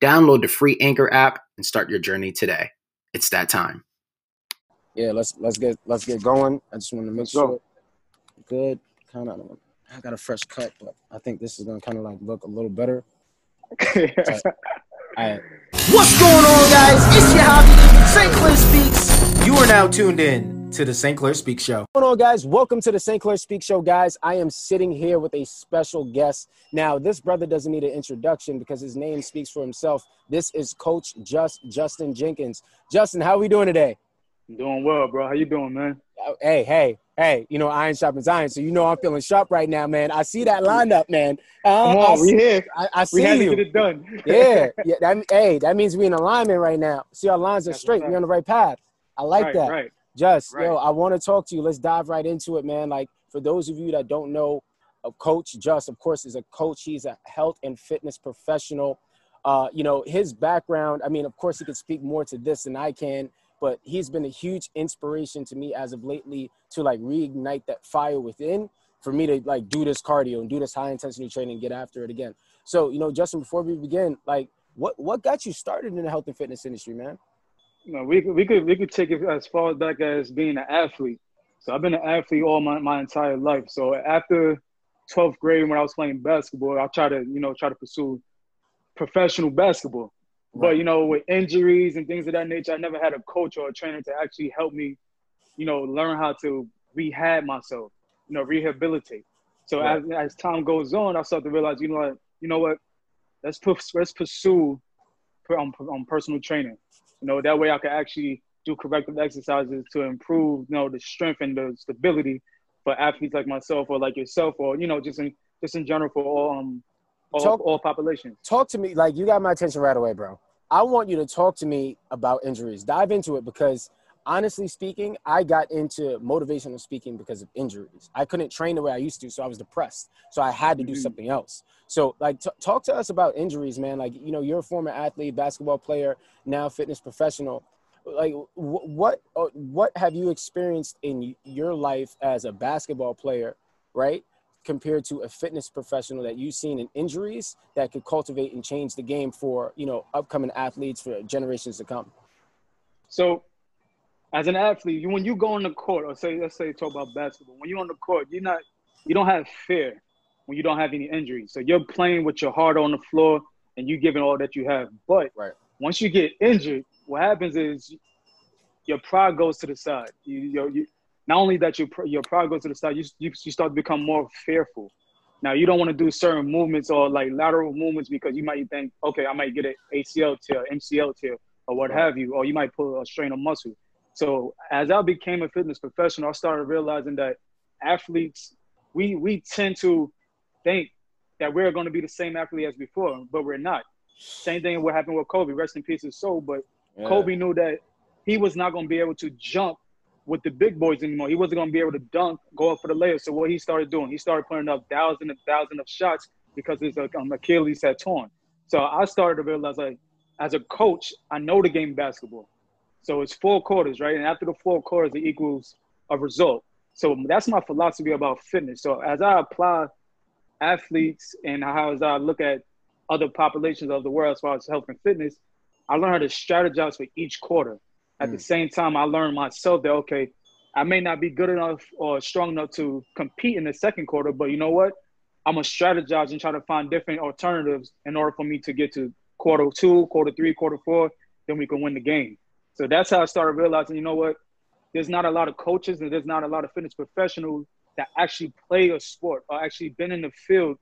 Download the free Anchor app and start your journey today. It's that time. Yeah, let's let's get let's get going. I just want to make sure good. Kind of, I got a fresh cut, but I think this is gonna kind of like look a little better. All right. What's going on, guys? It's your hobby, St. Clair Speaks. You are now tuned in to the St. Clair Speak Show. What's going on, guys? Welcome to the St. Clair Speak Show, guys. I am sitting here with a special guest. Now, this brother doesn't need an introduction because his name speaks for himself. This is Coach Jus Justin Jenkins. Justin, how are we doing today? I'm doing well, bro. How you doing, man? Uh, Hey, hey, hey! You know, iron sharpens iron, so you know I'm feeling sharp right now, man. I see that lineup, man. Uh, Come I, on, we here. I, I We see had to get it done. yeah, yeah. That, hey, that means we in alignment right now. See, our lines are That's straight. what's We're on the right path. I like right, that. Right. Just Right. yo, I want to talk to you. Let's dive right into it, man. Like for those of you that don't know, a coach Jus, of course, is a coach. He's a health and fitness professional. Uh, you know his background. I mean, of course, he could speak more to this than I can, but he's been a huge inspiration to me as of lately to like reignite that fire within for me to like do this cardio and do this high intensity training and get after it again. So, you know, Justin, before we begin, like what what got you started in the health and fitness industry, man? You know, we could we could we could take it as far back as being an athlete. So I've been an athlete all my, my entire life. So after 12th grade, when I was playing basketball, I tried to you know try to pursue professional basketball. But you know, with injuries and things of that nature, I never had a coach or a trainer to actually help me, you know, learn how to rehab myself, you know, rehabilitate. So Right. as, as time goes on, I start to realize, you know what, you know what, let's let's pursue um, um, personal training. You know, that way I could actually do corrective exercises to improve, you know, the strength and the stability for athletes like myself or like yourself, or you know, just in just in general for all um all, Talk- all populations. talk to me like you got my attention right away bro i want you to talk to me about injuries dive into it because honestly speaking i got into motivational speaking because of injuries. I couldn't train the way i used to so i was depressed. So i had to do Mhm. something else. So like t- talk to us about injuries man. Like you know you're a former athlete basketball player now fitness professional. Like wh- what uh, what have you experienced in your life as a basketball player right compared to a fitness professional that you've seen in injuries that could cultivate and change the game for you know upcoming athletes for generations to come? So, as an athlete, you, when you go on the court, or say, let's say, talk about basketball, when you're on the court, you're not, you don't have fear when you don't have any injuries. So you're playing with your heart on the floor, and you giving all that you have. But Right. once you get injured, what happens is your pride goes to the side. You, you, you not only that your your pride goes to the side, you, you you start to become more fearful. Now you don't want to do certain movements or like lateral movements because you might think, okay, I might get an ACL tear, MCL tear, or what have you, or you might pull a strain of muscle. So as I became a fitness professional, I started realizing that athletes, we we tend to think that we're going to be the same athlete as before, but we're not. Same thing what happened with Kobe. Rest in peace his soul. But Kobe knew that he was not going to be able to jump with the big boys anymore. He wasn't going to be able to dunk, go up for the layup. So what he started doing, he started putting up thousands and thousands of shots because his uh, um, Achilles had torn. So I started to realize, like, as a coach, I know the game of basketball. So it's four quarters, right? And after the four quarters, it equals a result. So that's my philosophy about fitness. So as I apply athletes and how as I look at other populations of the world as far as health and fitness, I learned how to strategize for each quarter. At the hmm. same time, I learned myself that okay, I may not be good enough or strong enough to compete in the second quarter, but you know what? I'm gonna strategize and try to find different alternatives in order for me to get to quarter two, quarter three, quarter four, then we can win the game. So that's how I started realizing, you know what? There's not a lot of coaches and there's not a lot of fitness professionals that actually play a sport or actually been in the field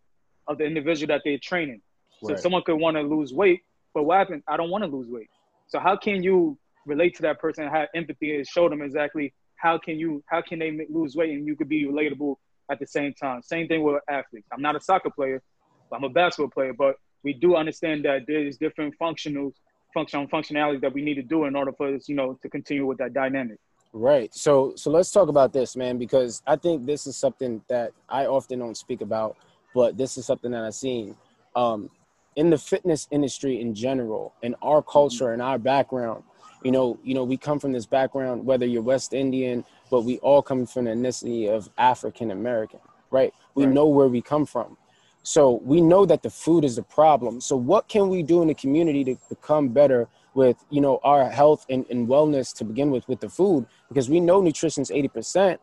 of the individual that they're training. So someone could want to lose weight, but what happened? I don't want to lose weight. So how can you relate to that person and have empathy and show them exactly how can you how can they lose weight and you could be relatable at the same time. Same thing with athletes. I'm not a soccer player, but I'm a basketball player, but we do understand that there is different functionals function functionality that we need to do in order for us, you know, to continue with that dynamic. Right. So so let's talk about this, man, because I think this is something that I often don't speak about, but this is something that I've seen. Um, in the fitness industry in general, in our culture and our background, you know, you know, we come from this background, whether you're West Indian, but we all come from the ethnicity of African American, right? We right. know where we come from. So we know that the food is the problem. So what can we do in the community to become better with, you know, our health and, and wellness to begin with with the food? Because we know nutrition is 80%,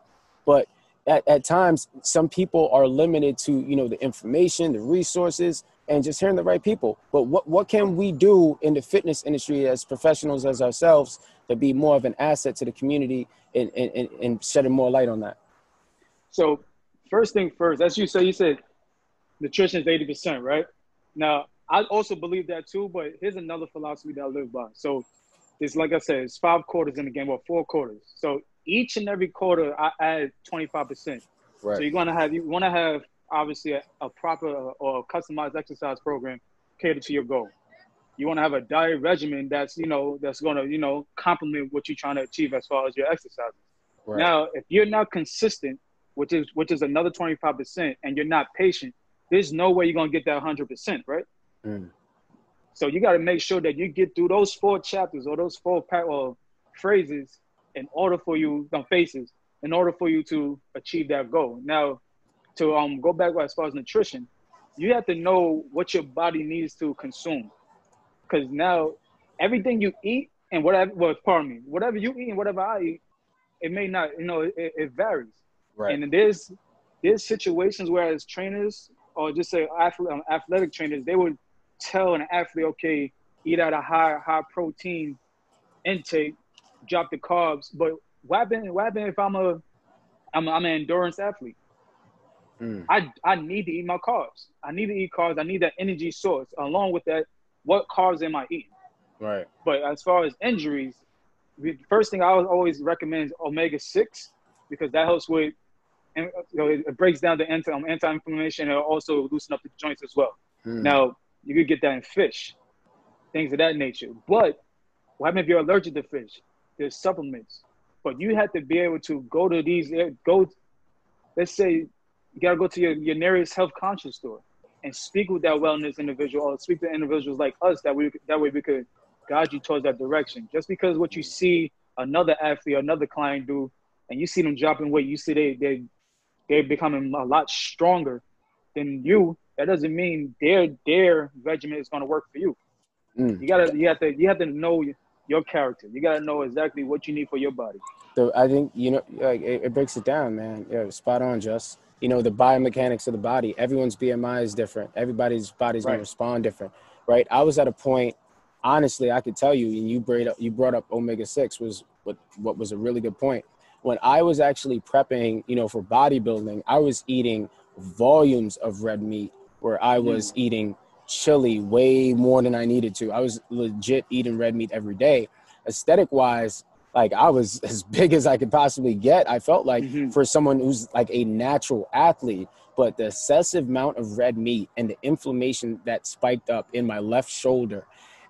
but at, at times some people are limited to, you know, the information, the resources, and just hearing the right people. But what, what can we do in the fitness industry as professionals as ourselves to be more of an asset to the community and, and, and shedding more light on that? So first thing first, as you say, you said nutrition is 80%, right? Now, I also believe that too, but here's another philosophy that I live by. So it's like I said, it's five quarters in the game, or four quarters. So each and every quarter, I add 25%. Right. So you're gonna have you want to have obviously a, a proper or customized exercise program catered to your goal. You want to have a diet regimen that's you know that's to you know complement what you're trying to achieve as far as your exercises. Right. Now, if you're not consistent, which is which is another 25%, and you're not patient, there's no way you're gonna get that hundred percent, right? Mm. So you got to make sure that you get through those four chapters or those four or phrases in order for you, the faces, in order for you to achieve that goal. Now, to um go back as far as nutrition, you have to know what your body needs to consume, because now everything you eat and whatever, well, pardon me, whatever you eat and whatever I eat, it may not, you know, it, it varies. Right. And there's there's situations where as trainers or just say athlete, um, athletic trainers, they would tell an athlete, okay, eat at a high high protein intake, drop the carbs. But what happen, what happen if I'm a I'm, I'm an endurance athlete? Mm. I I need to eat my carbs. I need to eat carbs. I need that energy source. Along with that, what carbs am I eating? Right. But as far as injuries, the first thing I always recommend is omega six because that helps with you know, it, breaks down the anti, um, anti-inflammation and also loosen up the joints as well. Mm. Now, you could get that in fish, things of that nature. But what happens if you're allergic to fish? There's supplements. But you have to be able to go to these, eh, go, let's say you got to go to your, your nearest health conscious store and speak with that wellness individual or speak to individuals like us that we that way we could guide you towards that direction. Just because what you see another athlete, another client do, and you see them dropping weight, you see they they they're becoming a lot stronger than you, that doesn't mean their their regimen is going to work for you. Mm. You gotta you have to you have to know your character. You gotta know exactly what you need for your body. So I think you know like it, it breaks it down, man. Yeah, spot on, just you know the biomechanics of the body. Everyone's BMI is different. Everybody's body's right. gonna respond different, right? I was at a point, honestly, I could tell you, and you brought up you brought up omega six was what what was a really good point when I was actually prepping, you know, for bodybuilding, I was eating volumes of red meat where I was mm. eating chili way more than I needed to. I was legit eating red meat every day. Aesthetic wise, like I was as big as I could possibly get. I felt like mm-hmm. for someone who's like a natural athlete, but the excessive amount of red meat and the inflammation that spiked up in my left shoulder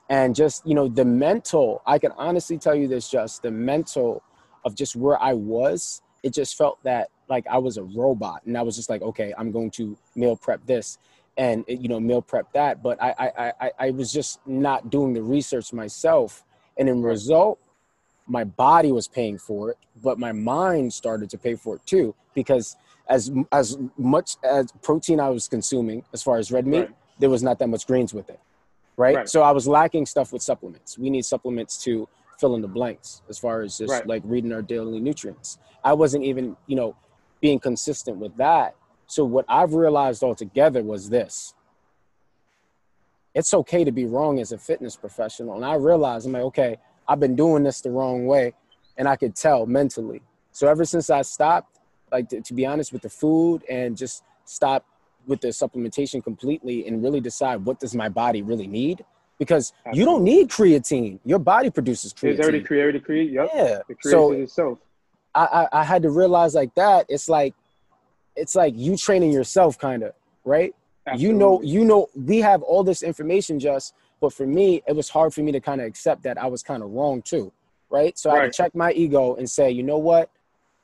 and just, you know, the mental, I can honestly tell you this just the mental of just where I was, it just felt that like I was a robot, and I was just like, okay, I'm going to meal prep this, and eh, you know, meal prep that. But I I I, I was just not doing the research myself, and in result, my body was paying for it, but my mind started to pay for it too because as as much as protein I was consuming as far as red meat, right. there was not that much greens with it. Right? right? So I was lacking stuff with supplements. We need supplements to fill in the blanks as far as just right. like reading our daily nutrients. I wasn't even, you know, being consistent with that. So what I've realized altogether was this. It's okay to be wrong as a fitness professional. And I realized I'm like, okay, I've been doing this the wrong way. And I could tell mentally. So ever since I stopped, like to, to be honest with the food and just stop with the supplementation completely and really decide what does my body really need because Absolutely. you don't need creatine. Your body produces creatine. It's already created creatine. Yep. Yeah. It so it itself. I, I, I had to realize like that. It's like it's like you training yourself, kind of right. Absolutely. You know, you know, we have all this information just, But for me, it was hard for me to kind of accept that I was kind of wrong too, right? So I had to check my ego and say, you know what,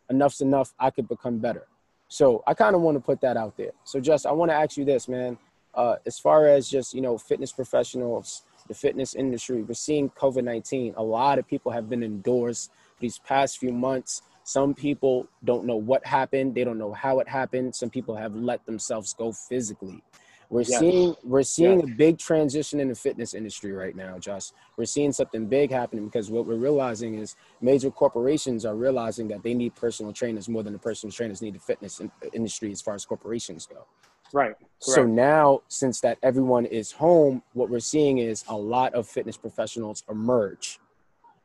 enough's enough. I could become better. So I kind of want to put that out there. So Jus I want to ask you this, man. Uh, as far as just you know, fitness professionals, the fitness industry, we're seeing COVID nineteen. A lot of people have been indoors these past few months. Some people don't know what happened. They don't know how it happened. Some people have let themselves go physically. We're Yes. seeing we're seeing Yes. a big transition in the fitness industry right now, Jus. We're seeing something big happening because what we're realizing is major corporations are realizing that they need personal trainers more than the personal trainers need the fitness in- industry as far as corporations go. Right. So Correct. now, since that everyone is home, what we're seeing is a lot of fitness professionals emerge.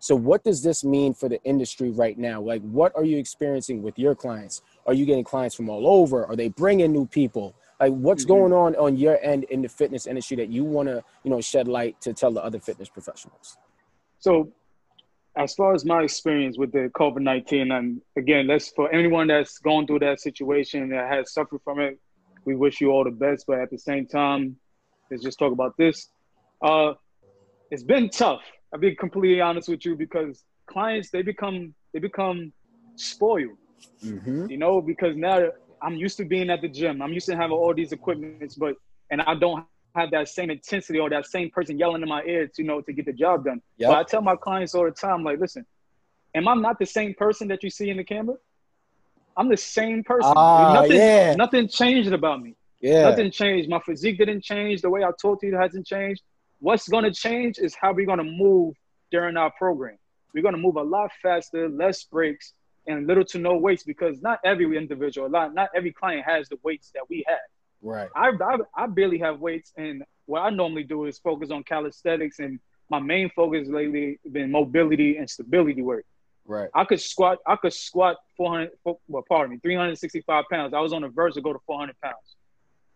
So, what does this mean for the industry right now? Like, what are you experiencing with your clients? Are you getting clients from all over? Are they bringing new people? Like, what's Mhm. going on on your end in the fitness industry that you want to, you know, shed light to tell the other fitness professionals? So, as far as my experience with the COVID nineteen, and again, let's for anyone that's going through that situation that has suffered from it, we wish you all the best. But at the same time, let's just talk about this. Uh, it's been tough. I'll be completely honest with you because clients they become they become spoiled. Mm-hmm. you know, because now I'm used to being at the gym. I'm used to having all these equipments, but and I don't have that same intensity or that same person yelling in my ear to you know to get the job done. Yep. But I tell my clients all the time, like, listen, am I not the same person that you see in the camera? I'm the same person. Ah, nothing, yeah. nothing changed about me. Yeah. Nothing changed. My physique didn't change. The way I talk to you hasn't changed. What's going to change is how we're going to move during our program. We're going to move a lot faster, less breaks, and little to no weights because not every individual, not, not every client has the weights that we have. Right. I, I, I barely have weights, and what I normally do is focus on calisthenics, and my main focus lately has been mobility and stability work. Right. I could squat. I could squat 400. Well, pardon me, 365 pounds. I was on the verge to go to 400 pounds.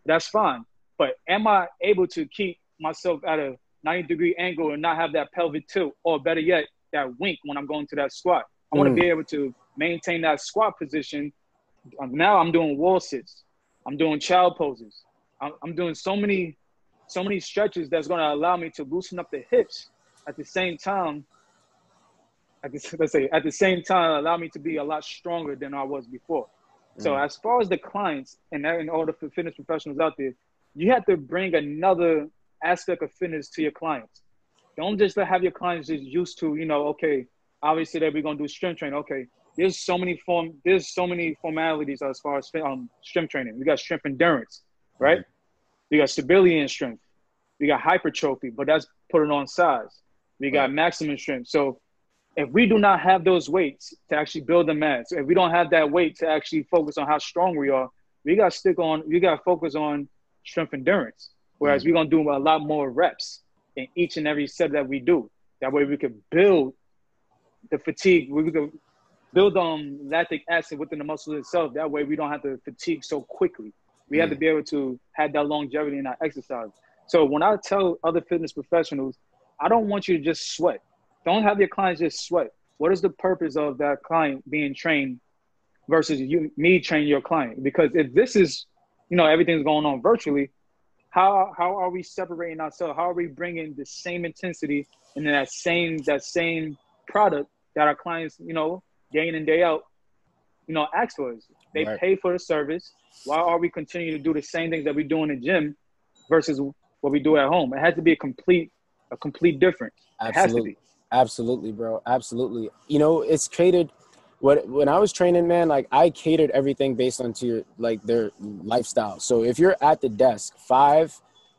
That's fine. But am I able to keep myself at a 90 degree angle and not have that pelvic tilt, or better yet, that wink when I'm going to that squat? I want to Mm. be able to maintain that squat position. Um, now I'm doing wall sits. I'm doing child poses. I'm, I'm doing so many, so many stretches that's going to allow me to loosen up the hips at the same time at the, let's say at the same time allow me to be a lot stronger than I was before. So Mm. as far as the clients and, and all the fitness professionals out there, you have to bring another aspect of fitness to your clients. Don't just have your clients just used to, you know, okay, obviously that we're gonna do strength training. Okay, there's so many form, there's so many formalities as far as um, strength training. We got strength endurance, right? We got stability and strength. We got hypertrophy, but that's putting on size. We got Right. maximum strength. So if we do not have those weights to actually build the mass, if we don't have that weight to actually focus on how strong we are, we got to stick on, we got to focus on strength endurance. Whereas we're going to do a lot more reps in each and every set that we do. That way we could build the fatigue, we could build um, lactic acid within the muscle itself. That way we don't have to fatigue so quickly. We have to be able to have that longevity in our exercise. So when I tell other fitness professionals, I don't want you to just sweat. Don't have your clients just sweat. What is the purpose of that client being trained versus you me training your client? Because if this is, you know, everything's going on virtually, how how are we separating ourselves? How are we bringing the same intensity and that same that same product that our clients, you know, day in and day out, you know, ask for us? They Right. pay for the service. Why are we continuing to do the same things that we do in the gym versus what we do at home? It has to be a complete a complete difference. It has to Absolutely. be. Absolutely, bro. Absolutely. You know, it's catered. What when I was training, man, like I catered everything based on to your like their lifestyle. So if you're at the desk five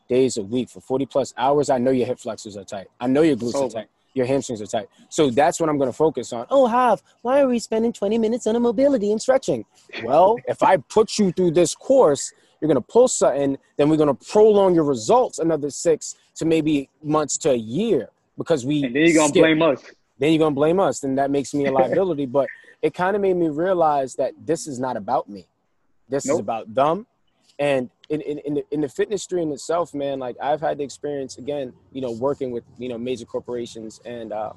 days a week for 40 plus hours, I know your hip flexors are tight. I know your glutes are tight. Your hamstrings are tight. So that's what I'm going to focus on. Oh, Hav, why are we spending 20 minutes on a mobility and stretching? Well, if I put you through this course, you're going to pull something, then we're going to prolong your results another six to maybe months to a year because we And then you're gonna skip. blame us. then you're gonna blame us and that makes me a liability. But it kind of made me realize that this is not about me. This is about them. And in, in, in, the, in the fitness stream itself man like i've had the experience again you know working with you know major corporations. And uh,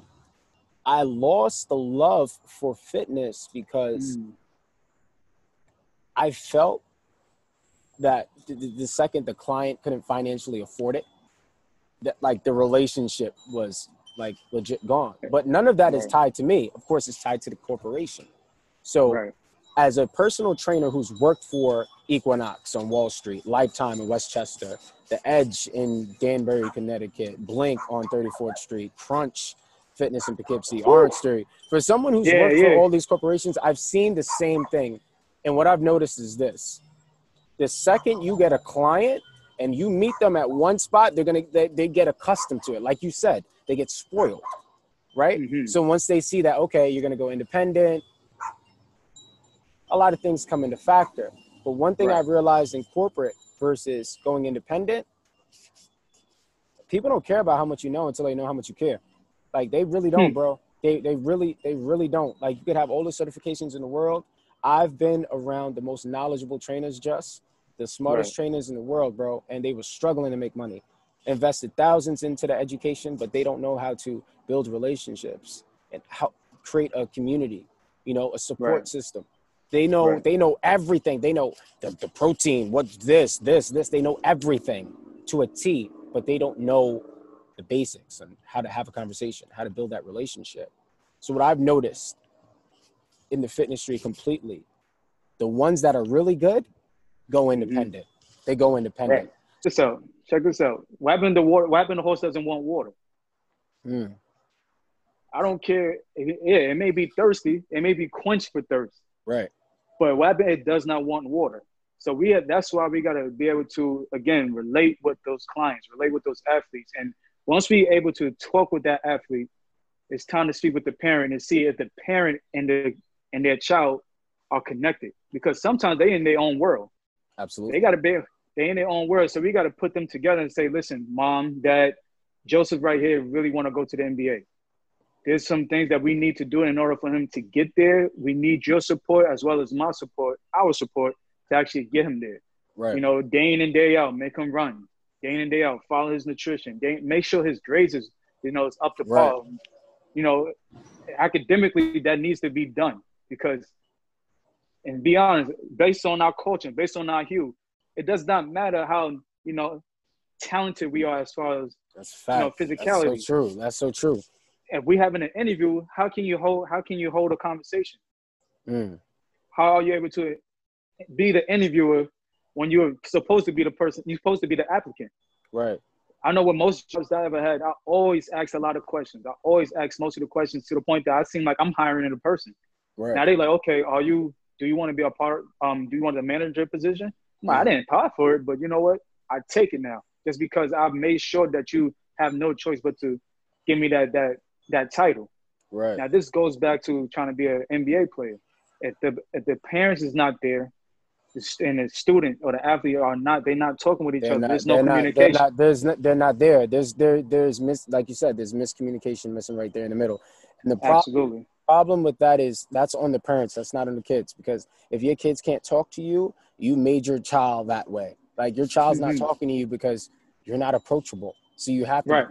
i lost the love for fitness because Mm. i felt that the the second the client couldn't financially afford it that like the relationship was like legit gone. But none of that is Right. tied to me. Of course, it's tied to the corporation. So Right. as a personal trainer who's worked for Equinox on Wall Street, Lifetime in Westchester, The Edge in Danbury, Connecticut, Blink on 34th Street, Crunch Fitness in Poughkeepsie, Orange Street. For someone who's Yeah, worked yeah. for all these corporations, I've seen the same thing. And what I've noticed is this. The second you get a client and you meet them at one spot, they're gonna they, they get accustomed to it. Like you said, they get spoiled. Right? Mhm. So once they see that, okay, you're gonna go independent, a lot of things come into factor. But one thing Right. I've realized in corporate versus going independent, people don't care about how much you know until they know how much you care. Like they really don't, Hmm. bro. They they really they really don't. Like you could have all the certifications in the world. I've been around the most knowledgeable trainers, just the smartest Right. trainers in the world, bro, and they were struggling to make money. Invested thousands into the education, but they don't know how to build relationships and how create a community, you know, a support Right. system. They know Right. they know everything. They know the, the protein, what's this, this, this. They know everything to a T, but they don't know the basics and how to have a conversation, how to build that relationship. So what I've noticed in the fitness industry completely, the ones that are really good go independent. They go independent. Right. Out. Check this out. What happened to water? What happened to horse doesn't want water? Mm, I don't care. It- yeah, it may be thirsty. It may be quenched for thirst. right. But what happened? It does not want water. So we have, that's why we got to be able to again relate with those clients, relate with those athletes, and once we able to talk with that athlete, it's time to speak with the parent and see if the parent and the and their child are connected. Because sometimes they in their own world. Absolutely. They got to be they in their own world. So we got to put them together and say, listen, mom, dad, Joseph right here really want to go to the NBA. There's some things that we need to do in order for him to get there. We need your support as well as my support, our support to actually get him there. Right. You know, day in and day out, make him run. Day in and day out, follow his nutrition. Day, make sure his grades is, you know, it's up to Right. par. You know, academically that needs to be done because, and be honest, based on our culture, based on our hue, it does not matter how you know talented we are as far as That's fact. know, That's physicality. so true. That's so true. if we having an interview. How can you hold? How can you hold a conversation? Mm, How are you able to be the interviewer when you're supposed to be the person? You're supposed to be the applicant. right. I know with most jobs I ever had, I always ask a lot of questions. I always ask most of the questions to the point that I seem like I'm hiring a person. Right. Now they like, okay, are you? Do you want to be a part? Um, do you want the manager position? I didn't apply for it, but you know what? I take it now, just because I've made sure that you have no choice but to give me that that that title. right. Now this goes back to trying to be an NBA player. If the if the parents is not there, and the student or the athlete are not, they're not talking with each They're other. not, There's no they're not, communication. they're not, there's not, they're not there. There's there there's mis like you said, there's miscommunication missing right there in the middle. And the pro- Absolutely. Problem with that is that's on the parents. That's not on the kids because if your kids can't talk to you, you made your child that way. Like your child's not mm-hmm. talking to you because you're not approachable. So you have to. Right.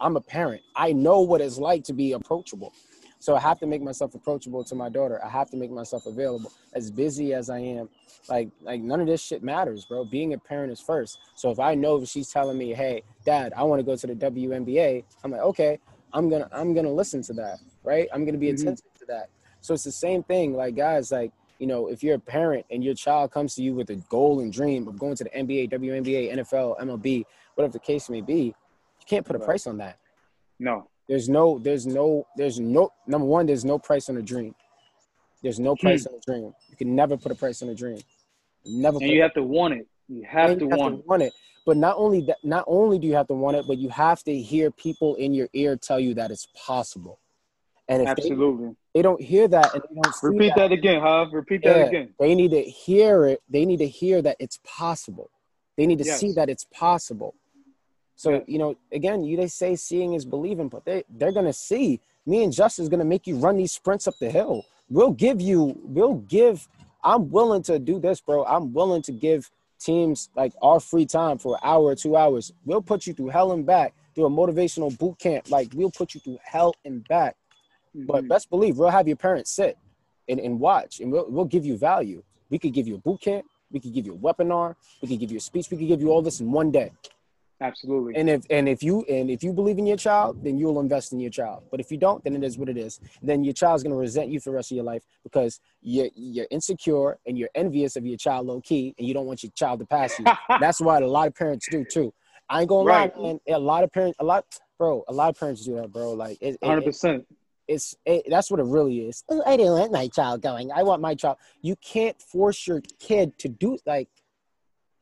I'm a parent. I know what it's like to be approachable. So I have to make myself approachable to my daughter. I have to make myself available. As busy as I am, like like none of this shit matters, bro. Being a parent is first. So if I know that she's telling me, "Hey, dad, I want to go to the WNBA," I'm like, "Okay, I'm going to I'm going to listen to that." Right? I'm going to be Mhm. attentive to that. So it's the same thing like guys like you know, if you're a parent and your child comes to you with a goal and dream of going to the NBA, WNBA, NFL, MLB, whatever the case may be, you can't put a price on that. No. There's no, there's no, there's no, number one, there's no price on a dream. There's no price Hmm. on a dream. You can never put a price on a dream. Never And you have to want it. You have to you have want to it. want it. But not only that, not only do you have to want it, but you have to hear people in your ear tell you that it's possible. And if Absolutely. they don't hear that and they don't see Repeat that again, Hav. Repeat that yeah, again. They need to hear it. They need to hear that it's possible. They need to Yes. see that it's possible. So you know, again, you they say seeing is believing, but they they're gonna see. Me and Justin's gonna make you run these sprints up the hill. We'll give you. We'll give. I'm willing to do this, bro. I'm willing to give teams like our free time for an hour or two hours. We'll put you through hell and back. through a motivational boot camp. Like we'll put you through hell and back. But Mhm. best believe we'll have your parents sit and, and watch, and we'll, we'll give you value. We could give you a boot camp. We could give you a webinar. We could give you a speech. We could give you all this in one day. Absolutely. And if and if you and if you believe in your child, then you'll invest in your child. But if you don't, then it is what it is. Then your child's gonna resent you for the rest of your life because you're you're insecure and you're envious of your child low key, and you don't want your child to pass you. That's what a lot of parents do too. I ain't gonna Right. lie, man. A lot of parents, a lot, bro, a lot of parents do that, bro. Like Hundred percent. It's it, that's what it really is. Oh, I didn't want my child going. I want my child. You can't force your kid to do like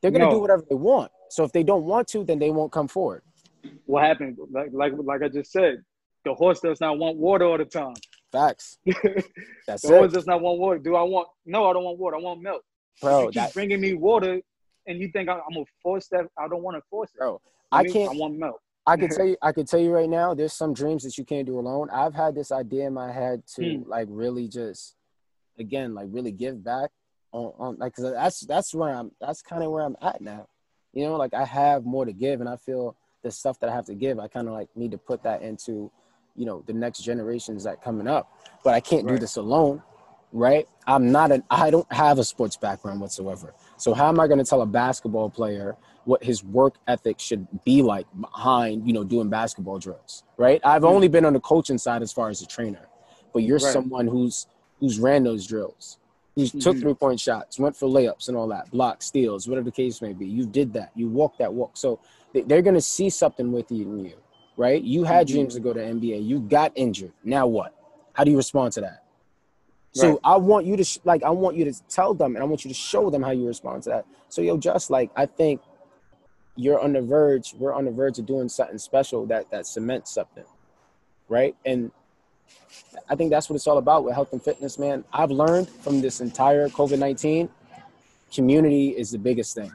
they're gonna No. do whatever they want. So if they don't want to, then they won't come forward. What happened? Like like like I just said, the horse does not want water all the time. Facts. the That's horse it, does not want water. Do I want? No, I don't want water. I want milk. bro. you keep That, bringing me water, and you think I, I'm gonna force that? I don't want to force it. bro. I, I mean, can't. I want milk. I can tell you. I can tell you right now. There's some dreams that you can't do alone. I've had this idea in my head to Hmm. like really just, again, like really give back on, on like because that's that's where I'm. That's kind of where I'm at now. You know, like I have more to give, and I feel the stuff that I have to give. I kind of like need to put that into, you know, the next generations that coming up. But I can't do this alone, right? I'm not an. I don't have a sports background whatsoever. So how am I going to tell a basketball player what his work ethic should be like behind, you know, doing basketball drills, right? I've only been on the coaching side as far as a trainer, but you're Right. someone who's who's ran those drills, who's took Mhm. three point shots, went for layups and all that, blocks, steals, whatever the case may be. You did that. You walked that walk. So they- they're gonna see something with you in you, right? You had Mhm. dreams to go to NBA. You got injured. Now what? How do you respond to that? So Right. I want you to sh- like I want you to tell them and I want you to show them how you respond to that. So yo, just like I think you're on the verge, we're on the verge of doing something special that that cements something, right? And I think that's what it's all about with health and fitness, man. I've learned from this entire COVID nineteen, community is the biggest thing.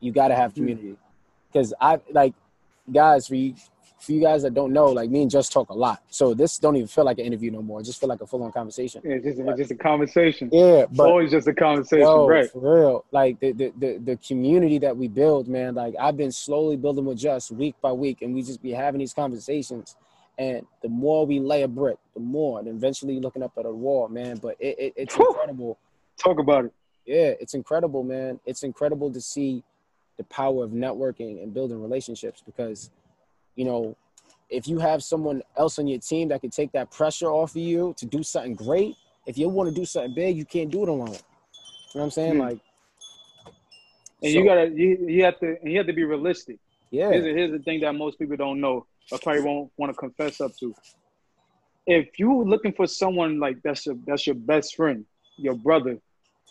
You got to have mm. community, because I like guys for you. For you guys that don't know, like me and Jus talk a lot, so this don't even feel like an interview no more. It just feel like a full on conversation. It's just, it's just a conversation. Yeah, It's but always just a conversation, Yo, right? for real. Like the, the the the community that we build, man. Like I've been slowly building with just week by week, and we just be having these conversations. And the more we lay a brick, the more, and eventually looking up at a wall, man. But it, it it's Whew. incredible. Talk about it. Yeah, it's incredible, man. It's incredible to see the power of networking and building relationships because, you know, if you have someone else on your team that can take that pressure off of you to do something great, if you want to do something big, you can't do it alone. You know what I'm saying? Hmm. Like, And so- you gotta you, you have to and you have to be realistic. yeah, Here's, the- here's the thing that most people don't know, or probably won't want to confess up to. If you're looking for someone like that's your that's your best friend, your brother,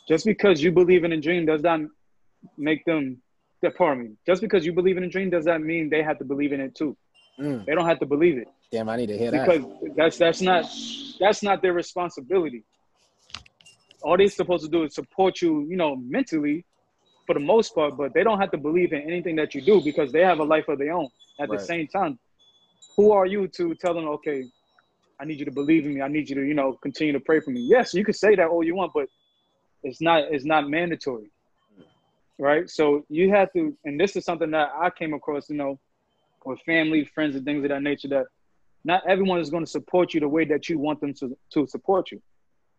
just because you believe in a dream does not make them. That- Pardon me. Just because you believe in a dream does that mean they have to believe in it too. Mm, They don't have to believe it damn, I need to hear that. because that's that's not that's not their responsibility. All they're supposed to do is support you, you know, mentally, for the most part. But they don't have to believe in anything that you do because they have a life of their own. At Right. the same time, who are you to tell them, okay, I need you to believe in me. I need you to, you know, continue to pray for me. Yes, you can say that all you want, but it's not it's not mandatory, right? So you have to, and this is something that I came across, you know, with family, friends, and things of that nature. That not everyone is going to support you the way that you want them to to support you,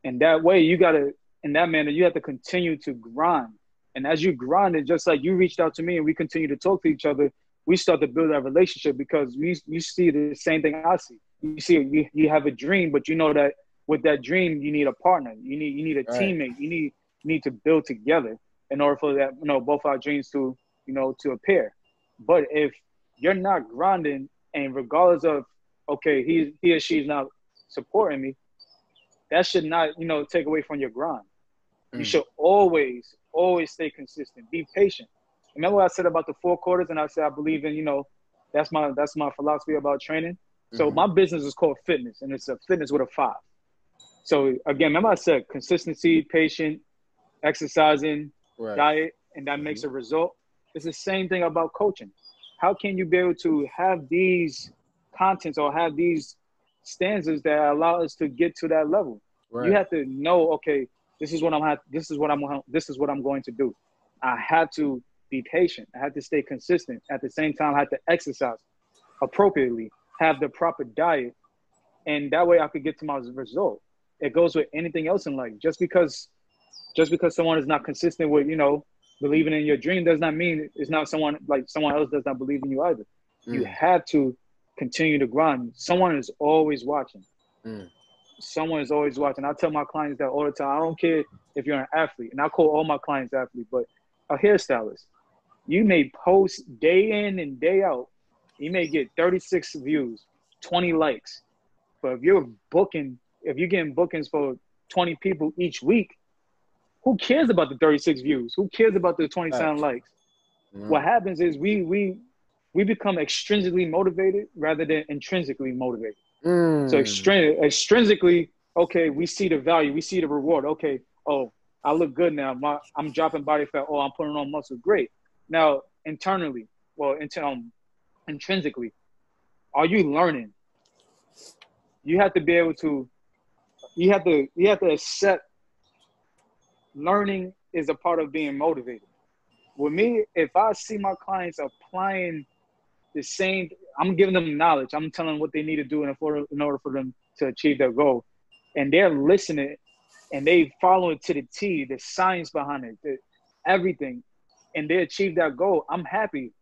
and that way you got to, in that manner, you have to continue to grind. And as you grind, it just like you reached out to me, and we continue to talk to each other. We start to build that relationship because we you see the same thing I see. You see, you, you have a dream, but you know that with that dream, you need a partner. You need you need a Right. teammate. You need you need to build together in order for that you know both our dreams to you know to appear. But if you're not grinding, and regardless of okay, he he or she's not supporting me, that should not you know take away from your grind. You Mm. should always always stay consistent. Be patient. Remember what I said about the four quarters, and I said I believe in you know that's my that's my philosophy about training. So Mhm. my business is called fitness, and it's a fitness with a five. So again, remember I said consistency, patient, exercising, right. diet, and that makes mm-hmm. a result. It's the same thing about coaching. How can you be able to have these contents or have these stanzas that allow us to get to that level? right. You have to know, okay, this is what I'm this is what I'm this is what I'm going to do. I have to be patient. I have to stay consistent. At the same time, I have to exercise appropriately, have the proper diet, and that way I could get to my result. It goes with anything else in life. Just because just because someone is not consistent with, you know, believing in your dream does not mean it's not someone like someone else does not believe in you either. Mm. You have to continue to grind. Someone is always watching. Mm. Someone is always watching. I tell my clients that all the time. I don't care if you're an athlete, and I call all my clients athletes, but a hairstylist. You may post day in and day out. You may get 36 views, 20 likes. But if you're booking, if you're getting bookings for 20 people each week, who cares about the 36 views? Who cares about the 27 likes? Mm. What happens is we we we become extrinsically motivated rather than intrinsically motivated. Mm. So extrin- extrinsically, okay, we see the value, we see the reward. Okay, oh, I look good now. My, I'm dropping body fat. Oh, I'm putting on muscle. Great. Now internally, well, into, um, intrinsically, are you learning? You have to be able to. You have to. You have to accept. Learning is a part of being motivated. With me, if I see my clients applying the same, I'm giving them knowledge. I'm telling them what they need to do in order, in order for them to achieve their goal, and they're listening and they follow it to the T, the science behind it, the, everything, and they achieve that goal. I'm happy.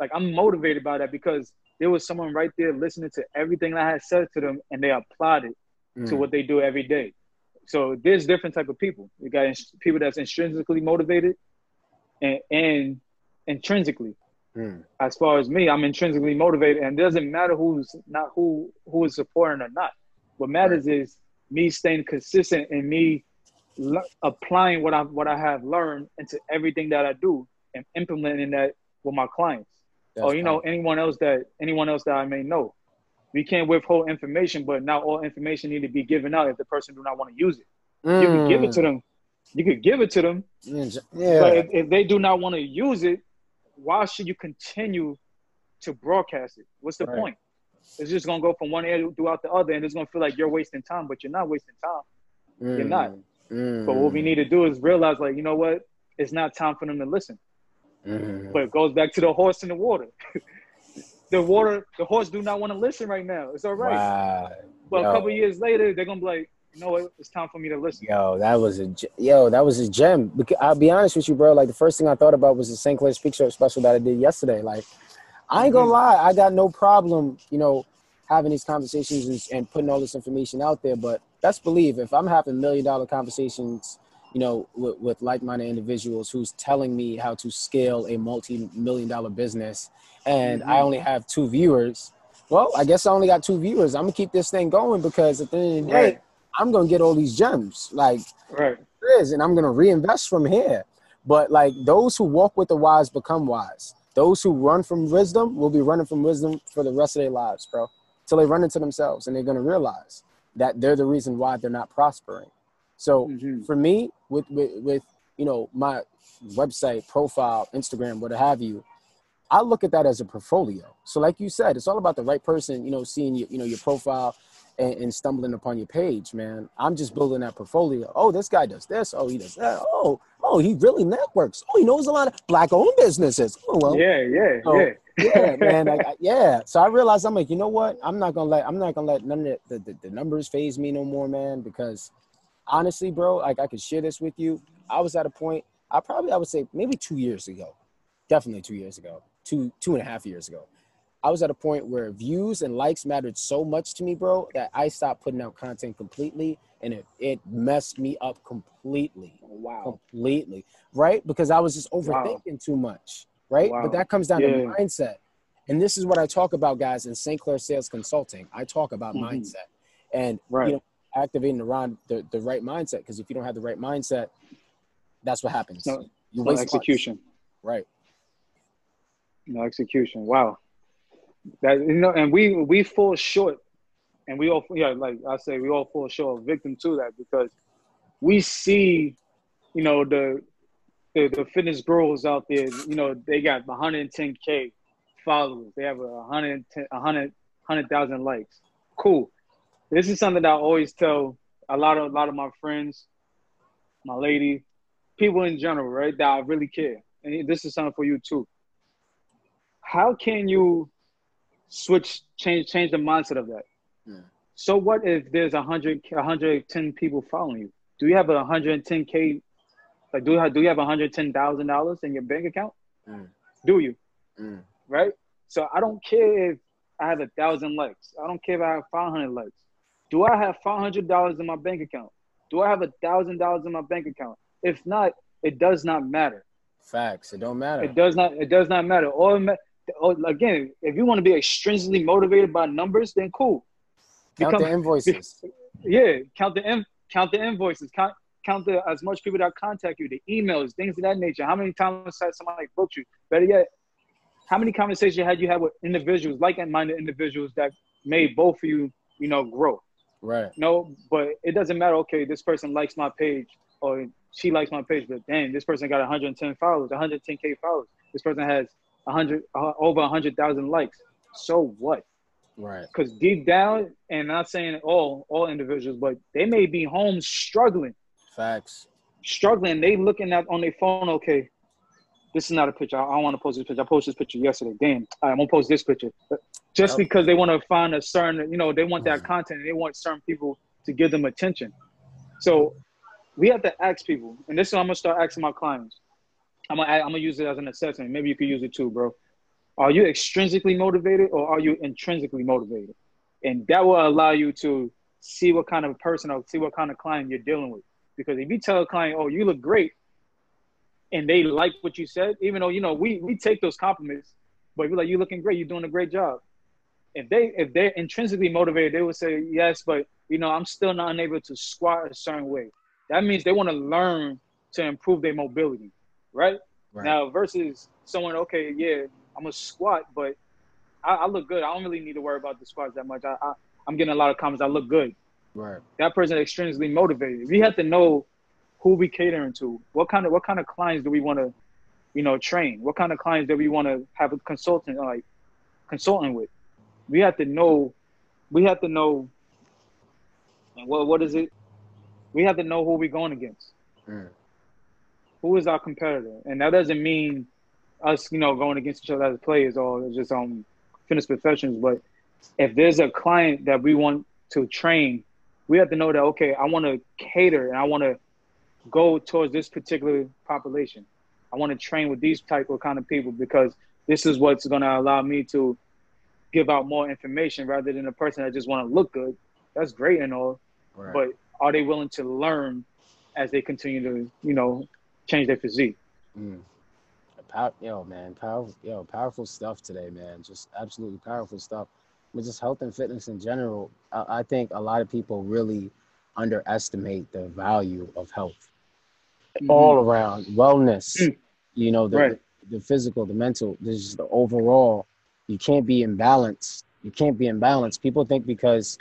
Like I'm motivated by that because there was someone right there listening to everything I had said to them, and they applied it mm. to what they do every day. So there's different type of people. You got people that's intrinsically motivated, and, and intrinsically. Mm. As far as me, I'm intrinsically motivated, and it doesn't matter who's not who who is supporting or not. What matters right. is me staying consistent and me applying what I what I have learned into everything that I do and implementing that with my clients. That's or you know anyone else that anyone else that I may know. We can't withhold information, but not all information need to be given out if the person do not want to use it. Mm. You can give it to them. You could give it to them. Yeah. But if, if they do not want to use it, why should you continue to broadcast it? What's the right. point? It's just gonna go from one area throughout the other, and it's gonna feel like you're wasting time, but you're not wasting time. Mm. You're not. Mm. But what we need to do is realize, like, you know what? It's not time for them to listen. Mm. But it goes back to the horse in the water. the water, the horse do not want to listen right now. It's all right. Wow. But yo. a couple years later, they're gonna be like, you know what? It's time for me to listen. Yo, that was a yo, that was a gem. I'll be honest with you, bro. Like the first thing I thought about was the St. Clair Speak Show special that I did yesterday. Like I ain't gonna mm-hmm. lie, I got no problem, you know, having these conversations and, and putting all this information out there. But best believe if I'm having million dollar conversations, you know, with, with like-minded individuals who's telling me how to scale a multi-million dollar business, and mm-hmm. I only have two viewers. Well, I guess I only got two viewers. I'm gonna keep this thing going because at the end of the day, right. I'm gonna get all these gems, like right. is, and I'm gonna reinvest from here. But like those who walk with the wise become wise. Those who run from wisdom will be running from wisdom for the rest of their lives, bro. Till they run into themselves and they're gonna realize that they're the reason why they're not prospering. So mm-hmm. for me, with, with with you know my website, profile, Instagram, what have you, I look at that as a portfolio. So like you said, it's all about the right person, you know, seeing you, you know, your profile and, and, stumbling upon your page, man. I'm just building that portfolio. Oh, this guy does this. Oh, he does that. Oh, oh, he really networks. Oh, he knows a lot of black-owned businesses. Oh, well. Yeah, yeah, so, yeah. yeah, man. Like, yeah. So I realized I'm like, you know what? I'm not gonna let I'm not gonna let none of the, the, the numbers phase me no more, man. Because honestly, bro, like I could share this with you. I was at a point. I probably I would say maybe two years ago, definitely two years ago, two two and a half years ago. I was at a point where views and likes mattered so much to me, bro, that I stopped putting out content completely and it, it messed me up completely. Wow. Completely. Right? Because I was just overthinking wow. too much. Right? Wow. But that comes down yeah. to mindset. And this is what I talk about, guys, in St. Clair Sales Consulting. I talk about mm-hmm. mindset and right. you know, activating around the, the right mindset. Because if you don't have the right mindset, that's what happens. No, you no execution. Months. Right. No execution. Wow. That you know, and we we fall short, and we all yeah, like I say, we all fall short, of victim to that because we see, you know, the the, the fitness girls out there, you know, they got 110k followers, they have a 110, 100, 100,000 likes. Cool. This is something that I always tell a lot of a lot of my friends, my lady, people in general, right? That I really care, and this is something for you too. How can you switch, change, change the mindset of that. Yeah. So what if there's 100, 110 people following you? Do you have a 110k Like, do you have, do you have one hundred ten thousand dollars in your bank account? Mm. Do you? Mm. Right. So I don't care if I have a thousand likes. I don't care if I have five hundred likes. Do I have five hundred dollars in my bank account? Do I have a thousand dollars in my bank account? If not, it does not matter. Facts. It don't matter. It does not. It does not matter. All Oh, again, if you want to be extrinsically motivated by numbers, then cool. Count Become- the invoices. Yeah, count the in, count the invoices, count count the as much people that contact you, the emails, things of that nature. How many times has somebody booked you? Better yet, how many conversations had you had with individuals, like-minded individuals that made both of you, you know, grow? right. No, but it doesn't matter. Okay, this person likes my page or she likes my page, but damn, this person got 110 followers, 110k followers. This person has 100 uh, over 100,000 likes. So what? Right. Because deep down, and not saying all all individuals, but they may be home struggling, Facts. struggling. They looking at on their phone. Okay, this is not a picture. I, I want to post this picture. I posted this picture yesterday. Damn, right, I'm gonna post this picture. Just Yep. because they want to find a certain, you know, they want that Mhm. content and they want certain people to give them attention. So we have to ask people, and this is what I'm gonna start asking my clients. I'm gonna I'm gonna use it as an assessment. Maybe you could use it too, bro. Are you extrinsically motivated or are you intrinsically motivated? And that will allow you to see what kind of person or see what kind of client you're dealing with. Because if you tell a client, "Oh, you look great," and they like what you said, even though you know we we take those compliments, but you're like, "You're looking great. You're doing a great job." If they if they're intrinsically motivated, they would say, "Yes, but you know, I'm still not unable to squat a certain way." That means they want to learn to improve their mobility, right? Right. Now versus someone, okay, yeah, I'm a squat, but I, I look good. I don't really need to worry about the squats that much. I, I I'm getting a lot of comments. I look good. right. That person is extrinsically motivated. We have to know who we catering to. What kind of what kind of clients do we want to, you know, train? What kind of clients do we want to have a consultant like consulting with? We have to know. We have to know. What what is it? We have to know who we're going against Mm. Who is our competitor? And that doesn't mean us, you know, going against each other as players or just um fitness professionals. But if there's a client that we want to train, we have to know that okay, I want to cater and I want to go towards this particular population. I want to train with these type of kind of people because this is what's going to allow me to give out more information rather than a person that just want to look good. That's great and all, Right. but are they willing to learn as they continue to, you know, change their physique? Mm. Pow- yo, man, powerful, yo, powerful stuff today, man. Just absolutely powerful stuff. But just health and fitness in general, I, I think a lot of people really underestimate the value of health all around wellness. Mm. You know, the, Right. the physical, the mental, this is the overall. You can't be imbalanced. You can't be imbalanced. People think because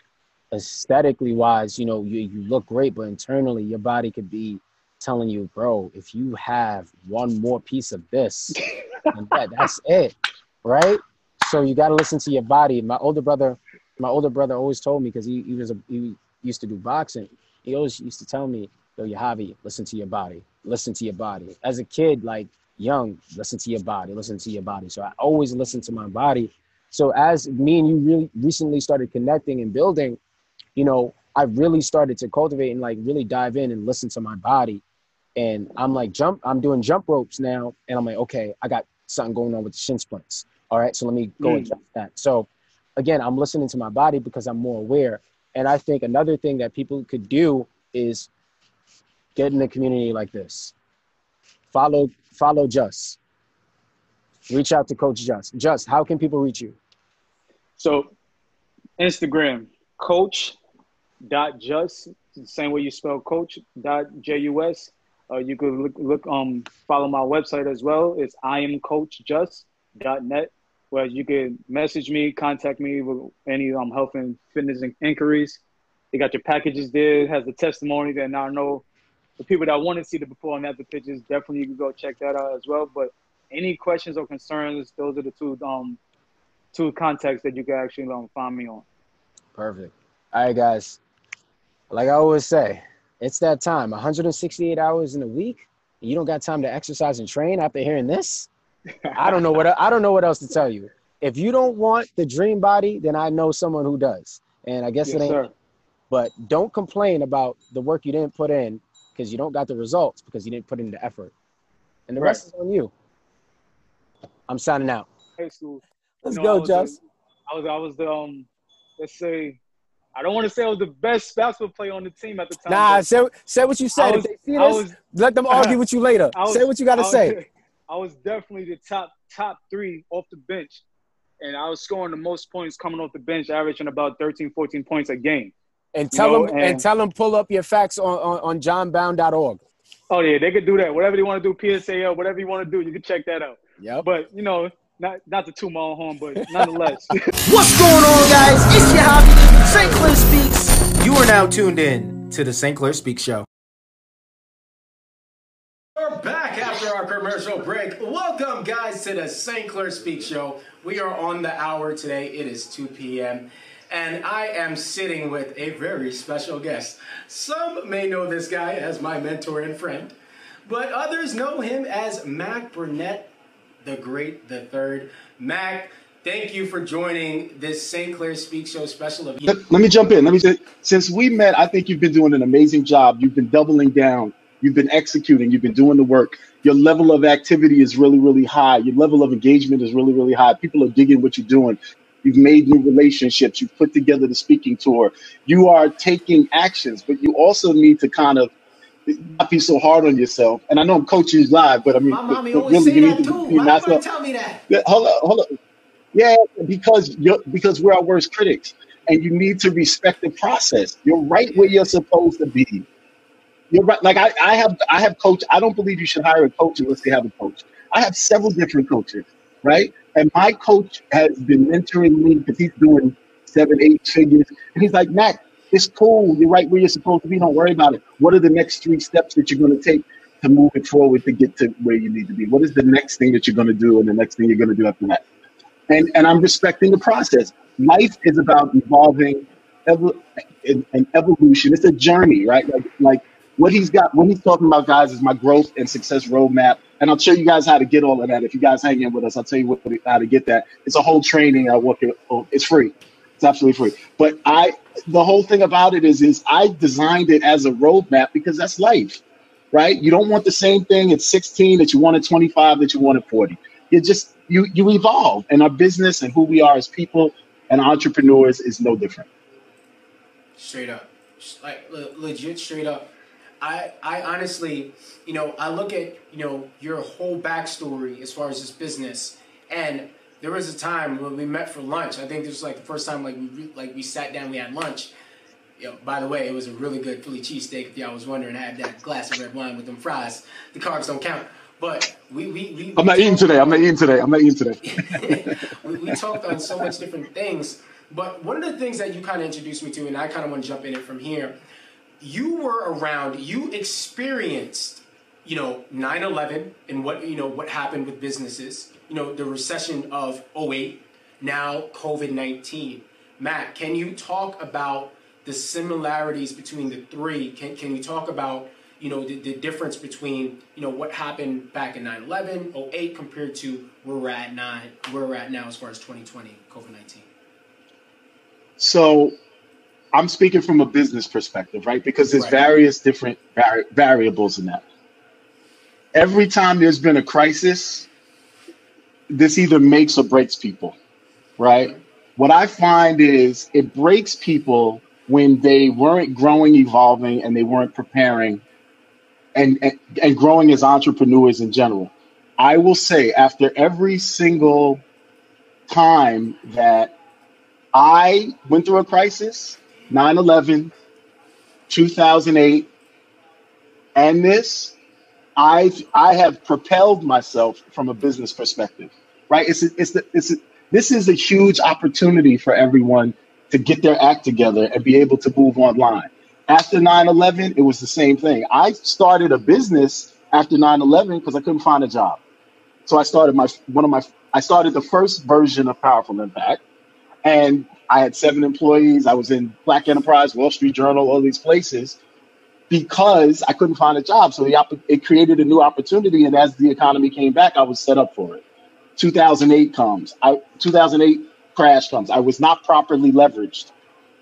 aesthetically wise, you know, you, you look great, but internally your body could be telling you, bro, if you have one more piece of this, that, that's it, right? So you got to listen to your body. My older brother, my older brother always told me because he, he was a, he used to do boxing. He always used to tell me, yo, Yahavi, listen to your body, listen to your body. As a kid, like young, listen to your body, listen to your body. So I always listen to my body. So as me and you really recently started connecting and building, you know, I really started to cultivate and like really dive in and listen to my body. And I'm like jump, I'm doing jump ropes now, and I'm like, okay, I got something going on with the shin splints. All right, so let me go Mm. adjust that. So again, I'm listening to my body because I'm more aware. And I think another thing that people could do is get in a community like this. Follow, follow Jus. Reach out to Coach Jus. Jus, how can people reach you? So, Instagram, coach dot jus the same way you spell coach dot jus. Uh, you could look, look um follow my website as well. It's I am coach jus dot net. Where you can message me, contact me with any um health and fitness inquiries. They got your packages there. Has the testimony that now I know the people that want to see the before and after pictures definitely you can go check that out as well. But any questions or concerns, those are the two um two contacts that you can actually um, find me on. Perfect. All right, guys. Like I always say, it's that time. 168 hours in a week. You don't got time to exercise and train after hearing this. I don't know what I don't know what else to tell you. If you don't want the dream body, then I know someone who does. And I guess Yes, it ain't. sir. But don't complain about the work you didn't put in because you don't got the results because you didn't put in the effort. And the right. rest is on you. I'm signing out. School. Let's you know, go, Jus. I was I was the um let's say I don't want to say I was the best basketball player on the team at the time. Nah, say, say what you said. Was, if they see this, was, let them argue with you later. Was, say what you got to say. I was definitely the top top three off the bench. And I was scoring the most points coming off the bench, averaging about 13, 14 points a game. And tell you know, them and, and, tell them pull up your facts on, on, on johnbound.org. Oh yeah, they could do that. Whatever they want to do, PSAL, whatever you want to do, you can check that out. Yeah. But you know, not not to toot my own horn, but nonetheless. What's going on, guys? It's your hobby St. Clair Speaks. You are now tuned in to the St. Clair Speaks Show. We're back after our commercial break. Welcome, guys, to the St. Clair Speaks Show. We are on the hour today. It is 2 p.m. And I am sitting with a very special guest. Some may know this guy as my mentor and friend, but others know him as Mack Burnett the Great, the Third. Mack, thank you for joining this St. Clair Speak Show special. Of- let, let me jump in. Let me say, since we met, I think you've been doing an amazing job. You've been doubling down. You've been executing. You've been doing the work. Your level of activity is really, really high. Your level of engagement is really, really high. People are digging what you're doing. You've made new relationships. You've put together the speaking tour. You are taking actions, but you also need to kind of not be so hard on yourself. And I know I'm coaching you live, but I mean, my mommy but, always really, say that too. Why not tell me that? Hold on, hold on. Yeah, because you're because we're our worst critics, and you need to respect the process. You're right where you're supposed to be. You're right. Like I, I have, I have coach. I don't believe you should hire a coach unless they have a coach. I have several different coaches, right? And my coach has been mentoring me because he's doing seven, eight figures, and he's like, Mack, it's cool. You're right where you're supposed to be. Don't worry about it. What are the next three steps that you're going to take to move it forward to get to where you need to be? What is the next thing that you're going to do and the next thing you're going to do after that? And and I'm respecting the process. Life is about evolving, evo- and, evolution. It's a journey, right? Like like what he's got, what he's talking about, guys, is my growth and success roadmap. And I'll show you guys how to get all of that. If you guys hang in with us, I'll tell you what, how to get that. It's a whole training I work it. Oh, it's free. It's absolutely free. But I, the whole thing about it is, is I designed it as a roadmap because that's life, right? You don't want the same thing at 16 that you want at 25 that you want at 40. You just you you evolve, and our business and who we are as people and entrepreneurs is no different. Straight up, like legit, straight up. I I honestly, you know, I look at you know your whole backstory as far as this business and there was a time when we met for lunch. I think this was like the first time like we like we sat down, we had lunch. You know, by the way, it was a really good Philly cheesesteak. If y'all was wondering, I had that glass of red wine with them fries. The carbs don't count. But we, we, we I'm not eating today. I'm not eating today. I'm not eating today. we, we talked on so much different things. But one of the things that you kind of introduced me to, and I kind of want to jump in it from here, you were around, you experienced, you know, 9/11 and what you know what happened with businesses you know, the recession of 08, now COVID 19. Matt, can you talk about the similarities between the three? Can, can you talk about, you know, the, the difference between, you know, what happened back in 9 11, 08 compared to where we're at now, where we're at now as far as 2020, COVID 19? So I'm speaking from a business perspective, right? Because there's right. various different vari- variables in that. Every time there's been a crisis, this either makes or breaks people, right? What I find is it breaks people when they weren't growing, evolving, and they weren't preparing and, and, and growing as entrepreneurs in general. I will say, after every single time that I went through a crisis 9 11, 2008, and this, I've I have propelled myself from a business perspective, right? It's a, it's the, it's a, this is a huge opportunity for everyone to get their act together and be able to move online. After 9/11, it was the same thing. I started a business after 9/11 because I couldn't find a job, so I started my one of my I started the first version of Powerful Impact, and I had seven employees. I was in Black Enterprise, Wall Street Journal, all these places because I couldn't find a job. So the, it created a new opportunity. And as the economy came back, I was set up for it. 2008 comes. I 2008 crash comes. I was not properly leveraged,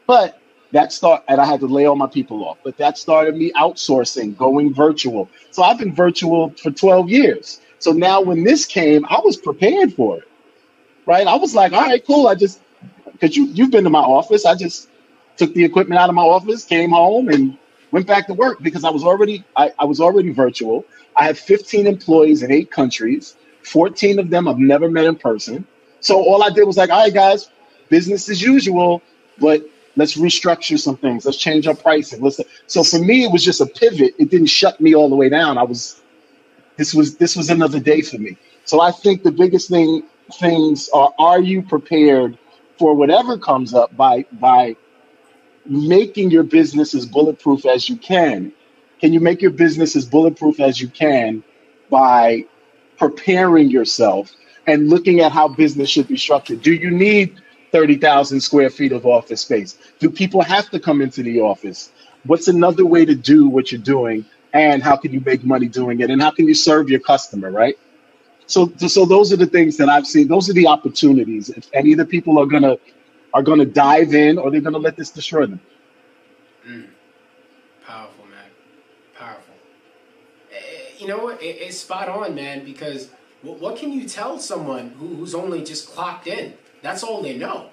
but That start, and I had to lay all my people off. But that started me outsourcing, going virtual. So I've been virtual for 12 years. So now when this came, I was prepared for it, right? I was like, all right, cool. I just because you you've been to my office. I just took the equipment out of my office, came home, and went back to work because I was already I, I was already virtual. I have 15 employees in eight countries. 14 of them I've never met in person. So all I did was like, all right, guys, business as usual, but let's restructure some things. Let's change our pricing. Let's so for me, it was just a pivot. It didn't shut me all the way down. I was this was this was another day for me. So I think the biggest thing things are are you prepared for whatever comes up by by making your business as bulletproof as you can. Can you make your business as bulletproof as you can by preparing yourself and looking at how business should be structured? Do you need 30,000 square feet of office space? Do people have to come into the office? What's another way to do what you're doing? And how can you make money doing it? And how can you serve your customer, right? So, so those are the things that I've seen. Those are the opportunities, If any of the people are gonna are gonna dive in or they're gonna let this destroy them. Mm. Powerful, man. Powerful. Eh, you know what? It, it's spot on, man. Because what, can you tell someone who, who's only just clocked in? That's all they know,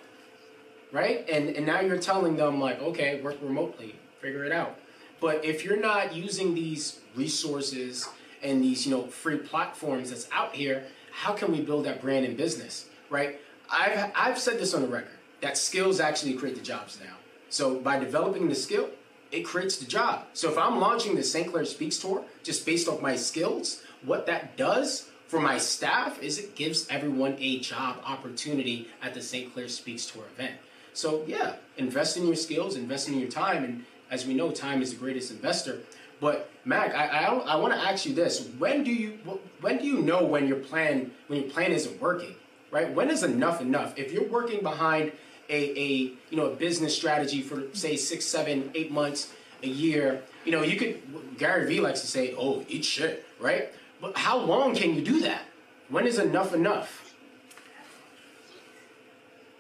right? And and now you're telling them like, okay, work remotely, figure it out. But if you're not using these resources and these you know free platforms that's out here, how can we build that brand and business, right? I've I've said this on the record that skills actually create the jobs now. So by developing the skill, it creates the job. So if I'm launching the St. Clair Speaks tour just based off my skills, what that does for my staff is it gives everyone a job opportunity at the St. Clair Speaks tour event. So yeah, invest in your skills, invest in your time, and as we know, time is the greatest investor. But Mack, I I, I want to ask you this: When do you when do you know when your plan when your plan isn't working? Right? When is enough enough? If you're working behind a, a you know a business strategy for say six, seven, eight months, a year, you know you could Gary Vee likes to say, "Oh, eat shit," right? But how long can you do that? When is enough enough?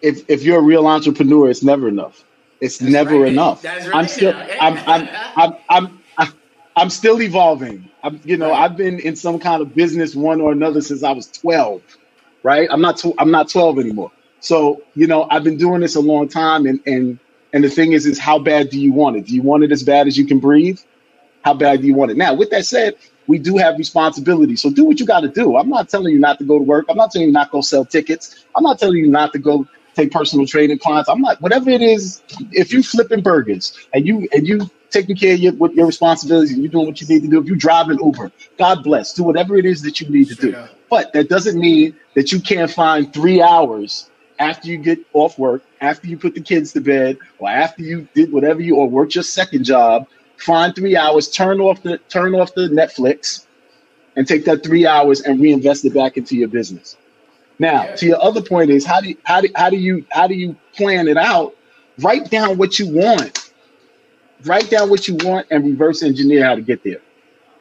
If if you're a real entrepreneur, it's never enough. It's That's never right. enough. Right. I'm still I'm I'm I'm I'm I'm still evolving. I'm, you know, I've been in some kind of business one or another since I was 12, right? I'm not, tw- I'm not 12 anymore. So, you know, I've been doing this a long time. And, and, and the thing is, is how bad do you want it? Do you want it as bad as you can breathe? How bad do you want it? Now, with that said, we do have responsibility. So do what you got to do. I'm not telling you not to go to work. I'm not telling you not to go sell tickets. I'm not telling you not to go take personal training clients. I'm not whatever it is. If you flipping burgers and you and you taking care of your, with your responsibilities and you're doing what you need to do. If you drive an Uber, God bless. Do whatever it is that you need to do. But that doesn't mean that you can't find three hours after you get off work, after you put the kids to bed, or after you did whatever you or work your second job. Find three hours, turn off the turn off the Netflix, and take that three hours and reinvest it back into your business. Now, yeah. to your other point is how do you, how do how do you how do you plan it out? Write down what you want write down what you want and reverse engineer how to get there.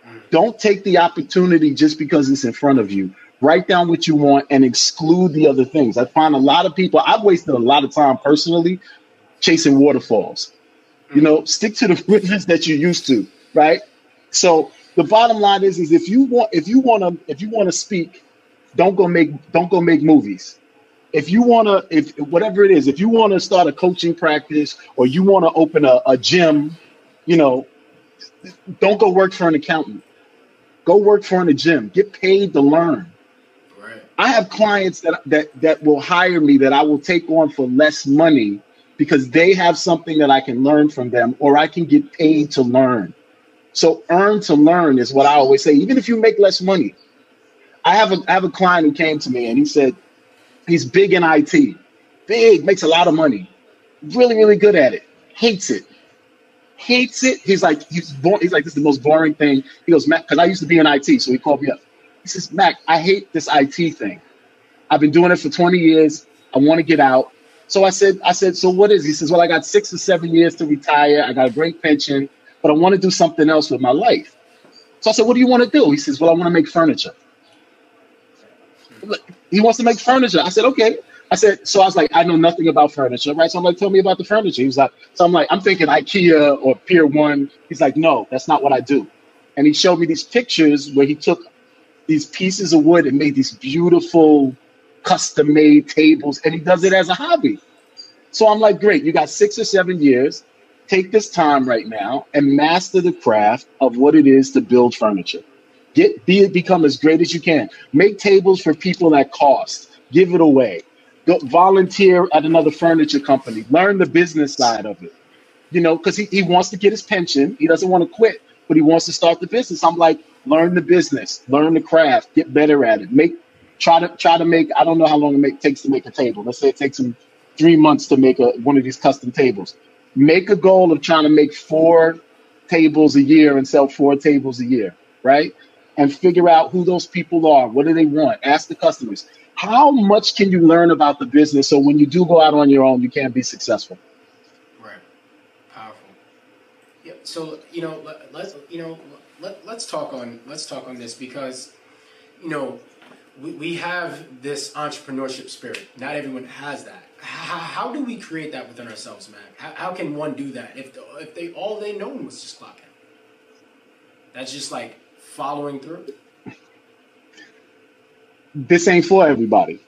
Mm. Don't take the opportunity just because it's in front of you. Write down what you want and exclude the other things. I find a lot of people, I've wasted a lot of time personally chasing waterfalls. You know, stick to the rivers that you're used to, right? So the bottom line is, is if you want, if you want to, if you want to speak, don't go make, don't go make movies if you want to, if whatever it is, if you want to start a coaching practice or you want to open a, a gym, you know, don't go work for an accountant. Go work for in a gym. Get paid to learn. Right. I have clients that that that will hire me that I will take on for less money because they have something that I can learn from them or I can get paid to learn. So earn to learn is what I always say. Even if you make less money, I have a I have a client who came to me and he said, He's big in IT, big, makes a lot of money, really, really good at it. Hates it, hates it. He's like, he's born, he's like, this is the most boring thing. He goes, Mack, because I used to be in IT, so he called me up. He says, Mack, I hate this IT thing. I've been doing it for 20 years. I want to get out. So I said, I said, so what is? He says, well, I got six or seven years to retire. I got a great pension, but I want to do something else with my life. So I said, what do you want to do? He says, well, I want to make furniture he wants to make furniture. I said, okay, I said, so I was like, I know nothing about furniture, right? So I'm like, tell me about the furniture. He was like, so I'm like, I'm thinking IKEA or Pier One. He's like, no, that's not what I do. And he showed me these pictures where he took these pieces of wood and made these beautiful custom made tables, and he does it as a hobby. So I'm like, great, you got six or seven years. Take this time right now and master the craft of what it is to build furniture. Get be become as great as you can. Make tables for people that cost. Give it away. Go volunteer at another furniture company. Learn the business side of it. You know, because he, he wants to get his pension. He doesn't want to quit, but he wants to start the business. I'm like, learn the business, learn the craft, get better at it. Make try to try to make. I don't know how long it make, takes to make a table. Let's say it takes them three months to make a one of these custom tables. Make a goal of trying to make four tables a year and sell four tables a year, right? And figure out who those people are. What do they want? Ask the customers. How much can you learn about the business so when you do go out on your own, you can't be successful? Right. Powerful. Yeah. So you know, let, let's you know, let, let's talk on let's talk on this because you know we, we have this entrepreneurship spirit. Not everyone has that. How, how do we create that within ourselves, man? How, how can one do that if if they all they known was just clocking? That's just like following through. This ain't for everybody.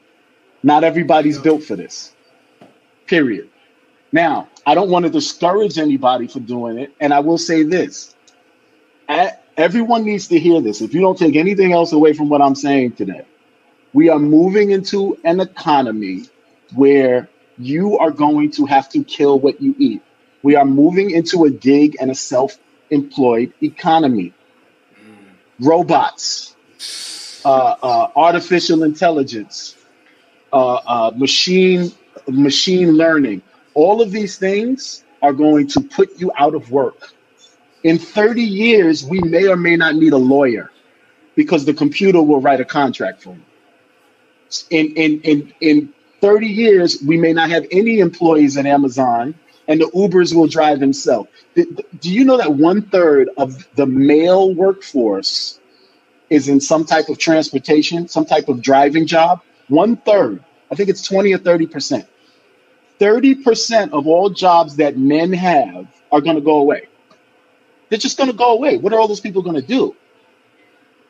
Not everybody's No. built for this. Period. Now, I don't want to discourage anybody for doing it, and I will say this: everyone needs to hear this. If you don't take anything else away from what I'm saying today, we are moving into an economy where you are going to have to kill what you eat. We are moving into a gig and a self-employed economy. Robots, uh, uh, artificial intelligence, uh, uh, machine machine learning. All of these things are going to put you out of work. In 30 years, we may or may not need a lawyer because the computer will write a contract for you. In in in in 30 years, we may not have any employees at Amazon, and the Ubers will drive themselves. Th- th- Do you know that one third of the male workforce is in some type of transportation, some type of driving job? One third. I think it's 20 or 30 percent. 30% of all jobs that men have are going to go away. They're just going to go away. What are all those people going to do?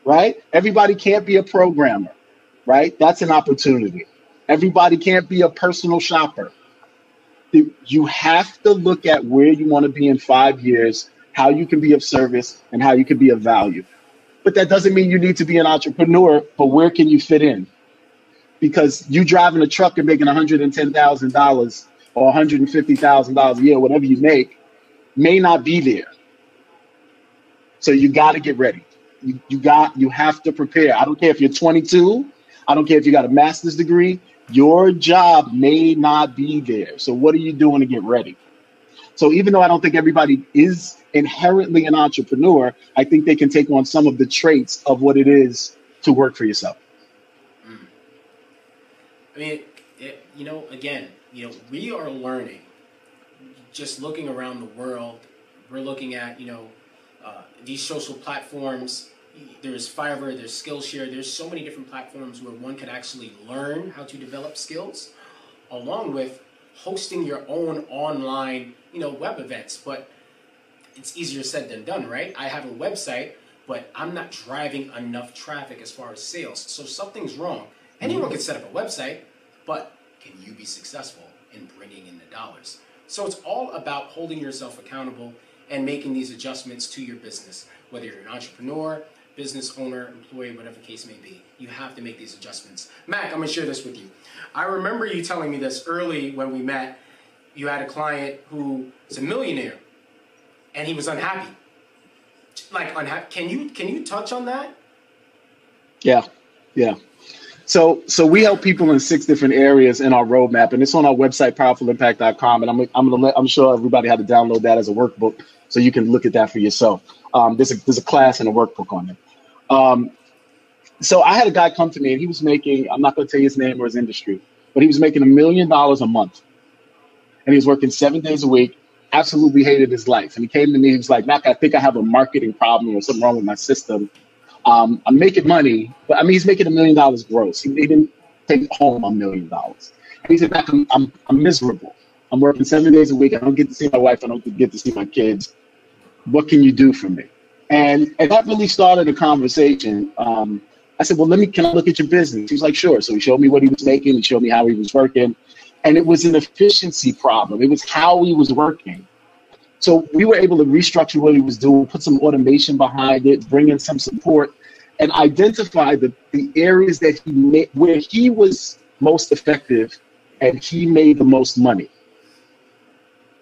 Right? Everybody can't be a programmer, right? That's an opportunity. Everybody can't be a personal shopper. You have to look at where you want to be in five years, how you can be of service, and how you can be of value. But that doesn't mean you need to be an entrepreneur, but where can you fit in? Because you driving a truck and making $110,000 or $150,000 a year, whatever you make, may not be there. So you got to get ready. You, you got you have to prepare. I don't care if you're 22. I don't care if you got a master's degree. Your job may not be there. So what are you doing to get ready? So even though I don't think everybody is inherently an entrepreneur, I think they can take on some of the traits of what it is to work for yourself. I mean, it, you know, again, you know, we are learning. Just looking around the world, we're looking at you know uh, these social platforms. There's Fiverr, there's Skillshare. There's so many different platforms where one could actually learn how to develop skills, along with hosting your own online, you know, web events. But it's easier said than done, right? I have a website, but I'm not driving enough traffic as far as sales. So something's wrong. Anyone can set up a website, but can you be successful in bringing in the dollars? So it's all about holding yourself accountable and making these adjustments to your business. Whether you're an entrepreneur, business owner, employee, whatever the case may be, you have to make these adjustments. Mack, I'm gonna share this with you. I remember you telling me this early when we met. You had a client who is a millionaire and he was unhappy. Like unhappy. Can you can you touch on that? Yeah, yeah. So, so we help people in six different areas in our roadmap, and it's on our website, powerfulimpact.com. And I'm, I'm gonna let, I'm sure everybody had to download that as a workbook, so you can look at that for yourself. Um, there's a there's a class and a workbook on it. Um, so I had a guy come to me, and he was making I'm not gonna tell you his name or his industry, but he was making a million dollars a month, and he was working seven days a week. Absolutely hated his life, and he came to me. He was like, "Mack, I think I have a marketing problem or something wrong with my system." Um, I'm making money, but I mean, he's making a million dollars gross. He, he didn't take home a million dollars. And he said, Mack, I'm, I'm, I'm miserable. I'm working seven days a week. I don't get to see my wife. I don't get to see my kids. What can you do for me? And and that really started a conversation. Um, I said, well, let me, can I look at your business? He was like, sure. So he showed me what he was making. He showed me how he was working. And it was an efficiency problem. It was how he was working. So we were able to restructure what he was doing, put some automation behind it, bring in some support, and identify the, the areas that he made where he was most effective and he made the most money.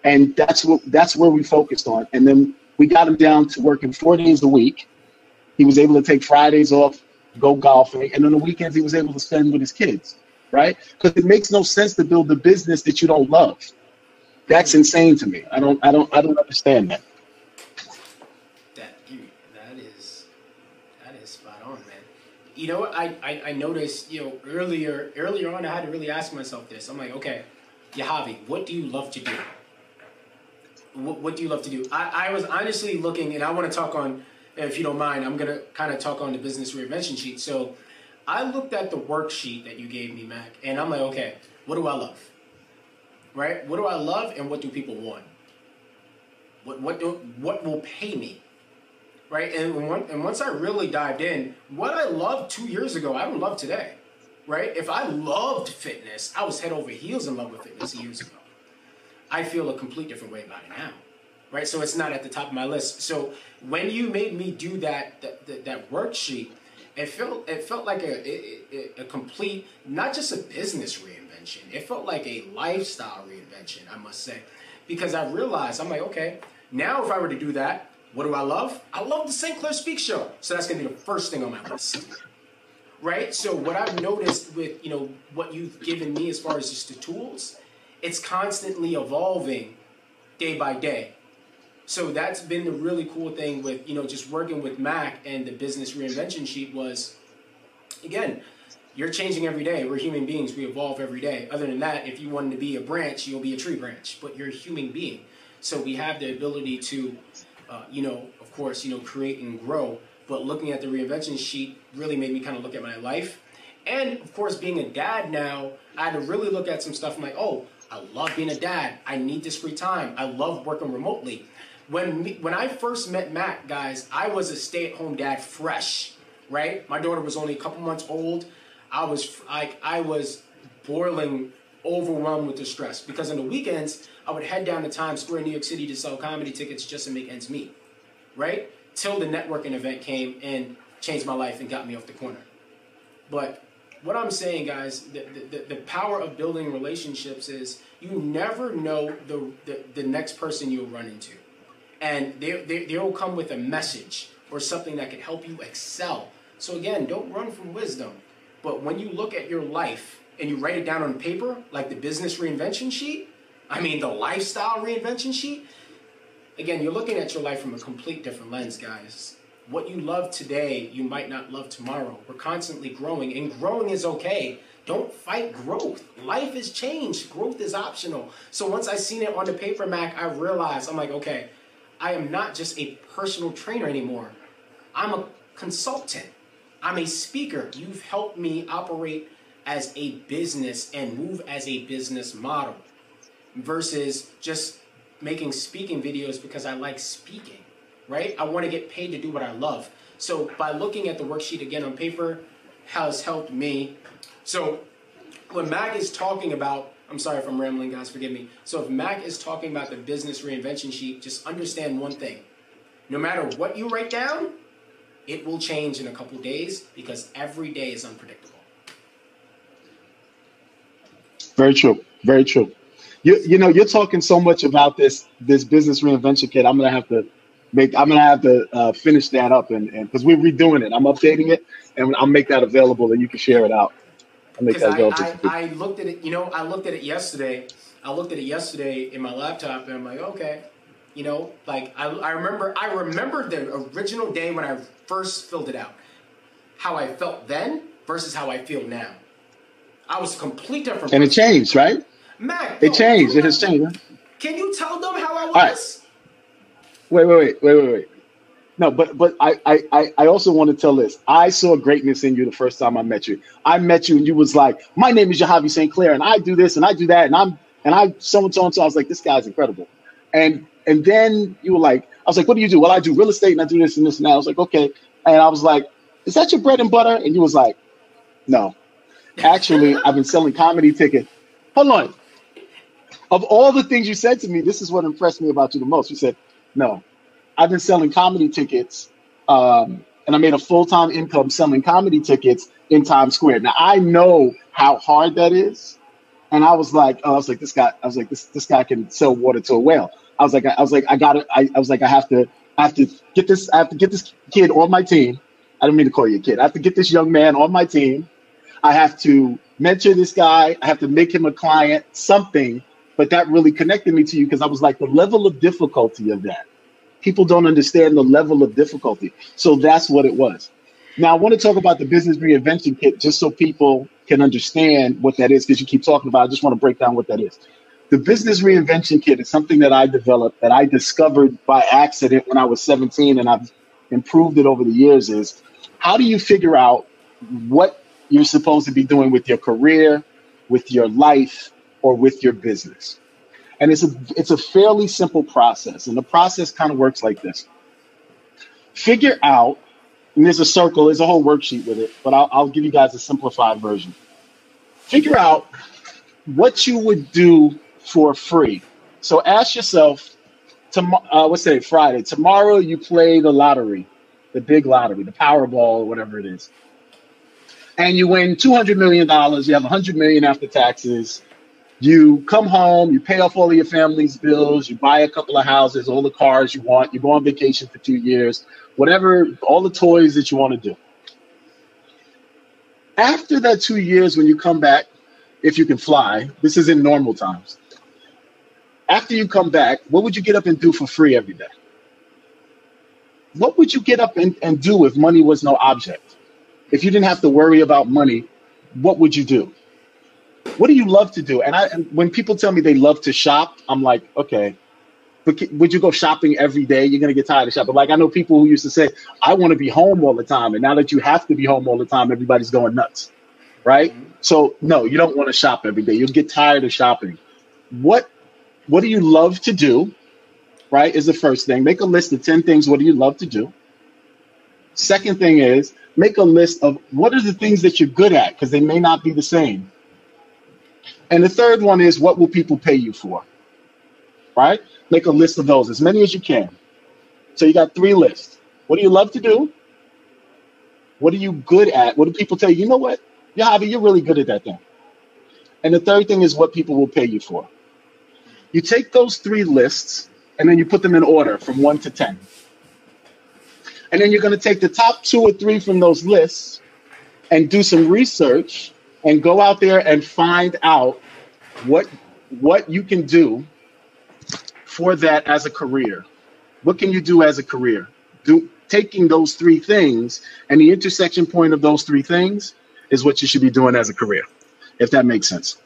And that's what that's where we focused on. And then we got him down to working four days a week. He was able to take Fridays off, go golfing, and on the weekends he was able to spend with his kids, right? Because it makes no sense to build a business that you don't love. That's insane to me. I don't I don't I don't understand that. That that is that is spot on, man. You know I, I, I noticed, you know, earlier earlier on I had to really ask myself this. I'm like, okay, Yahavi, what do you love to do? What, what do you love to do? I, I was honestly looking and I want to talk on if you don't mind, I'm gonna kind of talk on the business reinvention sheet. So I looked at the worksheet that you gave me, Mack, and I'm like, okay, what do I love? Right? What do I love and what do people want? What what do what will pay me? Right? And one, and once I really dived in, what I loved two years ago, I don't love today. Right? If I loved fitness, I was head over heels in love with fitness years ago. I feel a complete different way about it now right? So it's not at the top of my list. So when you made me do that that, that, that worksheet, it felt it felt like a, a, a complete not just a business reinvention. It felt like a lifestyle reinvention, I must say, because I realized I'm like, okay, now if I were to do that, what do I love? I love the St. Clair Speak Show. So that's gonna be the first thing on my list. Right? So what I've noticed with, you know, what you've given me as far as just the tools, it's constantly evolving day by day. So that's been the really cool thing with you know just working with Mack and the business reinvention sheet was again you're changing every day. We're human beings. We evolve every day. Other than that if you wanted to be a branch you'll be a tree branch but you're a human being. So we have the ability to uh, you know of course you know create and grow but looking at the reinvention sheet really made me kind of look at my life. And of course being a dad now i had to really look at some stuff i'm like oh i love being a dad i need this free time i love working remotely when me, when I first met Matt, guys, I was a stay-at-home dad, fresh, right? My daughter was only a couple months old. I was like, I was boiling, overwhelmed with the stress because on the weekends I would head down to Times Square, in New York City, to sell comedy tickets just to make ends meet, right? Till the networking event came and changed my life and got me off the corner. But what I'm saying, guys, the, the, the power of building relationships is you never know the, the, the next person you'll run into and they, they, they will come with a message or something that can help you excel. So again, don't run from wisdom. But when you look at your life and you write it down on paper, like the business reinvention sheet, I mean the lifestyle reinvention sheet, again, you're looking at your life from a complete different lens, guys. What you love today, you might not love tomorrow. We're constantly growing, and growing is okay. Don't fight growth. Life is changed. Growth is optional. So once I seen it on the paper, Mack, I realized I'm like, okay, I am not just a personal trainer anymore. I'm a consultant. I'm a speaker. You've helped me operate as a business and move as a business model versus just making speaking videos because I like speaking, right? I want to get paid to do what I love. So by looking at the worksheet again on paper has helped me. So when Mack is talking about I'm sorry if I'm rambling, guys, forgive me. So if Mack is talking about the business reinvention sheet, just understand one thing. No matter what you write down, it will change in a couple days because every day is unpredictable. Very true. Very true. You you know you're talking so much about this this business reinvention kit. I'm gonna have to make I'm gonna have to uh, finish that up and because we're redoing it. I'm updating it and I'll make that available and you can share it out. Because I, I, I, looked at it, you know, I looked at it yesterday. I looked at it yesterday in my laptop, and I'm like, okay, you know, like I, I remember, I remember the original day when I first filled it out, how I felt then versus how I feel now. I was complete different. And it changed, right? Mack, it changed. It has changed. Can you tell them how I was? Wait, wait, wait, wait, wait, wait. No, but but I, I I also want to tell this. I saw greatness in you the first time I met you. I met you and you was like, my name is Javi St. Clair, and I do this and I do that, and I'm and I so and so so. I was like, this guy's incredible. And and then you were like, I was like, what do you do? Well, I do real estate and I do this and this and that. I was like, okay. And I was like, is that your bread and butter? And you was like, no. Actually, I've been selling comedy tickets. Hold on. Of all the things you said to me, this is what impressed me about you the most. You said, no, I've been selling comedy tickets, um, and I made a full time income selling comedy tickets in Times Square. Now I know how hard that is, and I was like, oh, I was like, this guy, I was like, this this guy can sell water to a whale. I was like, I, I was like, I got it. I, I was like, I have to, I have to get this, I have to get this kid on my team. I don't mean to call you a kid. I have to get this young man on my team. I have to mentor this guy. I have to make him a client, something. But that really connected me to you because I was like, the level of difficulty of that. People don't understand the level of difficulty. So that's what it was. Now, I want to talk about the business reinvention kit just so people can understand what that is because you keep talking about it. I just want to break down what that is. The business reinvention kit is something that I developed that I discovered by accident when I was 17 and I've improved it over the years is how do you figure out what you're supposed to be doing with your career, with your life, or with your business? And it's a it's a fairly simple process. And the process kind of works like this. Figure out, and there's a circle, there's a whole worksheet with it, but I'll, I'll give you guys a simplified version. Figure out what you would do for free. So ask yourself, tomorrow, uh, what's today? Friday. Tomorrow you play the lottery the big lottery, the Powerball, whatever it is, and you win two hundred million dollars. You have a hundred million after taxes. You come home, you pay off all of your family's bills, you buy a couple of houses, all the cars you want, you go on vacation for two years, whatever, all the toys that you want to do. After that two years, when you come back, if you can fly, this is in normal times. After you come back, what would you get up and do for free every day? what would you get up and, and do if money was no object? If you didn't have to worry about money, what would you do? What do you love to do? And I, and when people tell me they love to shop, I'm like, okay, but would you go shopping every day? You're gonna get tired of shopping. Like I know people who used to say, I want to be home all the time, and now that you have to be home all the time, everybody's going nuts, right? Mm-hmm. So no, you don't want to shop every day. You'll get tired of shopping. What What do you love to do? right, is the first thing. Make a list of 10 things. What do you love to do? Second thing is make a list of what are the things that you're good at because they may not be the same. And the third one is what will people pay you for? Right? Make a list of those, as many as you can. So you got three lists. What do you love to do? What are you good at? What do people tell you? You know what? Yeah, Javi, you're really good at that thing. And the third thing is what people will pay you for. You take those three lists and then you put them in order from one to 10. And then you're going to take the top two or three from those lists and do some research and go out there and find out what what you can do for that as a career. What can you do as a career? Do taking those three things and the intersection point of those three things is what you should be doing as a career, if that makes sense.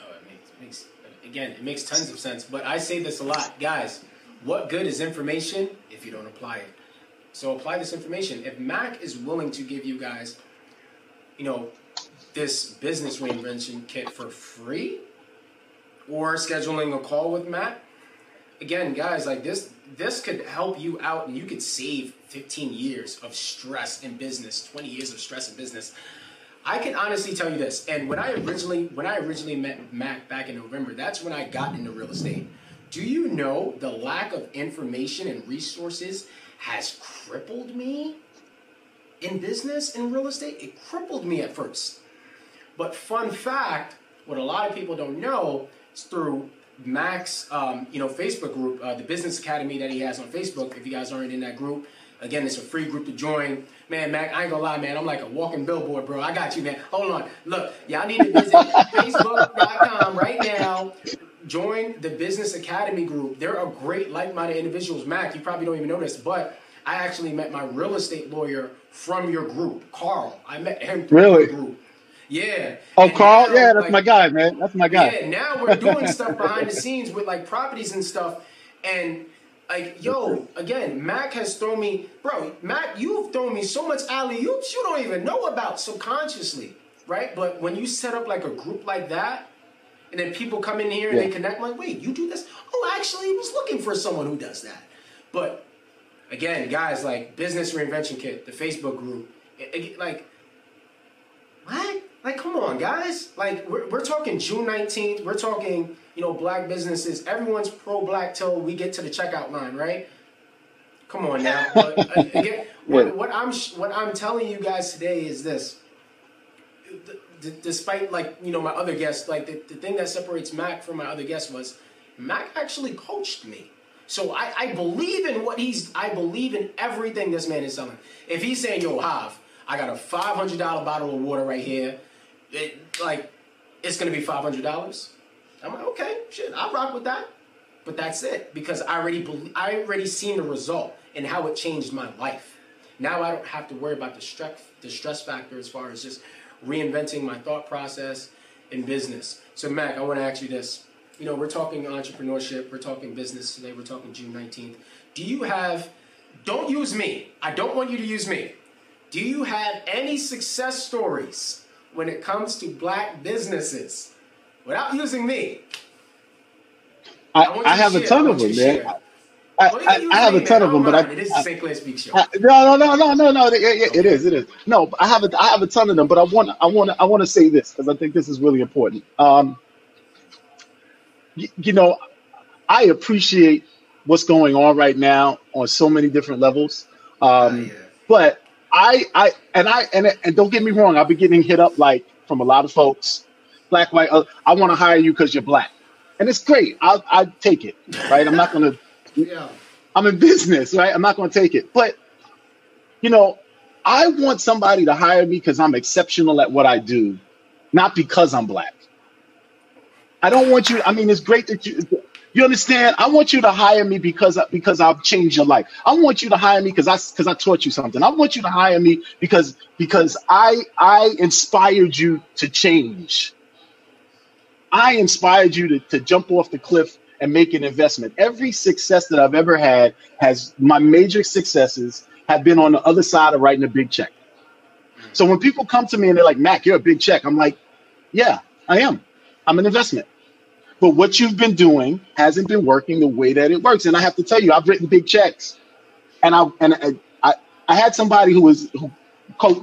Oh, it makes, makes again, it makes tons of sense. But I say this a lot, guys. What good is information if you don't apply it? So apply this information. If Mack is willing to give you guys, you know, this business reinvention kit for free, or scheduling a call with Matt. again, guys, like this, this could help you out, and you could save 15 years of stress in business, 20 years of stress in business. I can honestly tell you this, and when I originally when I originally met Matt back in November, that's when I got into real estate. Do you know the lack of information and resources has crippled me in business in real estate? It crippled me at first. But fun fact, what a lot of people don't know is through Mack's, um, you know, Facebook group, uh, the Business Academy that he has on Facebook. If you guys aren't in that group, again, it's a free group to join. Man, Mack, I ain't gonna lie, man. I'm like a walking billboard, bro. I got you, man. Hold on. Look, y'all need to visit Facebook.com right now join the Business Academy group. They're a great like-minded individuals. Mack, you probably don't even know this, but I actually met my real estate lawyer from your group, Carl. I met him through really? your group. Yeah. Oh, Carl? Now, yeah, that's like, my guy, man. That's my guy. Yeah, now we're doing stuff behind the scenes with like properties and stuff. And Like, yo, again, Mack has thrown me, bro. Mack, you've thrown me so much alley oops you don't even know about subconsciously, right? But when you set up like a group like that, and then people come in here and Yeah. they connect, I'm like, wait, you do this? Oh, actually, I was looking for someone who does that. But again, guys, like Business Reinvention Kit, the Facebook group, it- it- like, what? Like, come on, guys. Like, we're, we're talking June 19th. We're talking, you know, black businesses. Everyone's pro black till we get to the checkout line, right? Come on now. But uh, again, what, what I'm what I'm telling you guys today is this. D- d- despite like you know my other guests, like the, the thing that separates Mack from my other guests was Mack actually coached me. So I, I believe in what he's I believe in everything this man is selling. If he's saying, yo, Hav, I got a five hundred dollar bottle of water right here, it like it's gonna be five hundred dollars. I'm like, okay, shit, I'll rock with that. But that's it because I already believe, I already seen the result and how it changed my life. Now I don't have to worry about the stress the stress factor as far as just reinventing my thought process in business. So Mack, I want to ask you this. You know, we're talking entrepreneurship, we're talking business today, we're talking June 19th. Do you have don't use me. I don't want you to use me. Do you have any success stories when it comes to black businesses without using me? I, I to have a ton of them, man. share. I, Well, I, I have a ton of them, but I, it is the St. Clair Speak Show. I- no, no, no, no, no, no. It, it- it is, it is. No, I have a, I have a ton of them, but I want, I want, I want to say this because I think this is really important. Um, you, you know, I appreciate what's going on right now on so many different levels. Um, yeah. but I, I, and I, and and don't get me wrong, I've been getting hit up like from a lot of folks, black, white. Uh, I want to hire you because you're black, and it's great. I'll, I take it, right? I'm not gonna. Yeah. I'm in business, right? I'm not to take it. But, you know, I want somebody to hire me because I'm exceptional at what I do, not because I'm black. I don't want you. I mean, it's great that you. You understand? I want you to hire me because because I've changed your life. I want you to hire me because I because I taught you something. I want you to hire me because because I I inspired you to change. I inspired you to, to jump off the cliff and make an investment. Every success that I've ever had has my major successes have been on the other side of writing a big check. So when people come to me and they're like, Mack, you're a big check, I'm like, yeah, I am. I'm an investment. But what you've been doing hasn't been working the way that it works. And I have to tell you, I've written big checks. And I and I I, I had somebody who was who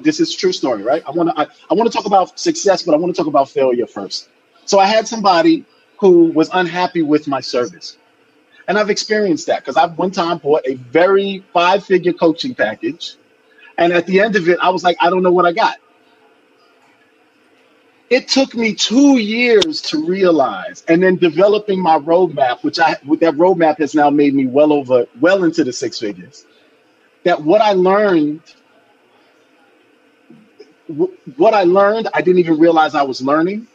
this is true story, right? I want to I, I want to talk about success, but I want to talk about failure first. So I had somebody who was unhappy with my service. And I've experienced that because I've one time bought a very five figure coaching package. And at the end of it, I was like, I don't know what I got. It took me two years to realize, and then developing my roadmap, which I with that roadmap has now made me well over, well into the six figures. That what I learned, what I learned, I didn't even realize I was learning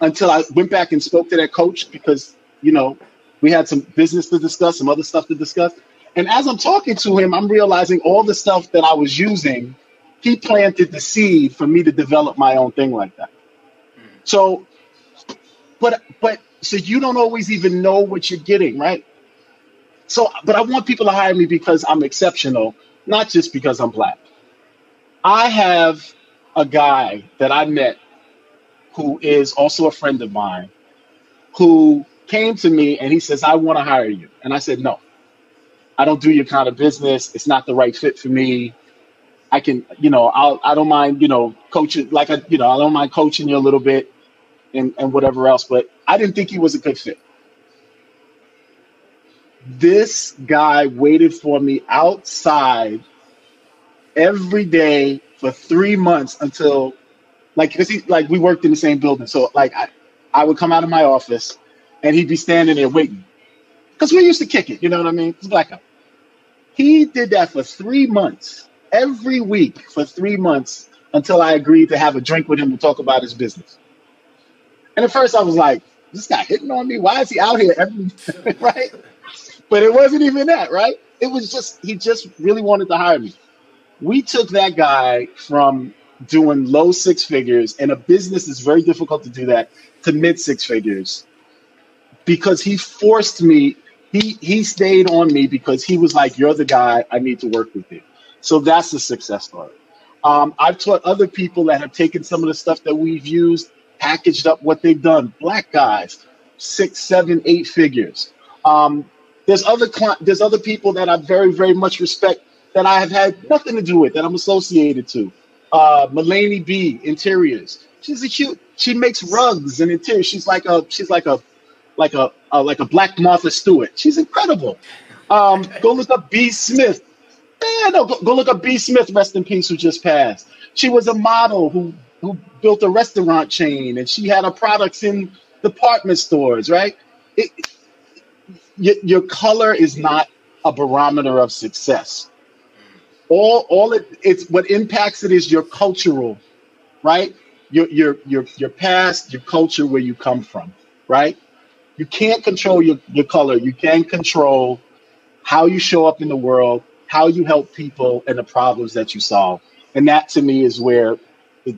until I went back and spoke to that coach because, you know, we had some business to discuss, some other stuff to discuss. And as I'm talking to him, I'm realizing all the stuff that I was using, he planted the seed for me to develop my own thing like that. So, but, but, so you don't always even know what you're getting, right? So, but I want people to hire me because I'm exceptional, not just because I'm black. I have a guy that I met who is also a friend of mine who came to me and he says, I want to hire you. And I said, No, I don't do your kind of business. It's not the right fit for me. I can, you know, I'll, I don't mind, you know, coaching, like, I, you know, I don't mind coaching you a little bit and, and whatever else, but I didn't think he was a good fit. This guy waited for me outside every day for three months until like cause he like we worked in the same building. So like I, I would come out of my office and he'd be standing there waiting. Because we used to kick it, you know what I mean? It's blackout. He did that for three months, every week for three months until I agreed to have a drink with him to talk about his business. And at first I was like, this guy hitting on me? Why is he out here every right? But it wasn't even that, right? It was just he just really wanted to hire me. We took that guy from doing low six figures, and a business is very difficult to do that, to mid six figures. Because he forced me, he he stayed on me because he was like, "You're the guy. I need to work with you." So that's a success story. Um, I've taught other people that have taken some of the stuff that we've used, packaged up what they've done. Black guys, six, seven, eight figures. Um, there's other there's other people that I very very much respect that I have had nothing to do with that I'm associated to. Uh, B Interiors. She's a cute. She makes rugs and interiors. She's like a she's like a like a, a like a black Martha Stewart. She's incredible. Um, go look up B Smith. Man, no, go, go look up B Smith. Rest in peace. Who just passed. She was a model who who built a restaurant chain, and she had her products in department stores. Right. It, your, your color is not a barometer of success. All all it it's what impacts it is your cultural, right? Your your your your past, your culture, where you come from, right? You can't control your, your color. You can control how you show up in the world, how you help people, and the problems that you solve. And that to me is where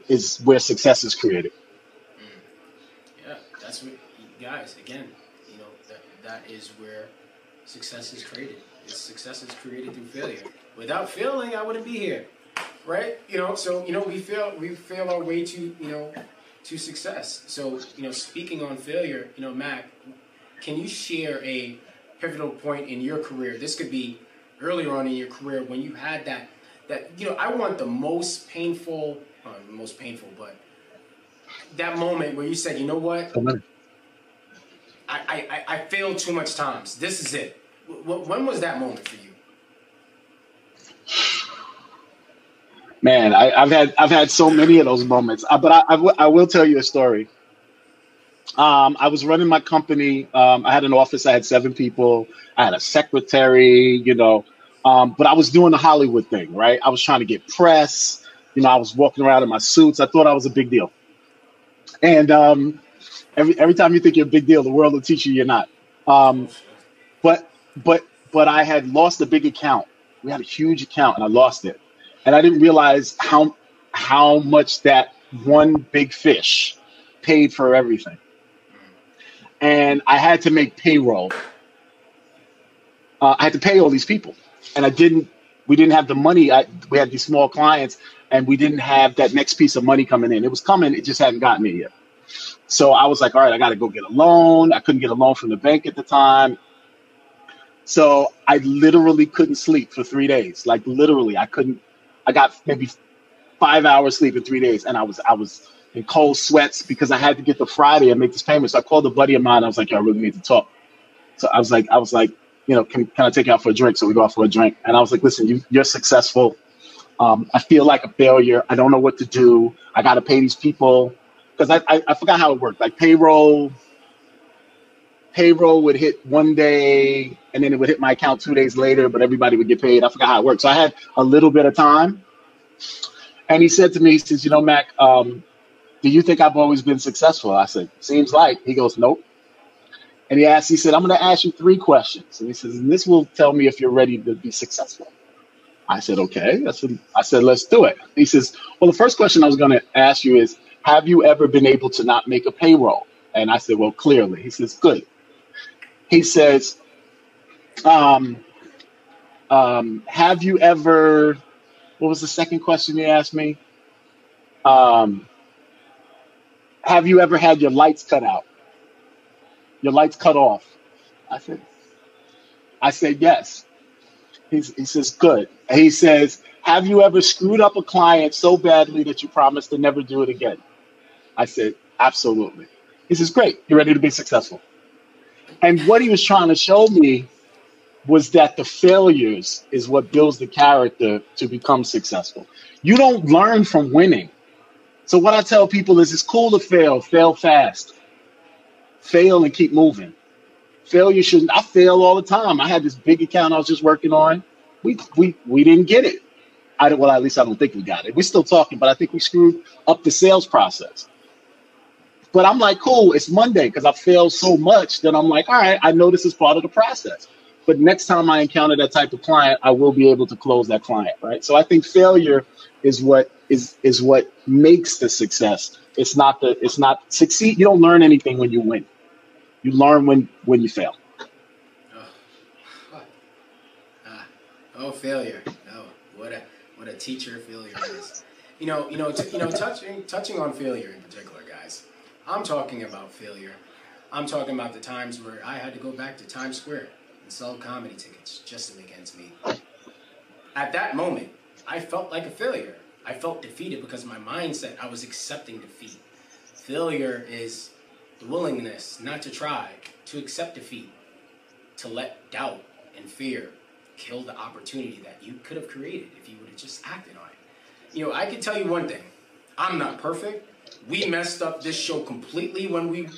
is where success is created. Mm. Yeah, that's what guys. Again, you know that that is where success is created. It's success is created through failure. Without failing, I wouldn't be here, right? You know, so you know we fail we fail our way to you know to success. So, you know, speaking on failure, you know, Mack, can you share a pivotal point in your career? This could be earlier on in your career when you had that that you know, I want the most painful, uh, most painful, but that moment where you said, you know what, I, I, I failed too much times. This is it. When was that moment for you? Man, I, have had I've had so many of those moments, uh, but I, I, w- I will tell you a story. Um, I was running my company. Um, I had an office. I had seven people. I had a secretary, you know, um, but I was doing the Hollywood thing, right? I was trying to get press. You know, I was walking around in my suits. I thought I was a big deal. And um, every every time you think you're a big deal, the world will teach you you're not. Um, but but but I had lost a big account. We had a huge account, and I lost it and I didn't realize how how much that one big fish paid for everything. And I had to make payroll. Uh, I had to pay all these people, and I didn't. We didn't have the money. I, we had these small clients, and we didn't have that next piece of money coming in. It was coming. It just hadn't gotten me yet. So I was like, all right, I got to go get a loan. I couldn't get a loan from the bank at the time. So I literally couldn't sleep for three days. Like literally, I couldn't I got maybe five hours sleep in three days, and I was I was in cold sweats because I had to get the Friday and make this payment. So I called a buddy of mine. I was like, "Yo, I really need to talk." So I was like, I was like, you know, can, can I take you out for a drink? So we go out for a drink, and I was like, "Listen, you, you're successful. Um, I feel like a failure. I don't know what to do. I got to pay these people because I, I I forgot how it worked. Like payroll, payroll would hit one day and then it would hit my account two days later, but everybody would get paid. I forgot how it worked. So I had a little bit of time. And he said to me, he says, You know, Mack, um, do you think I've always been successful? I said, Seems like. He goes, Nope. And he asked, he said, I'm going to ask you three questions. And he says, And this will tell me if you're ready to be successful. I said, Okay. I said, I said, Let's do it. He says, Well, the first question I was going to ask you is, Have you ever been able to not make a payroll? And I said, Well, clearly. He says, Good he says, um, um, have you ever, what was the second question he asked me? Um, have you ever had your lights cut out? Your lights cut off? I said, I said, yes. He's, he says, good. And he says, have you ever screwed up a client so badly that you promised to never do it again? I said, absolutely. He says, great. You're ready to be successful. And what he was trying to show me was that the failures is what builds the character to become successful. You don't learn from winning. So what I tell people is it's cool to fail, fail fast. Fail and keep moving. Failure shouldn't I fail all the time. I had this big account I was just working on. We we we didn't get it. I don't. well at least I don't think we got it. We're still talking, but I think we screwed up the sales process. But I'm like, cool, it's Monday because I failed so much that I'm like, all right, I know this is part of the process. But next time I encounter that type of client, I will be able to close that client, right? So I think failure is what is is what makes the success. It's not the it's not succeed. You don't learn anything when you win. You learn when when you fail. Oh, uh, oh, failure. Oh, what a what a teacher failure is. You know, you know, t- you know, touching touching on failure in particular, guys. I'm talking about failure. I'm talking about the times where I had to go back to Times Square and sell comedy tickets just to make ends meet. At that moment, I felt like a failure. I felt defeated because my mindset, I was accepting defeat. Failure is the willingness not to try, to accept defeat, to let doubt and fear kill the opportunity that you could have created if you would have just acted on it. You know, I can tell you one thing I'm not perfect. We messed up this show completely when we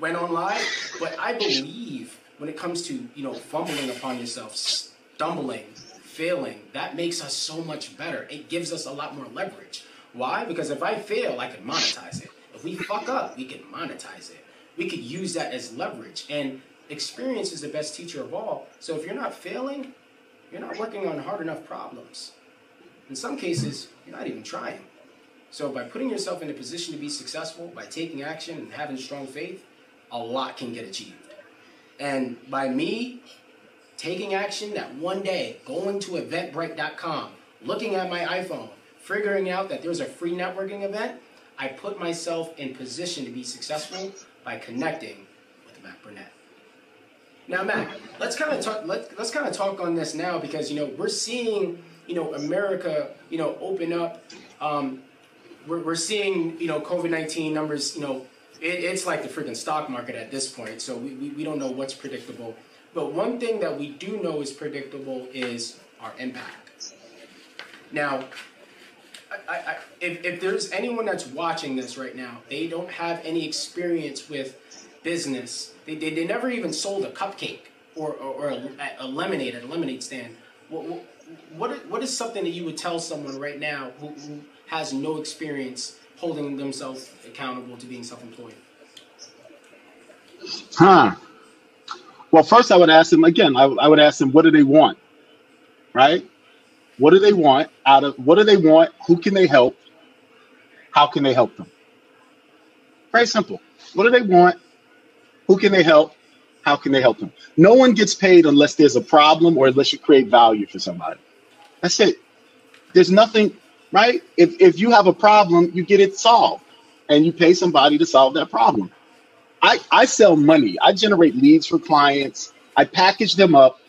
went on live, but I believe when it comes to, you know, fumbling upon yourself, stumbling, failing, that makes us so much better. It gives us a lot more leverage. Why? Because if I fail, I can monetize it. If we fuck up, we can monetize it. We could use that as leverage. And experience is the best teacher of all. So if you're not failing, you're not working on hard enough problems. In some cases, you're not even trying. So by putting yourself in a position to be successful, by taking action and having strong faith, a lot can get achieved. And by me taking action that one day, going to eventbrite.com, looking at my iPhone, figuring out that there's a free networking event, I put myself in position to be successful by connecting with Mack Burnett. Now, Mack, let's kind of talk. Let, let's kind of talk on this now because you know we're seeing you know America you know open up. Um, we're, we're seeing you know COVID nineteen numbers. You know it, it's like the freaking stock market at this point. So we, we, we don't know what's predictable. But one thing that we do know is predictable is our impact. Now, I, I, if, if there's anyone that's watching this right now, they don't have any experience with business. They, they, they never even sold a cupcake or, or, or a, a, lemonade at a lemonade stand. What, what, what is something that you would tell someone right now who, who has no experience holding themselves accountable to being self-employed? Huh. Well, first I would ask them again. I, I would ask them, what do they want? Right? What do they want out of? What do they want? Who can they help? How can they help them? Very simple. What do they want? Who can they help? How can they help them? No one gets paid unless there's a problem or unless you create value for somebody. That's it. There's nothing, right? If, if you have a problem, you get it solved and you pay somebody to solve that problem. I, I sell money. I generate leads for clients. I package them up.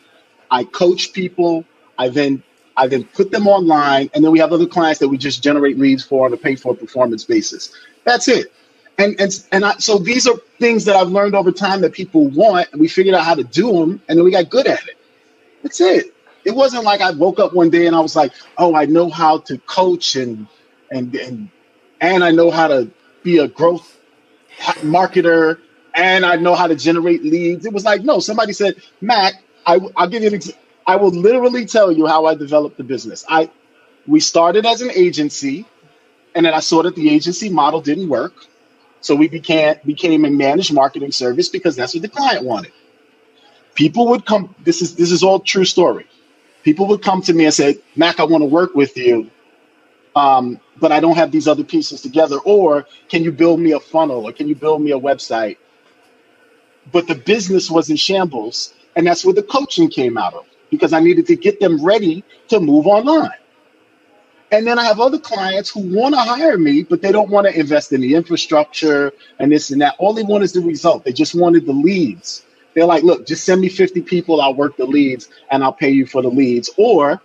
I coach people. I then I then put them online, and then we have other clients that we just generate leads for on a pay for performance basis. That's it. And and and I, so these are things that I've learned over time that people want, and we figured out how to do them, and then we got good at it. That's it. It wasn't like I woke up one day and I was like, "Oh, I know how to coach and and and and I know how to be a growth marketer and I know how to generate leads." It was like, no, somebody said, "Mack, I, will give you an example." I will literally tell you how I developed the business. I we started as an agency, and then I saw that the agency model didn't work. So we became became a managed marketing service because that's what the client wanted. People would come. This is this is all true story. People would come to me and say, "Mack, I want to work with you, um, but I don't have these other pieces together. Or can you build me a funnel? Or can you build me a website?" But the business was in shambles, and that's where the coaching came out of because I needed to get them ready to move online. And then I have other clients who want to hire me, but they don't want to invest in the infrastructure and this and that. All they want is the result. They just wanted the leads. They're like, look, just send me 50 people, I'll work the leads and I'll pay you for the leads. Or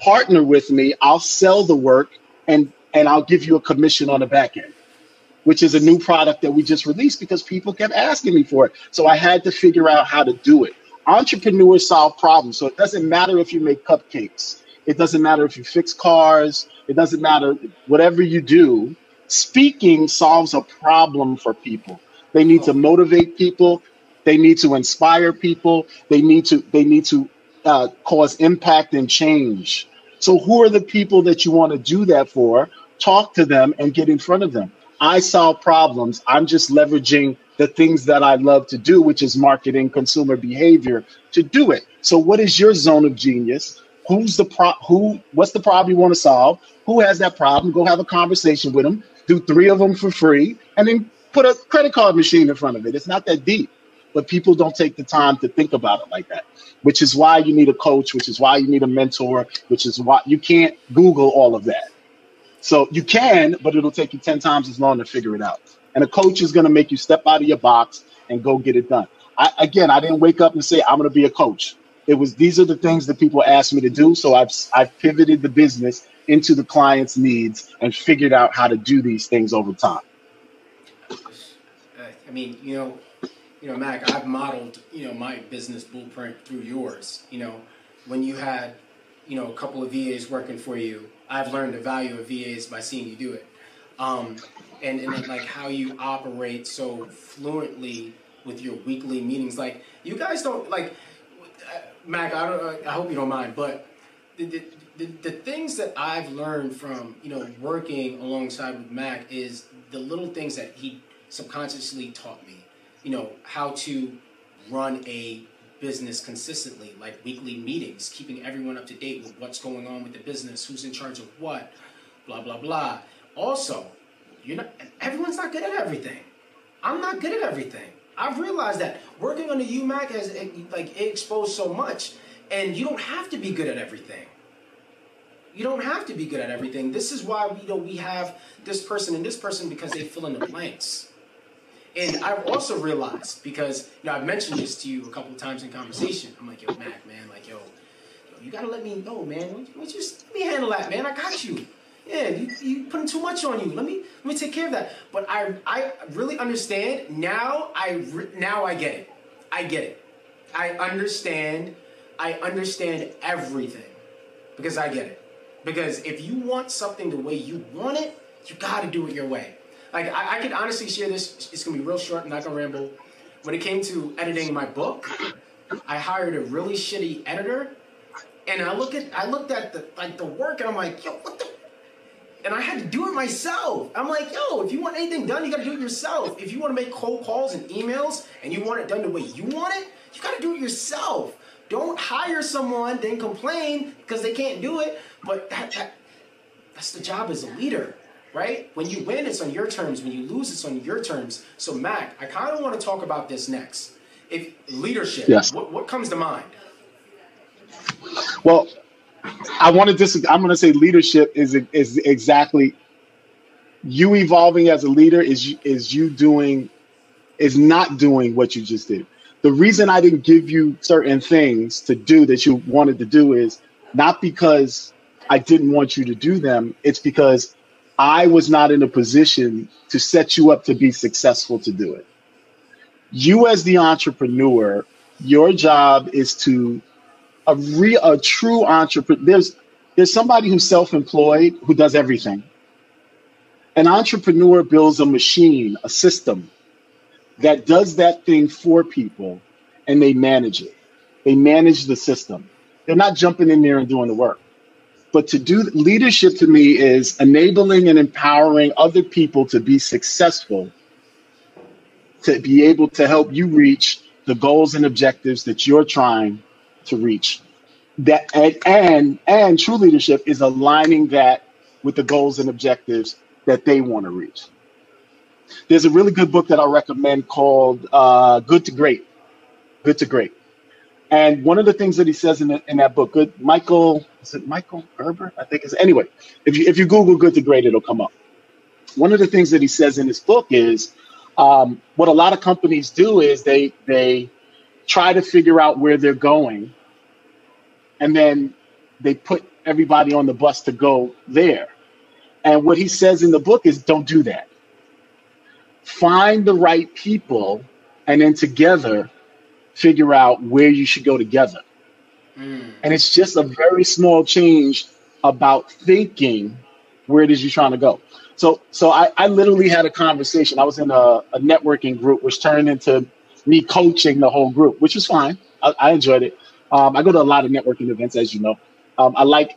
partner with me, I'll sell the work and and I'll give you a commission on the back end, which is a new product that we just released because people kept asking me for it. So I had to figure out how to do it entrepreneurs solve problems. So it doesn't matter if you make cupcakes. It doesn't matter if you fix cars. It doesn't matter whatever you do. Speaking solves a problem for people. They need to motivate people. They need to inspire people. They need to they need to uh, cause impact and change. So who are the people that you want to do that for? Talk to them and get in front of them. I solve problems. I'm just leveraging the things that I love to do, which is marketing consumer behavior, to do it. So, what is your zone of genius? Who's the pro? Who? What's the problem you want to solve? Who has that problem? Go have a conversation with them. Do three of them for free, and then put a credit card machine in front of it. It's not that deep. but people don't take the time to think about it like that. Which is why you need a coach, which is why you need a mentor, which is why you can't Google all of that. So you can, but it'll take you 10 times as long to figure it out. And a coach is going to make you step out of your box and go get it done. I, again, I didn't wake up and say, I'm going to be a coach. It was these are the things that people asked me to do. So I've, I've pivoted the business into the client's needs and figured out how to do these things over time. I mean, you know, you know, Mack, I've modeled, you know, my business blueprint through yours. You know, when you had, you know, a couple of VAs working for you, I've learned the value of VAs by seeing you do it. Um, and, and like how you operate so fluently with your weekly meetings. Like you guys don't like Mack. I don't. I hope you don't mind, but the, the, the, the things that I've learned from you know working alongside with Mack is the little things that he subconsciously taught me. You know how to run a business consistently, like weekly meetings, keeping everyone up to date with what's going on with the business, who's in charge of what, blah blah blah. Also, you're not everyone's not good at everything. I'm not good at everything. I've realized that working on the UMAC has like it exposed so much, and you don't have to be good at everything. You don't have to be good at everything. This is why we you know we have this person and this person because they fill in the blanks. And I've also realized because you know I've mentioned this to you a couple times in conversation. I'm like, yo, Mack, man, like, yo, yo you gotta let me know, man. Let me handle that, man. I got you yeah, you, you putting too much on you. Let me let me take care of that. But I I really understand now. I now I get it. I get it. I understand. I understand everything because I get it. Because if you want something the way you want it, you got to do it your way. Like I, I can honestly share this. It's gonna be real short. I'm not gonna ramble. When it came to editing my book, I hired a really shitty editor, and I look at I looked at the like the work, and I'm like, yo, what the and I had to do it myself. I'm like, yo, if you want anything done, you gotta do it yourself. If you wanna make cold calls and emails and you want it done the way you want it, you gotta do it yourself. Don't hire someone, then complain because they can't do it. But that, that that's the job as a leader, right? When you win, it's on your terms. When you lose, it's on your terms. So, Mack, I kind of want to talk about this next. If leadership, yes. what, what comes to mind? Well, I want to dis. I'm going to say leadership is is exactly you evolving as a leader is is you doing is not doing what you just did. The reason I didn't give you certain things to do that you wanted to do is not because I didn't want you to do them. It's because I was not in a position to set you up to be successful to do it. You, as the entrepreneur, your job is to a real a true entrepreneur there's there's somebody who's self-employed who does everything. An entrepreneur builds a machine a system that does that thing for people and they manage it. They manage the system. They're not jumping in there and doing the work. But to do leadership to me is enabling and empowering other people to be successful to be able to help you reach the goals and objectives that you're trying to reach. That and and, and true leadership is aligning that with the goals and objectives that they want to reach. There's a really good book that I recommend called uh, Good to Great. Good to Great. And one of the things that he says in, the, in that book, good Michael, is it Michael Gerber? I think it's anyway. If you if you Google Good to Great, it'll come up. One of the things that he says in his book is um, what a lot of companies do is they they try to figure out where they're going, and then they put everybody on the bus to go there. And what he says in the book is don't do that. Find the right people and then together figure out where you should go together. Mm. And it's just a very small change about thinking where it is you're trying to go. So so I, I literally had a conversation. I was in a, a networking group which turned into me coaching the whole group, which was fine. I, I enjoyed it. Um, I go to a lot of networking events, as you know. Um, I like,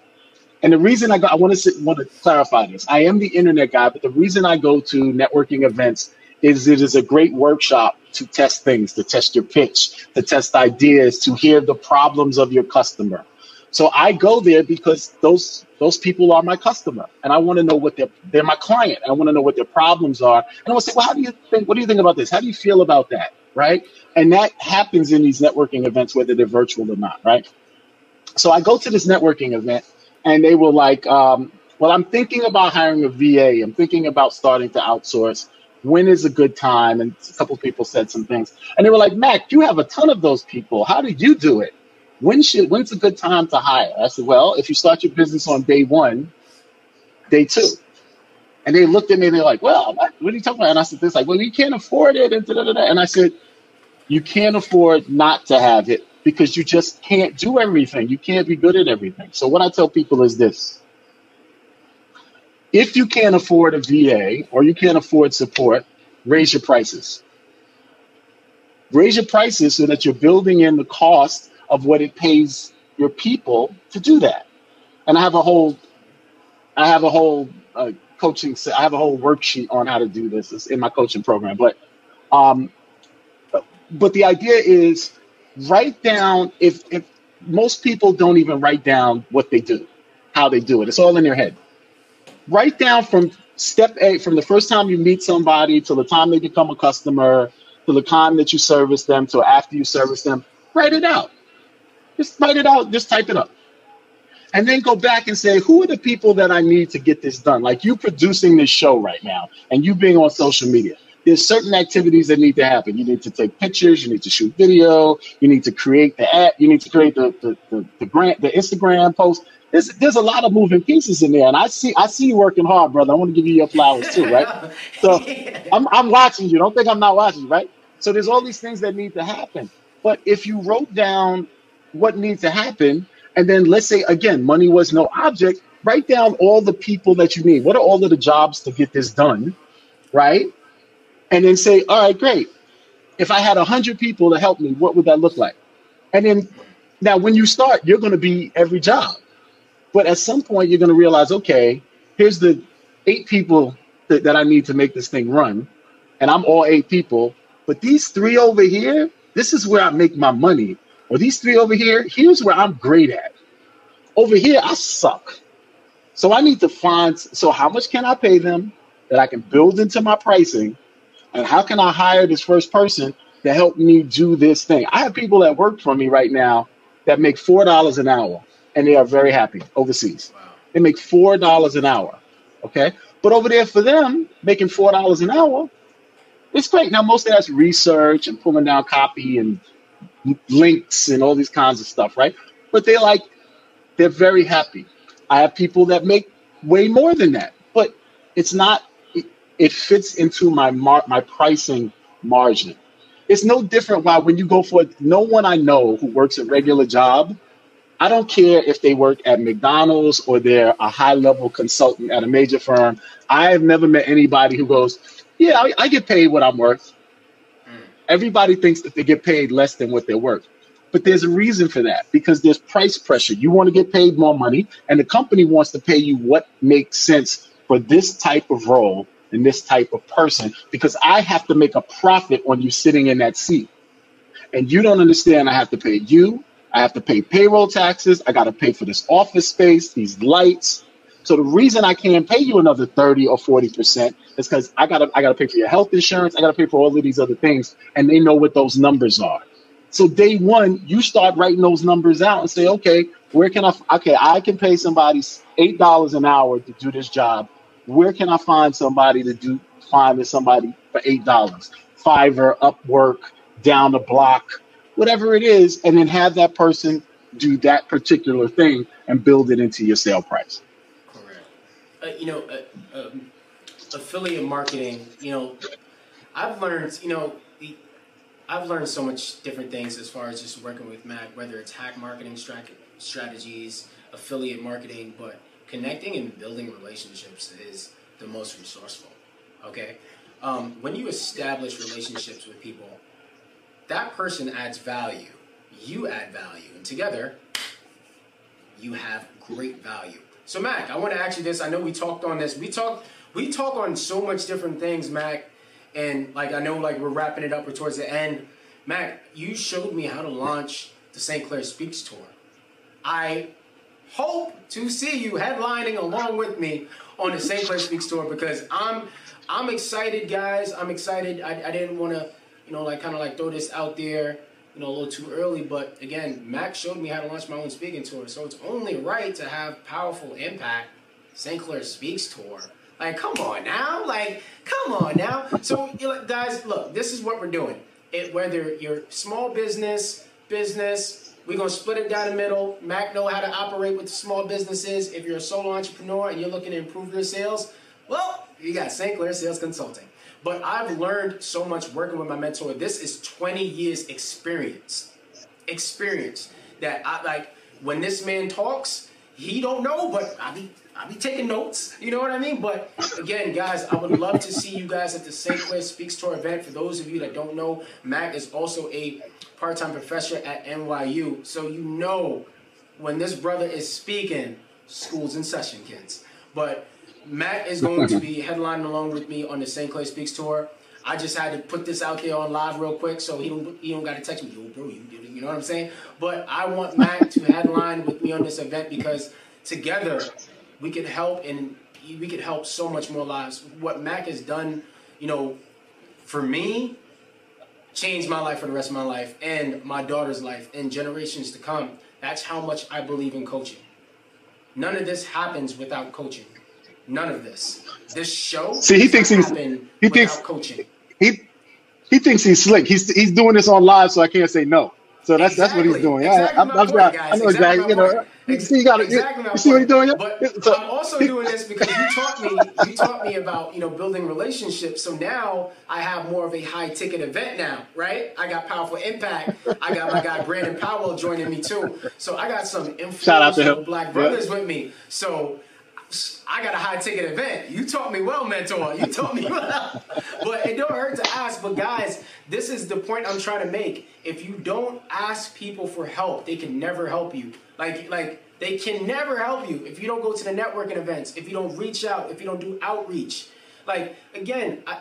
and the reason I go, I want to want to clarify this. I am the internet guy, but the reason I go to networking events is it is a great workshop to test things, to test your pitch, to test ideas, to hear the problems of your customer. So I go there because those those people are my customer, and I want to know what they're they're my client. I want to know what their problems are, and I want to say, well, how do you think? What do you think about this? How do you feel about that? Right? And that happens in these networking events, whether they're virtual or not, right? So I go to this networking event, and they were like, um, "Well, I'm thinking about hiring a VA. I'm thinking about starting to outsource. When is a good time?" And a couple people said some things, and they were like, "Mack, you have a ton of those people. How do you do it? When should when's a good time to hire?" I said, "Well, if you start your business on day one, day two." And they looked at me and they're like, well, what, are you talking about? And I said, this like, well, we can't afford it. And, and I said, you can't afford not to have it because you just can't do everything. You can't be good at everything. So what I tell people is this. If you can't afford a VA or you can't afford support, raise your prices. Raise your prices so that you're building in the cost of what it pays your people to do that. And I have a whole, I have a whole uh, coaching. I have a whole worksheet on how to do this it's in my coaching program. But, um, but the idea is write down if if most people don't even write down what they do, how they do it. It's all in their head. Write down from step A, from the first time you meet somebody till the time they become a customer, to the time that you service them, till after you service them. Write it out. Just write it out. Just type it up and then go back and say, who are the people that I need to get this done? Like you producing this show right now and you being on social media. There's certain activities that need to happen. You need to take pictures, you need to shoot video, you need to create the app, you need to create the the, the, the grant the Instagram post. There's, there's a lot of moving pieces in there. And I see I see you working hard, brother. I want to give you your flowers too, right? So I'm I'm watching you. Don't think I'm not watching right? So there's all these things that need to happen. But if you wrote down what needs to happen, and then let's say again, money was no object. Write down all the people that you need. What are all of the jobs to get this done, right? And then say, all right, great. If I had a hundred people to help me, what would that look like? And then now, when you start, you're going to be every job. But at some point, you're going to realize, okay, here's the eight people that, that I need to make this thing run, and I'm all eight people. But these three over here, this is where I make my money. Or these three over here, here's where I'm great at. Over here, I suck. So I need to find, so how much can I pay them that I can build into my pricing? And how can I hire this first person to help me do this thing? I have people that work for me right now that make $4 an hour and they are very happy overseas. Wow. They make $4 an hour. Okay. But over there for them, making $4 an hour, it's great. Now, most of that's research and pulling down copy and links and all these kinds of stuff, right? But they like, they're very happy. I have people that make way more than that, but it's not. It, it fits into my mar- my pricing margin. It's no different. Why when you go for no one I know who works a regular job, I don't care if they work at McDonald's or they're a high level consultant at a major firm. I have never met anybody who goes, "Yeah, I, I get paid what I'm worth." Mm. Everybody thinks that they get paid less than what they're worth. But there's a reason for that because there's price pressure. You want to get paid more money, and the company wants to pay you what makes sense for this type of role and this type of person because I have to make a profit on you sitting in that seat. And you don't understand, I have to pay you, I have to pay payroll taxes, I got to pay for this office space, these lights, so the reason I can't pay you another 30 or 40% is because I gotta I gotta pay for your health insurance, I gotta pay for all of these other things, and they know what those numbers are. So day one, you start writing those numbers out and say, okay, where can I okay, I can pay somebody eight dollars an hour to do this job. Where can I find somebody to do find somebody for eight dollars? Fiverr, Upwork, down the block, whatever it is, and then have that person do that particular thing and build it into your sale price uh, you know, uh, um, affiliate marketing, you know, I've learned, you know, I've learned so much different things as far as just working with Mack, whether it's hack marketing strategies, affiliate marketing, but connecting and building relationships is the most resourceful. Okay, um, when you establish relationships with people, that person adds value, you add value, and together you have great value. So Mack, I want to ask you this. I know we talked on this. We talked we talk on so much different things, Mack. And like I know like we're wrapping it up or towards the end. Mack, you showed me how to launch the St. Clair Speaks tour. I hope to see you headlining along with me on the St. Clair Speaks tour because I'm I'm excited, guys. I'm excited. I, I didn't want to you know, like kind of like throw this out there, you know, a little too early. But again, Mack's showed me how to launch my own speaking tour, so it's only right to have powerful impact. St. Clair Speaks tour. Like, come on now, like, come on now. So, guys, look, this is what we're doing. It, whether you're small business, business, we're gonna split it down the middle. Mack know how to operate with small businesses. If you're a solo entrepreneur and you're looking to improve your sales, well, you got St. Clair Sales Consulting. But I've learned so much working with my mentor. This is 20 years experience. Experience that I like when this man talks, he don't know, but I be I be taking notes. You know what I mean? But again, guys, I would love to see you guys at the St. Clair Speaks Tour event. For those of you that don't know, Mack is also a part-time professor at NYU. So you know when this brother is speaking, school's in session, kids. But Mack is going to be headlining along with me on the St. Clair Speaks tour. I just had to put this out there on live real quick, so he don't he don't got to text me, yo, bro, you. You know what I'm saying? But I want Mack to headline with me on this event because together we could help and we could help so much more lives. What Mack has done, you know, for me, changed my life for the rest of my life and my daughter's life and generations to come. That's how much I believe in coaching. None of this happens without coaching. None of this. This show. See, he thinks he's he thinks coaching. He he thinks he's slick. He's he's doing this on live, so I can't say no. So that's exactly. that's what he's doing. Exactly I, I, I, point, I, know exactly. You know, you see, you got exactly you, you see what he's doing. But so, I'm also doing this because you taught me. You taught me about you know building relationships. So now I have more of a high ticket event now, right? I got powerful impact. I got my guy Brandon Powell joining me too. So I got some influential black brothers with me. So I got a high ticket event. You taught me well, mentor. You taught me well. but it don't hurt to ask. But guys, this is the point I'm trying to make. If you don't ask people for help, they can never help you. Like like they can never help you if you don't go to the networking events, if you don't reach out, if you don't do outreach. Like again, I,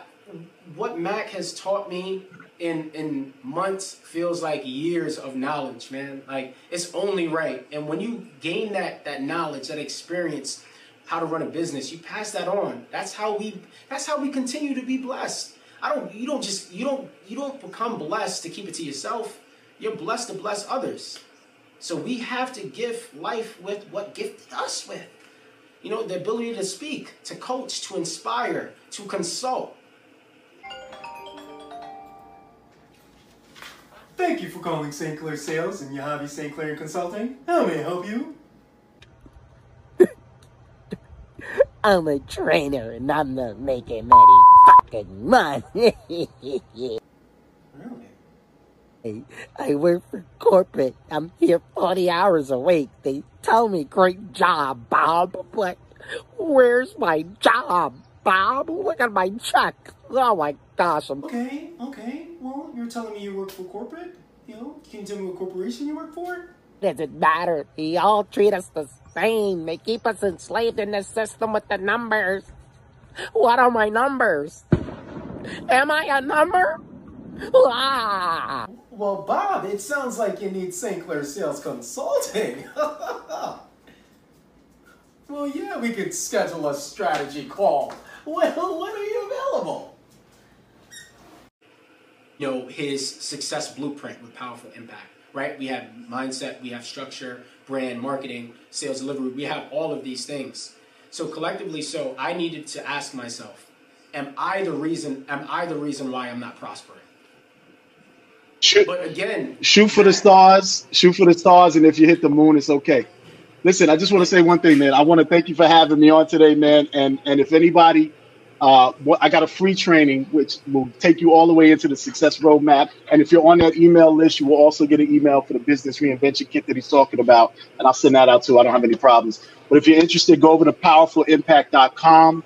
what Mack has taught me in in months feels like years of knowledge, man. Like it's only right. And when you gain that that knowledge, that experience, how to run a business, you pass that on. That's how we that's how we continue to be blessed. I don't you don't just you don't you don't become blessed to keep it to yourself. You're blessed to bless others. So we have to give life with what gifted us with. You know, the ability to speak, to coach, to inspire, to consult. Thank you for calling St. Clair Sales and Yahavi St. Clair Consulting. How may I help you? I'm a trainer and I'm not making any fucking money. really? I work for corporate. I'm here 40 hours a week. They tell me, great job, Bob. But where's my job, Bob? Look at my check. Oh my gosh. I'm... Okay, okay. Well, you're telling me you work for corporate? You know, can you tell me what corporation you work for? Does it matter? They all treat us the same. They keep us enslaved in the system with the numbers. What are my numbers? Am I a number? Ah! Well, Bob, it sounds like you need St. Clair Sales Consulting. well, yeah, we could schedule a strategy call. Well, when are you available? You know, his success blueprint with powerful impact right? We have mindset, we have structure, brand, marketing, sales delivery. We have all of these things. So collectively, so I needed to ask myself, am I the reason? Am I the reason why I'm not prospering? Shoot, but again, shoot for the stars. Shoot for the stars, and if you hit the moon, it's okay. Listen, I just want to say one thing, man. I want to thank you for having me on today, man. And and if anybody uh, I got a free training which will take you all the way into the success roadmap. And if you're on that email list, you will also get an email for the business reinvention kit that he's talking about. And I'll send that out too. I don't have any problems. But if you're interested, go over to powerfulimpact.com.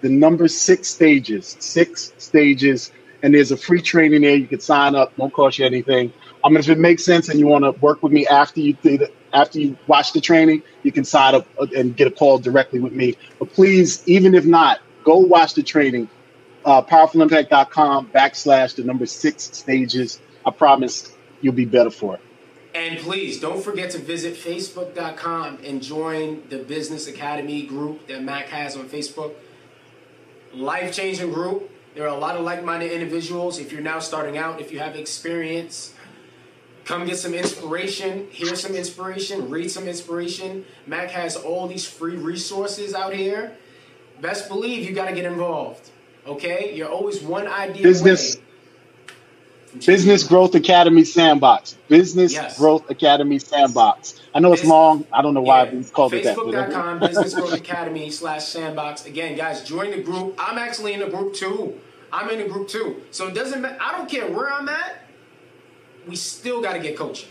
The number six stages, six stages, and there's a free training there. You can sign up, won't cost you anything. I mean, if it makes sense and you want to work with me after you after you watch the training, you can sign up and get a call directly with me. But please, even if not, Go watch the training. Uh, powerfulimpact.com backslash the number six stages. I promise you'll be better for it. And please don't forget to visit facebook.com and join the Business Academy group that Mack has on Facebook. Life changing group. There are a lot of like-minded individuals. If you're now starting out, if you have experience, come get some inspiration, hear some inspiration, read some inspiration. Mack has all these free resources out here. Best believe you got to get involved. Okay, you're always one idea Business away. Business Growth Academy Sandbox. Business yes. Growth Academy Sandbox. I know it's long. I don't know why yeah. we called it that. Facebook.com, Business Growth Academy slash Sandbox. Again, guys, join the group. I'm actually in the group too. I'm in the group too. So it doesn't matter. I don't care where I'm at. We still got to get coaching.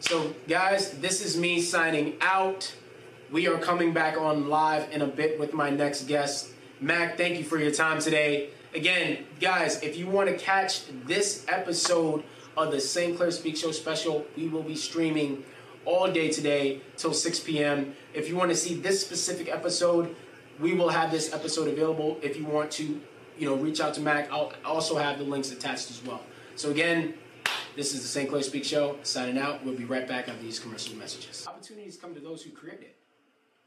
So, guys, this is me signing out. We are coming back on live in a bit with my next guest. Mack, thank you for your time today. Again, guys, if you want to catch this episode of the St. Clair Speak Show special, we will be streaming all day today till 6 p.m. If you want to see this specific episode, we will have this episode available. If you want to, you know, reach out to Mack, I'll also have the links attached as well. So again, this is the St. Clair Speak Show. Signing out. We'll be right back after these commercial messages. Opportunities come to those who create it.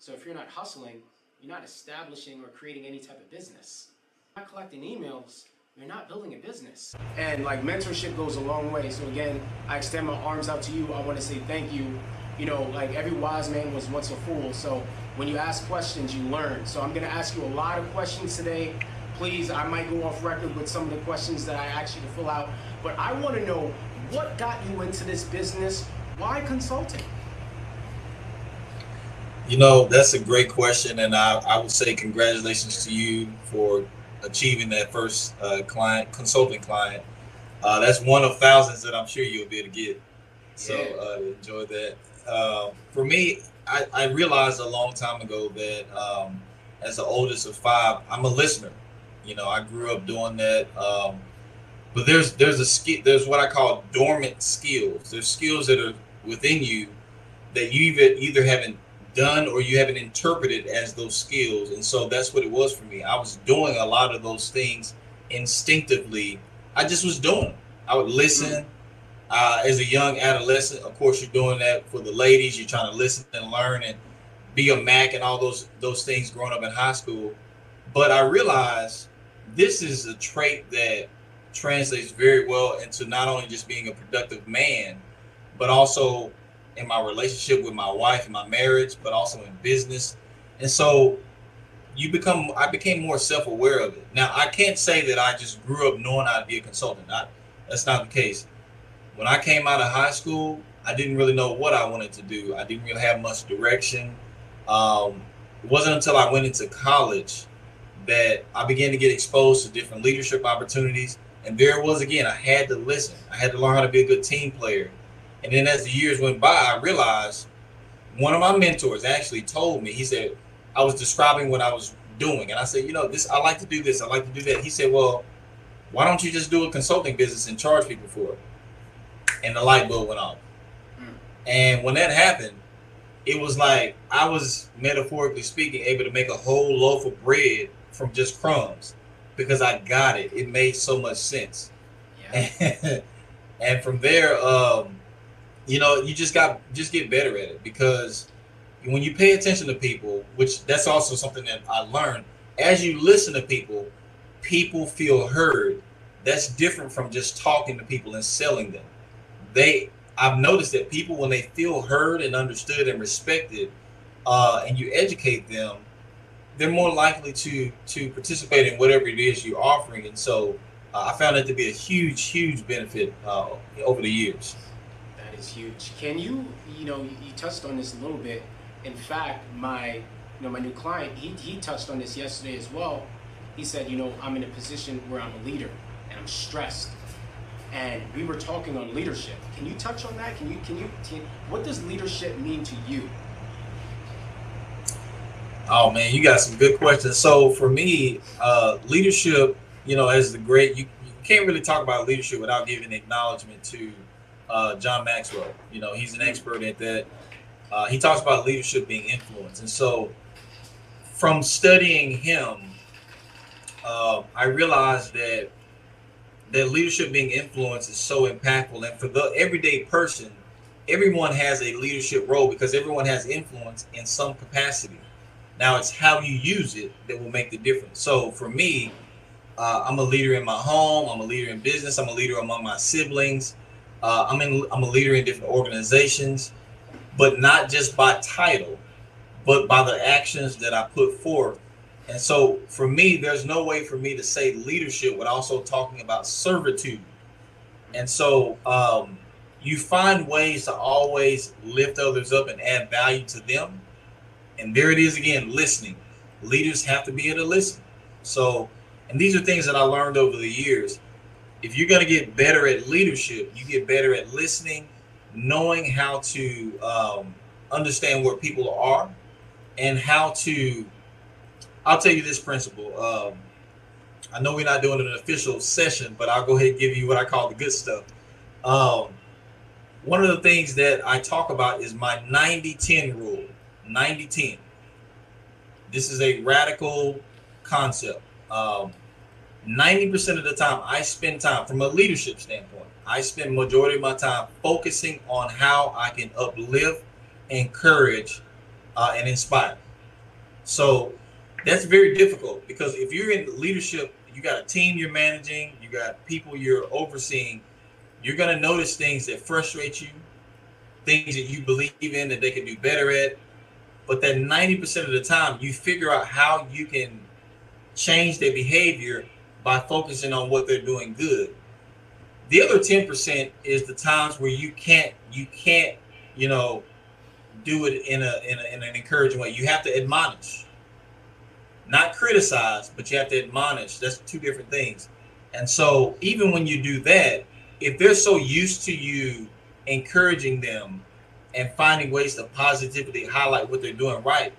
So if you're not hustling, you're not establishing or creating any type of business You're not collecting emails, you're not building a business. And like mentorship goes a long way. So again, I extend my arms out to you. I want to say thank you. You know, like every wise man was once a fool. So when you ask questions, you learn. So I'm going to ask you a lot of questions today. Please, I might go off record with some of the questions that I asked you to fill out. But I want to know what got you into this business? Why consulting? You know, that's a great question. And I, I would say congratulations to you for achieving that first uh, client, consulting client. Uh, that's one of thousands that I'm sure you'll be able to get. So uh, enjoy that. Um, for me, I, I, realized a long time ago that um, as the oldest of five, I'm a listener. You know, I grew up doing that. Um, but there's there's a skill there's what I call dormant skills. There's skills that are within you that you either either haven't done or you haven't interpreted as those skills. And so that's what it was for me. I was doing a lot of those things instinctively. I just was doing them. I would listen. Uh, as a young adolescent, of course, you're doing that for the ladies. You're trying to listen and learn and be a Mac and all those those things growing up in high school. But I realized this is a trait that translates very well into not only just being a productive man, but also in my relationship with my wife and my marriage, but also in business. And so you become I became more self-aware of it. Now I can't say that I just grew up knowing how to be a consultant. That's not the case. When I came out of high school, I didn't really know what I wanted to do. I didn't really have much direction. Um, it wasn't until I went into college that I began to get exposed to different leadership opportunities. And there it was again. I had to listen. I had to learn how to be a good team player. And then as the years went by, I realized one of my mentors actually told me, he said, I was describing what I was doing. And I said, you know, this I like to do this, I like to do that. He said, Well, why don't you just do a consulting business and charge people for it? And the light bulb went off. Mm. And when that happened, it was like I was metaphorically speaking able to make a whole loaf of bread from just crumbs because I got it. It made so much sense. Yeah. And, and from there, um, you know, you just got just get better at it because when you pay attention to people, which that's also something that I learned as you listen to people, people feel heard. That's different from just talking to people and selling them. They, I've noticed that people when they feel heard and understood and respected, uh, and you educate them, they're more likely to to participate in whatever it is you're offering. And so, uh, I found that to be a huge, huge benefit uh, over the years is huge. Can you, you know, you touched on this a little bit. In fact, my, you know, my new client, he, he touched on this yesterday as well. He said, you know, I'm in a position where I'm a leader and I'm stressed. And we were talking on leadership. Can you touch on that? Can you, can you, can, what does leadership mean to you? Oh man, you got some good questions. So for me, uh, leadership, you know, as the great, you, you can't really talk about leadership without giving acknowledgement to uh, John Maxwell. You know, he's an expert at that. Uh, he talks about leadership being influence, and so from studying him, uh, I realized that that leadership being influence is so impactful, and for the everyday person, everyone has a leadership role because everyone has influence in some capacity. Now it's how you use it that will make the difference. So for me, Uh, I'm a leader in my home. I'm a leader in business. I'm a leader among my siblings. Uh, I'm in. I'm a leader in different organizations, but not just by title, but by the actions that I put forth. And so, for me, there's no way for me to say leadership without also talking about servitude. And so, um, you find ways to always lift others up and add value to them. And there it is again, listening. Leaders have to be able to listen. So, and these are things that I learned over the years. If you're going to get better at leadership, you get better at listening, knowing how to um, understand where people are, and how to. I'll tell you this principle. Um, I know we're not doing an official session, but I'll go ahead and give you what I call the good stuff. Um, one of the things that I talk about is my 90 10 rule 90 10. This is a radical concept. Um, 90% of the time, I spend time from a leadership standpoint, I spend majority of my time focusing on how I can uplift, encourage, uh, and inspire. So that's very difficult because if you're in leadership, you got a team you're managing, you got people you're overseeing, you're going to notice things that frustrate you, things that you believe in that they can do better at. But that 90% of the time, you figure out how you can change their behavior by focusing on what they're doing good. The other 10% is the times where you can't, you can't, you know, do it in a, in, a, in an encouraging way. You have to admonish, not criticize, but you have to admonish. That's two different things. And so even when you do that, if they're so used to you encouraging them and finding ways to positively highlight what they're doing right,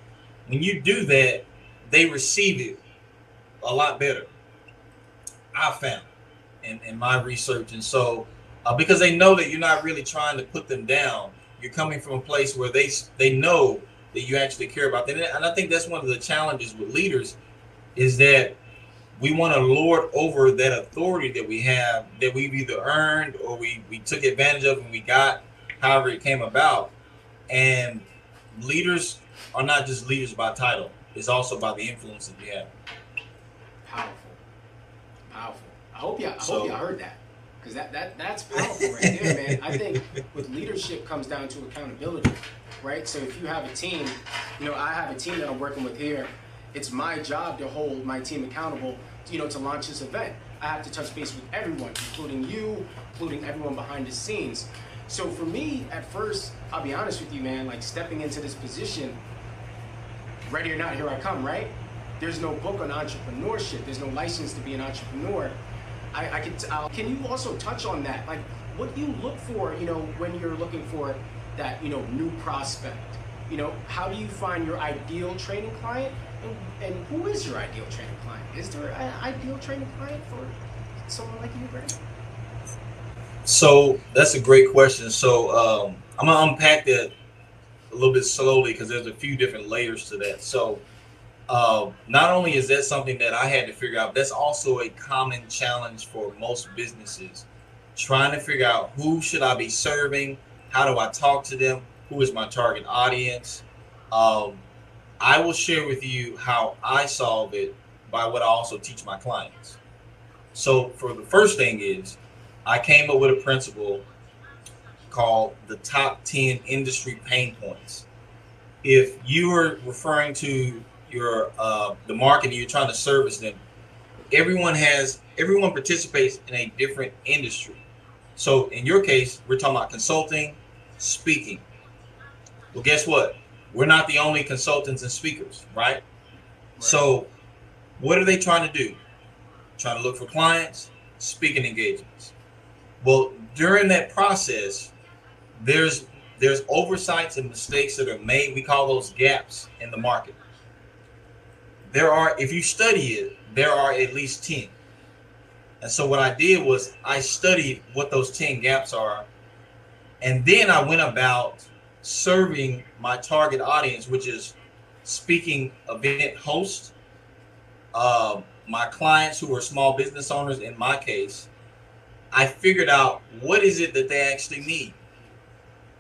when you do that, they receive it a lot better. I found in, in my research. And so, uh, because they know that you're not really trying to put them down, you're coming from a place where they they know that you actually care about them. And I think that's one of the challenges with leaders is that we want to lord over that authority that we have that we've either earned or we, we took advantage of and we got however it came about and leaders are not just leaders by title it's also by the influence that we have powerful powerful i hope you i so, hope you heard that because that, that that's powerful right there man i think with leadership comes down to accountability right so if you have a team you know i have a team that i'm working with here it's my job to hold my team accountable, you know, to launch this event. I have to touch base with everyone, including you, including everyone behind the scenes. So for me, at first, I'll be honest with you, man, like stepping into this position, ready or not, here I come, right? There's no book on entrepreneurship. There's no license to be an entrepreneur. I, I could, I'll, can you also touch on that? Like, what do you look for, you know, when you're looking for that, you know, new prospect? You know, how do you find your ideal training client? And, and who is your ideal training client? Is there an ideal training client for someone like you, Grant? So that's a great question. So um, I'm gonna unpack that a little bit slowly because there's a few different layers to that. So uh, not only is that something that I had to figure out, that's also a common challenge for most businesses. Trying to figure out who should I be serving, how do I talk to them, who is my target audience, um, I will share with you how I solve it by what I also teach my clients. So, for the first thing is, I came up with a principle called the top 10 industry pain points. If you are referring to your uh, the market and you're trying to service them, everyone has everyone participates in a different industry. So in your case, we're talking about consulting, speaking. Well, guess what? we're not the only consultants and speakers, right? right? So, what are they trying to do? Trying to look for clients, speaking engagements. Well, during that process, there's there's oversights and mistakes that are made. We call those gaps in the market. There are, if you study it, there are at least 10. And so what I did was I studied what those 10 gaps are. And then I went about serving my target audience, which is speaking event hosts, uh, my clients who are small business owners, in my case, I figured out what is it that they actually need.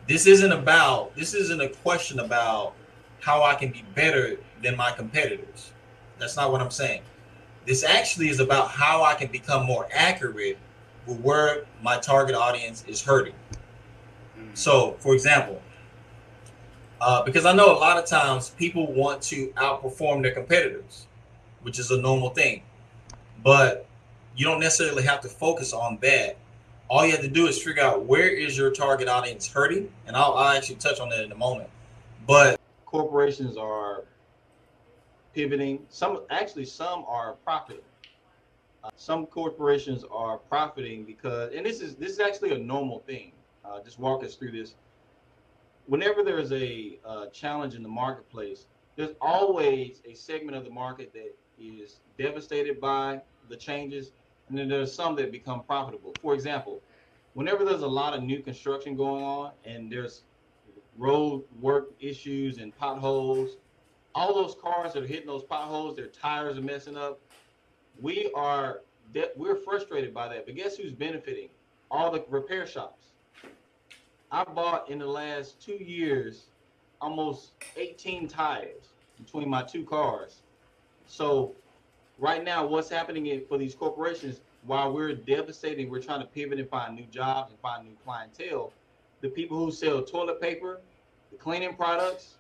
This isn't about, this isn't a question about how I can be better than my competitors. That's not what I'm saying. This actually is about how I can become more accurate with where my target audience is hurting. So, for example, uh, because I know a lot of times people want to outperform their competitors, which is a normal thing, but you don't necessarily have to focus on that. All you have to do is figure out where is your target audience hurting, and I'll, I'll actually touch on that in a moment. But corporations are pivoting. Some actually, some are profiting. Uh, some corporations are profiting because, and this is this is actually a normal thing. Uh, just walk us through this. Whenever there's a uh, challenge in the marketplace, there's always a segment of the market that is devastated by the changes, and then there's some that become profitable. For example, whenever there's a lot of new construction going on and there's road work issues and potholes, all those cars that are hitting those potholes, their tires are messing up. We are we're frustrated by that. But guess who's benefiting? All the repair shops. I bought in the last two years almost 18 tires between my two cars. So right now, what's happening for these corporations, while we're devastating, we're trying to pivot and find new jobs and find new clientele. The people who sell toilet paper, the cleaning products,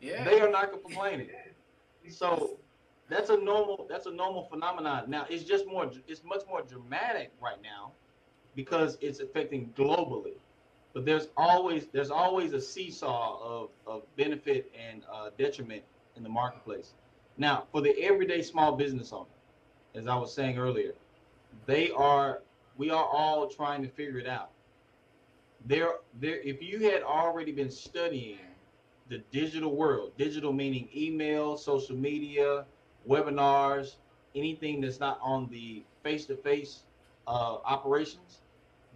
yeah. they are not complaining. So that's a normal that's a normal phenomenon. Now it's just more it's much more dramatic right now because it's affecting globally. But there's always there's always a seesaw of, of benefit and uh, detriment in the marketplace. Now, for the everyday small business owner, as I was saying earlier, they are we are all trying to figure it out. There, there. If you had already been studying the digital world, digital meaning email, social media, webinars, anything that's not on the face-to-face uh, operations,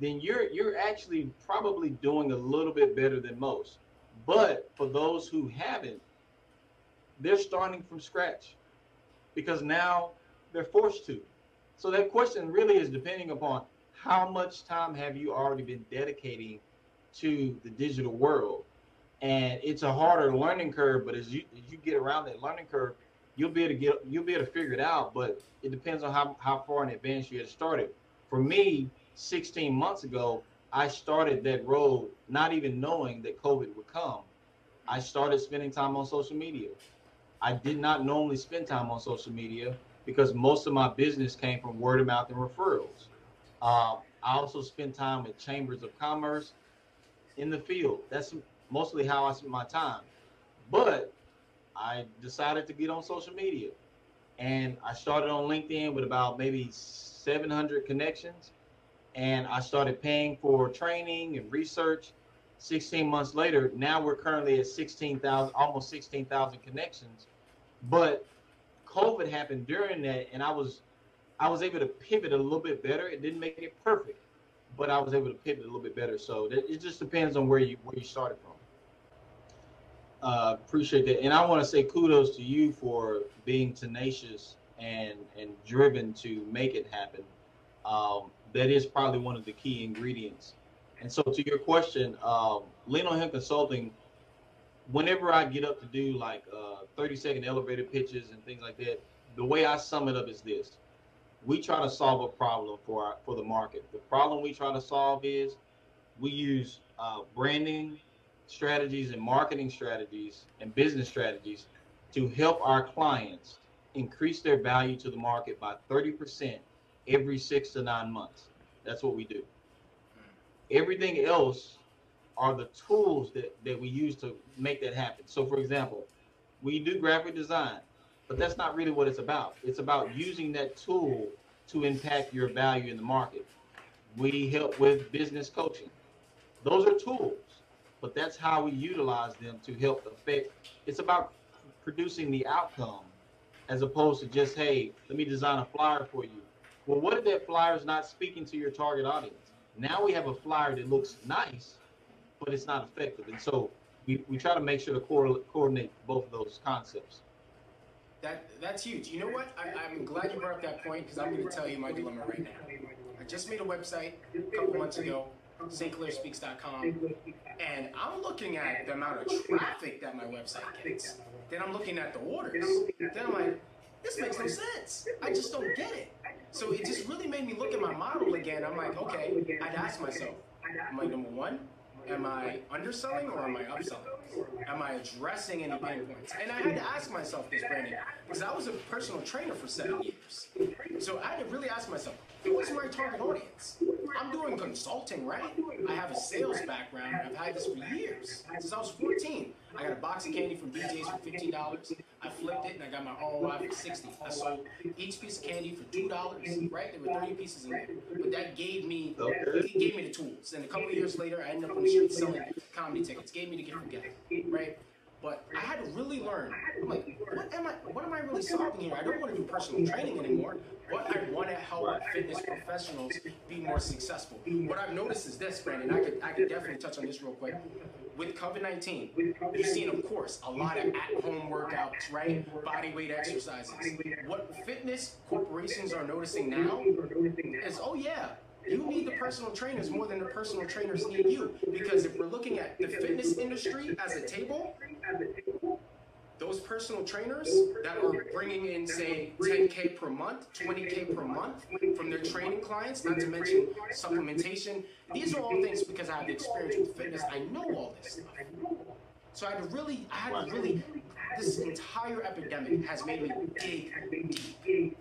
then you're you're actually probably doing a little bit better than most. But for those who haven't, they're starting from scratch because now they're forced to. So that question really is depending upon how much time have you already been dedicating to the digital world. And it's a harder learning curve, but as you as you get around that learning curve, you'll be able to get you'll be able to figure it out. But it depends on how, how far in advance you had started. For me, 16 months ago, I started that road not even knowing that COVID would come. I started spending time on social media. I did not normally spend time on social media because most of my business came from word of mouth and referrals. Um, I also spend time at chambers of commerce in the field. That's mostly how I spend my time. But I decided to get on social media and I started on LinkedIn with about maybe 700 connections and I started paying for training and research. 16 months later, now we're currently at 16,000, almost 16,000 connections. But COVID happened during that, and I was, I was able to pivot a little bit better. It didn't make it perfect, but I was able to pivot a little bit better. So it just depends on where you where you started from. Uh, appreciate that, and I want to say kudos to you for being tenacious and and driven to make it happen. Um, that is probably one of the key ingredients. And so, to your question, um, Lean on Him Consulting, whenever I get up to do like uh, 30 second elevator pitches and things like that, the way I sum it up is this we try to solve a problem for our, for the market. The problem we try to solve is we use uh, branding strategies and marketing strategies and business strategies to help our clients increase their value to the market by 30% every six to nine months. That's what we do. Everything else are the tools that, that we use to make that happen. So, for example, we do graphic design, but that's not really what it's about. It's about using that tool to impact your value in the market. We help with business coaching. Those are tools, but that's how we utilize them to help affect. It's about producing the outcome as opposed to just, hey, let me design a flyer for you well, what if that flyer is not speaking to your target audience? Now we have a flyer that looks nice, but it's not effective. And so we, we try to make sure to co- coordinate both of those concepts. That that's huge. You know what? I, I'm glad you brought up that point because I'm going to tell you my dilemma right now. I just made a website a couple months ago. stclairspeaks.com, and I'm looking at the amount of traffic that my website gets. Then I'm looking at the orders. Then I'm like, this makes no sense. I just don't get it. So it just really made me look at my model again. I'm like, okay, I'd ask myself, am I number one? Am I underselling or am I upselling? Am I addressing any pain points? And I had to ask myself this, Brandon, because I was a personal trainer for seven years. So I had to really ask myself, who is my target audience? I'm doing consulting, right? I have a sales background. I've had this for years, since I was 14. I got a box of candy from BJ's for $15. I flipped it and I got my ROI for 60. I sold each piece of candy for $2, right? There were 30 pieces in there. But that gave me, it gave me the tools. And a couple of years later, I ended up on the street selling comedy tickets. Gave me the gift of gift, right? But I had to really learn. I'm like, what am I? What am I really solving here? I don't want to do personal training anymore. What I want to help fitness professionals be more successful. What I've noticed is this, Brandon. I could I could definitely touch on this real quick. With COVID nineteen, you've seen, of course, a lot of at home workouts, right? Body weight exercises. What fitness corporations are noticing now is, oh yeah, you need the personal trainers more than the personal trainers need you. Because if we're looking at the fitness industry as a table, those personal trainers that are bringing in, say, 10K per month, 20K per month from their training clients, not to mention supplementation, these are all things because I have experience with fitness. I know all this stuff. So I had to really, I had to really, this entire epidemic has made me dig deep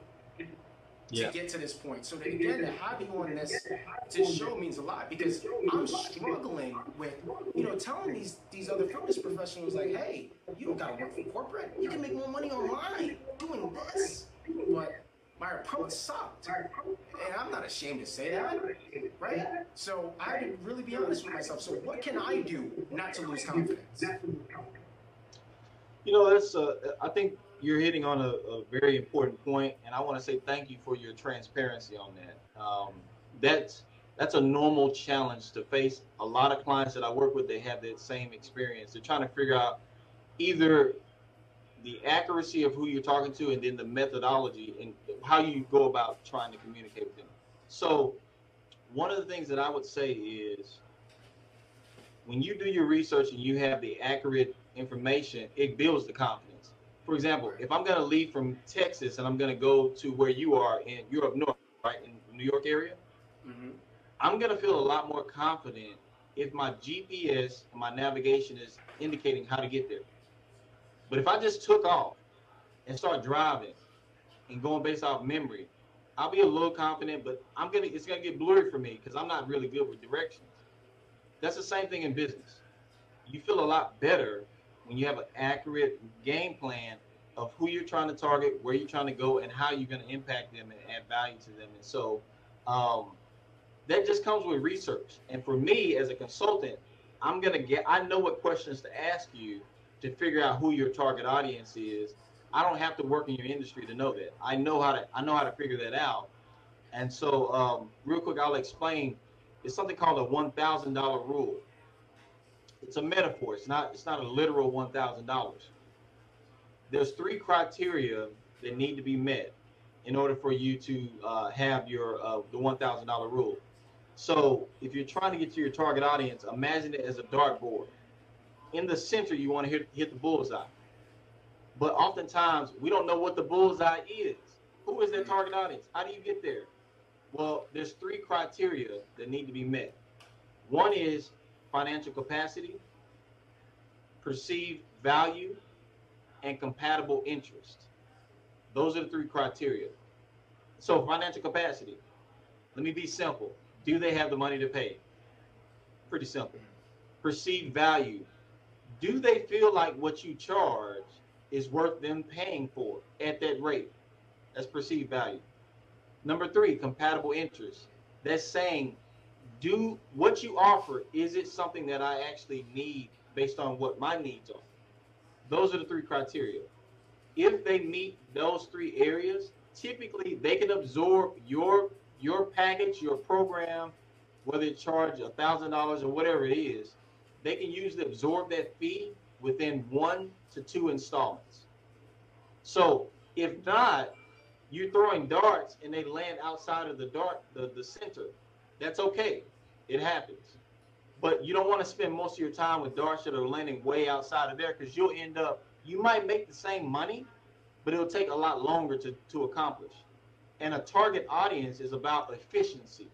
to get to this point. So that, again, to have you on this to show means a lot because I'm struggling with, you know, telling these these other fitness professionals like, hey, you don't gotta work for corporate. You can make more money online doing this. But my approach sucked. And I'm not ashamed to say that, right? So I had to really be honest with myself. So what can I do not to lose confidence? You know, that's uh, I think you're hitting on a, a, very important point, and I want to say thank you for your transparency on that. Um, that's that's a normal challenge to face. A lot of clients that I work with, they have that same experience. They're trying to figure out either the accuracy of who you're talking to, and then the methodology and how you go about trying to communicate with them. So, one of the things that I would say is when you do your research and you have the accurate information, it builds the confidence for example, if I'm going to leave from Texas and I'm going to go to where you are in Europe North, right, in New York area, mm-hmm. I'm going to feel a lot more confident if my GPS and my navigation is indicating how to get there. But if I just took off and start driving and going based off memory, I'll be a little confident, but I'm gonna it's gonna get blurry for me because I'm not really good with directions. That's the same thing in business. You feel a lot better when you have an accurate game plan of who you're trying to target, where you're trying to go, and how you're going to impact them and add value to them. And so um, that just comes with research. And for me as a consultant, I'm going to get, I know what questions to ask you to figure out who your target audience is. I don't have to work in your industry to know that. I know how to, I know how to figure that out. And so, um, real quick, I'll explain. It's something called a $1,000 rule it's a metaphor. It's not it's not a literal one thousand dollars. There's three criteria that need to be met in order for you to uh, have your uh, the one thousand dollar rule. So if you're trying to get to your target audience, imagine it as a dartboard. In the center, you want to hit, hit the bullseye. But oftentimes, we don't know what the bullseye is. Who is that target audience? How do you get there? Well, there's three criteria that need to be met. One is financial capacity, perceived value, and compatible interest. Those are the three criteria. So, financial capacity, let me be simple. Do they have the money to pay? Pretty simple. Perceived value, do they feel like what you charge is worth them paying for at that rate? That's perceived value. Number three, compatible interest. That's saying do what you offer is it something that i actually need based on what my needs are? Those are the three criteria. If they meet those three areas typically they can absorb your your package your program whether it charge a thousand dollars or whatever it is they can usually absorb that fee within one to two installments. So if not you're throwing darts and they land outside of the dart the, the center that's okay. It happens. But you don't want to spend most of your time with Darshit or landing way outside of there because you'll end up, you might make the same money, but it'll take a lot longer to, to accomplish. And a target audience is about efficiency.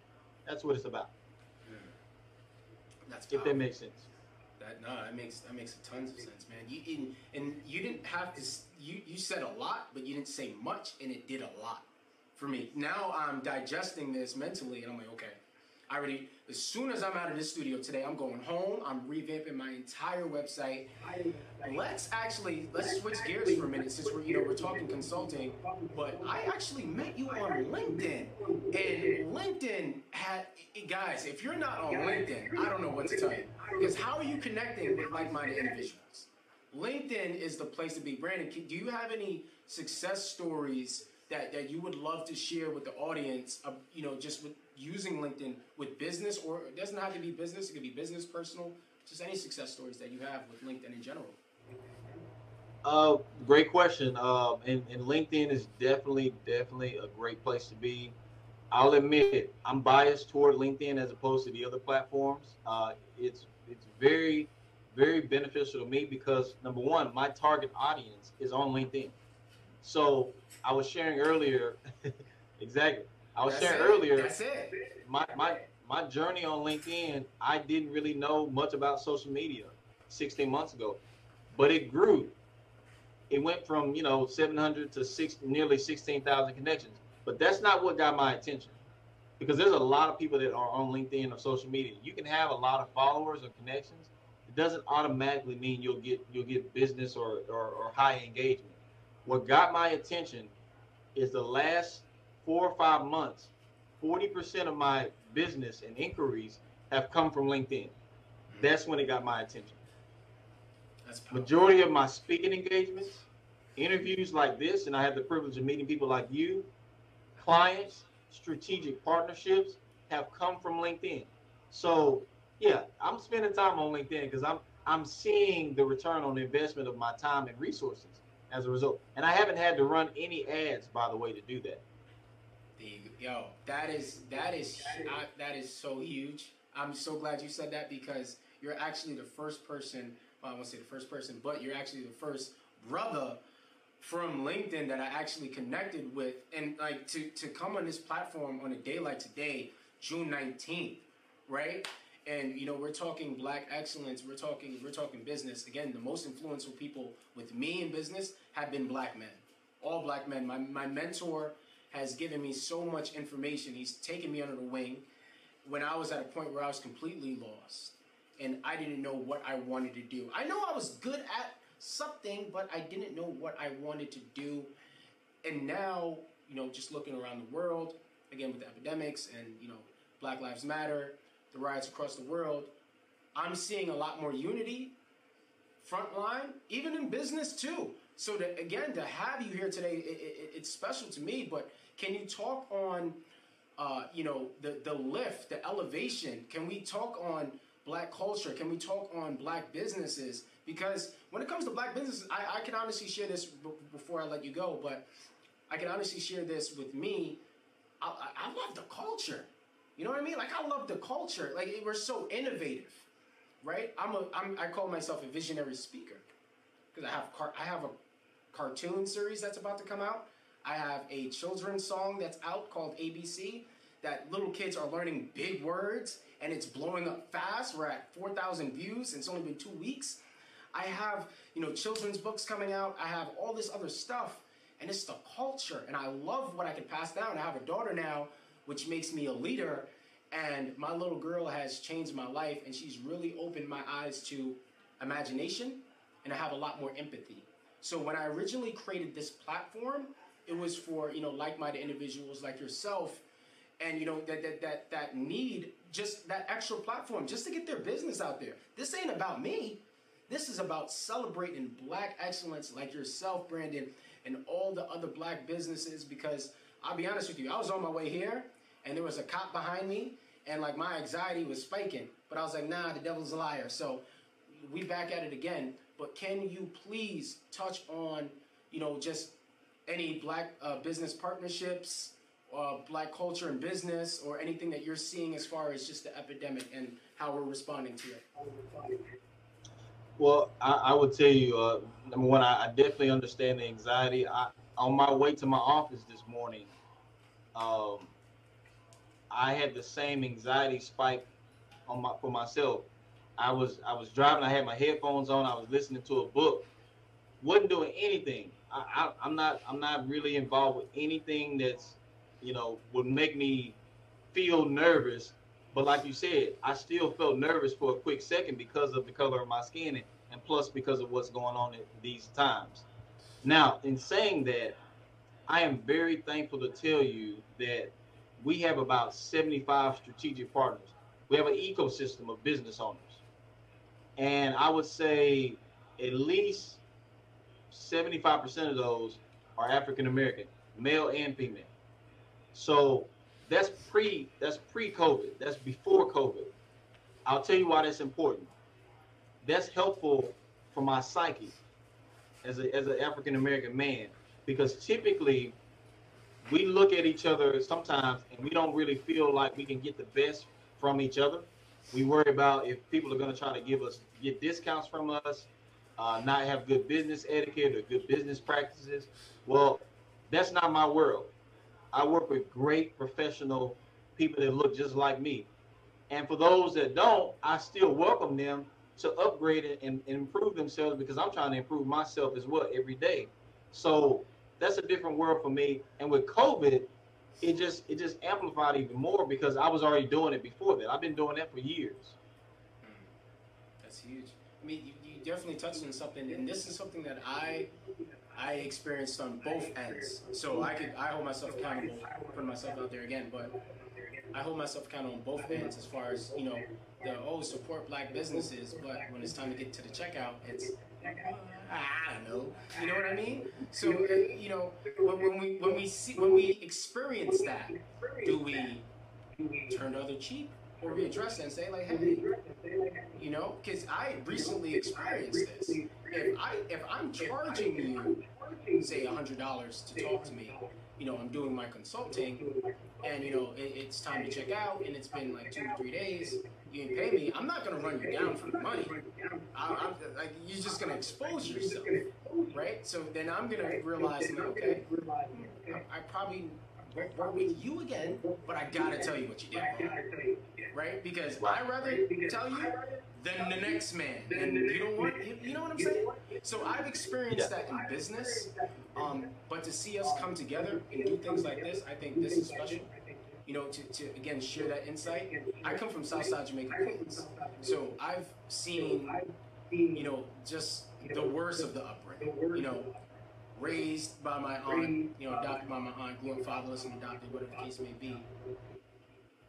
That's what it's about. That's If that makes sense. That no, that makes that makes tons of sense, man. You and, and you didn't have to. You you said a lot, but you didn't say much, and it did a lot for me. Now I'm digesting this mentally, and I'm like, okay, I already. As soon as I'm out of this studio today, I'm going home. I'm revamping my entire website. Let's actually let's switch gears for a minute, since we're you know we're talking consulting. But I actually met you on LinkedIn, and LinkedIn had guys. If you're not on LinkedIn, I don't know what to tell you. Because how are you connecting with like-minded individuals? LinkedIn is the place to be. Brandon, do you have any success stories that, that you would love to share with the audience? Of, you know, just with using LinkedIn with business, or it doesn't have to be business. It could be business, personal. Just any success stories that you have with LinkedIn in general. Uh, great question. Um, and, and LinkedIn is definitely, definitely a great place to be. I'll admit I'm biased toward LinkedIn as opposed to the other platforms. Uh, it's it's very, very beneficial to me because number one, my target audience is on LinkedIn. So I was sharing earlier, exactly. I was That's sharing it. earlier That's it. my my my journey on LinkedIn, I didn't really know much about social media 16 months ago, but it grew. It went from you know 700 to six, nearly 16,000 connections. But that's not what got my attention, because there's a lot of people that are on LinkedIn or social media. You can have a lot of followers or connections. It doesn't automatically mean you'll get you'll get business or or, or high engagement. What got my attention is the last four or five months 40% of my business and inquiries have come from LinkedIn. Mm-hmm. That's when it got my attention. That's powerful. Majority of my speaking engagements, interviews like this, and I have the privilege of meeting people like you, clients, strategic partnerships have come from LinkedIn. So yeah, I'm spending time on LinkedIn because I'm I'm seeing the return on the investment of my time and resources as a result. And I haven't had to run any ads, by the way, to do that. The, yo, that is that is I, that is so huge. I'm so glad you said that because you're actually the first person. Well, I won't say the first person, but you're actually the first brother from LinkedIn that I actually connected with, and like to to come on this platform on a day like today, June 19th, right? And you know we're talking black excellence. We're talking we're talking business. Again, the most influential people with me in business have been black men, all black men. My my mentor has given me so much information. He's taken me under the wing when I was at a point where I was completely lost and I didn't know what I wanted to do. I know I was good at something, but I didn't know what I wanted to do. And now, you know, just looking around the world, again with the epidemics and, you know, Black Lives Matter, the riots across the world, I'm seeing a lot more unity, frontline, even in business too. So to, again, to have you here today, it, it, it's special to me. But can you talk on, uh, you know, the the lift, the elevation? Can we talk on black culture? Can we talk on black businesses? Because when it comes to black businesses, I, I can honestly share this b- before I let you go. But I can honestly share this with me. I, I, love the culture. You know what I mean? Like I love the culture. Like we're so innovative, right? I'm a I'm, I call myself a visionary speaker because I have car- I have a cartoon series that's about to come out. I have a children's song that's out called ABC that little kids are learning big words and it's blowing up fast. We're at 4,000 views and it's only been two weeks. I have, you know, children's books coming out. I have all this other stuff and it's the culture and I love what I can pass down. I have a daughter now, which makes me a leader and my little girl has changed my life and she's really opened my eyes to imagination and I have a lot more empathy. So when I originally created this platform, it was for you know like-minded individuals like yourself, and you know that that that that need just that extra platform just to get their business out there. This ain't about me. This is about celebrating black excellence like yourself, Brandon, and all the other black businesses. Because I'll be honest with you, I was on my way here, and there was a cop behind me, and like my anxiety was spiking. But I was like, nah, the devil's a liar. So we back at it again. But can you please touch on, you know, just any black uh, business partnerships uh, black culture and business, or anything that you're seeing as far as just the epidemic and how we're responding to it? Well, I, I would tell you, uh, number one, I, I, definitely understand the anxiety. I, on my way to my office this morning, um, I had the same anxiety spike on my for myself. I was I was driving. I had my headphones on. I was listening to a book. wasn't doing anything. I, I'm not I'm not really involved with anything that's you know would make me feel nervous but like you said, I still felt nervous for a quick second because of the color of my skin and, and plus because of what's going on at these times. Now, in saying that, I am very thankful to tell you that we have about 75 strategic partners. We have an ecosystem of business owners. And I would say at least 75% of those are African American, male and female. So that's pre that's pre-COVID. That's before COVID. I'll tell you why that's important. That's helpful for my psyche as a as an African American man because typically we look at each other sometimes and we don't really feel like we can get the best from each other. We worry about if people are going to try to give us get discounts from us, uh, not have good business etiquette or good business practices. Well, that's not my world. I work with great professional people that look just like me. And for those that don't, I still welcome them to upgrade and, and improve themselves because I'm trying to improve myself as well every day. So that's a different world for me. And with COVID, it just it just amplified even more because I was already doing it before that. I've been doing that for years. Hmm. That's huge. I mean, you definitely touched on something, and this is something that I I experienced on both ends. So I could I hold myself accountable, putting myself out there again, but I hold myself accountable on both ends as far as you know the oh support black businesses, but when it's time to get to the checkout, it's I don't know. You know what I mean? So uh, you know when, when we when we see when we experience that, do we turn the other cheek? Or readdress it and say like, hey, you know, because I recently experienced this. If I if I'm charging you, say hundred dollars to talk to me, you know, I'm doing my consulting, and you know, it, it's time to check out, and it's been like two three days, you didn't pay me. I'm not gonna run you down for the money. I, am like, you're just gonna expose yourself, right? So then I'm gonna realize, okay, I, I probably with you again, but I gotta tell you what you did right? Because I'd rather tell you than the next man, and you don't want, you know what I'm saying? So I've experienced that in business, um, but to see us come together and do things like this, I think this is special. You know, to, to again share that insight. I come from Southside Jamaica, Queens, so I've seen, you know, just the worst of the upbringing. You know, raised by my aunt, you know, adopted by my aunt, grew up fatherless and adopted, whatever the case may be.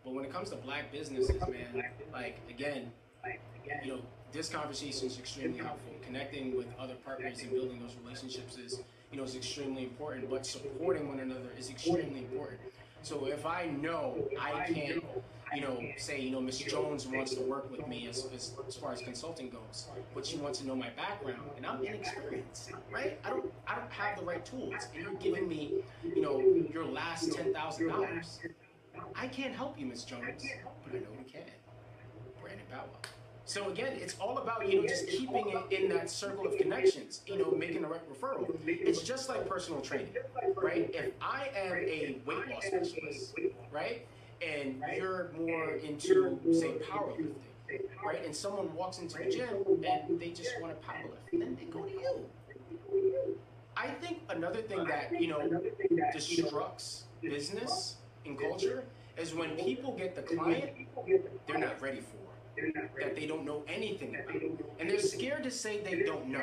But when it comes to black businesses, man, like again, you know, this conversation is extremely helpful. Connecting with other partners and building those relationships is, you know, is extremely important. But supporting one another is extremely important. So if I know I can, you know, say, you know, Miss Jones wants to work with me as, as, as far as consulting goes, but she wants to know my background, and I'm inexperienced, right? I don't I don't have the right tools, and you're giving me, you know, your last ten thousand dollars. I can't help you, Miss Jones, but I know we can. Brandon Bow So again, it's all about you know just keeping it in that circle of connections. You know, making the right referral. It's just like personal training, right? If I am a weight loss specialist, right, and you're more into say powerlifting, right, and someone walks into the gym and they just want to powerlift, then they go to you. I think another thing that you know destructs business and culture is when people get the client they're not ready for that they don't know anything about. And they're scared to say they don't know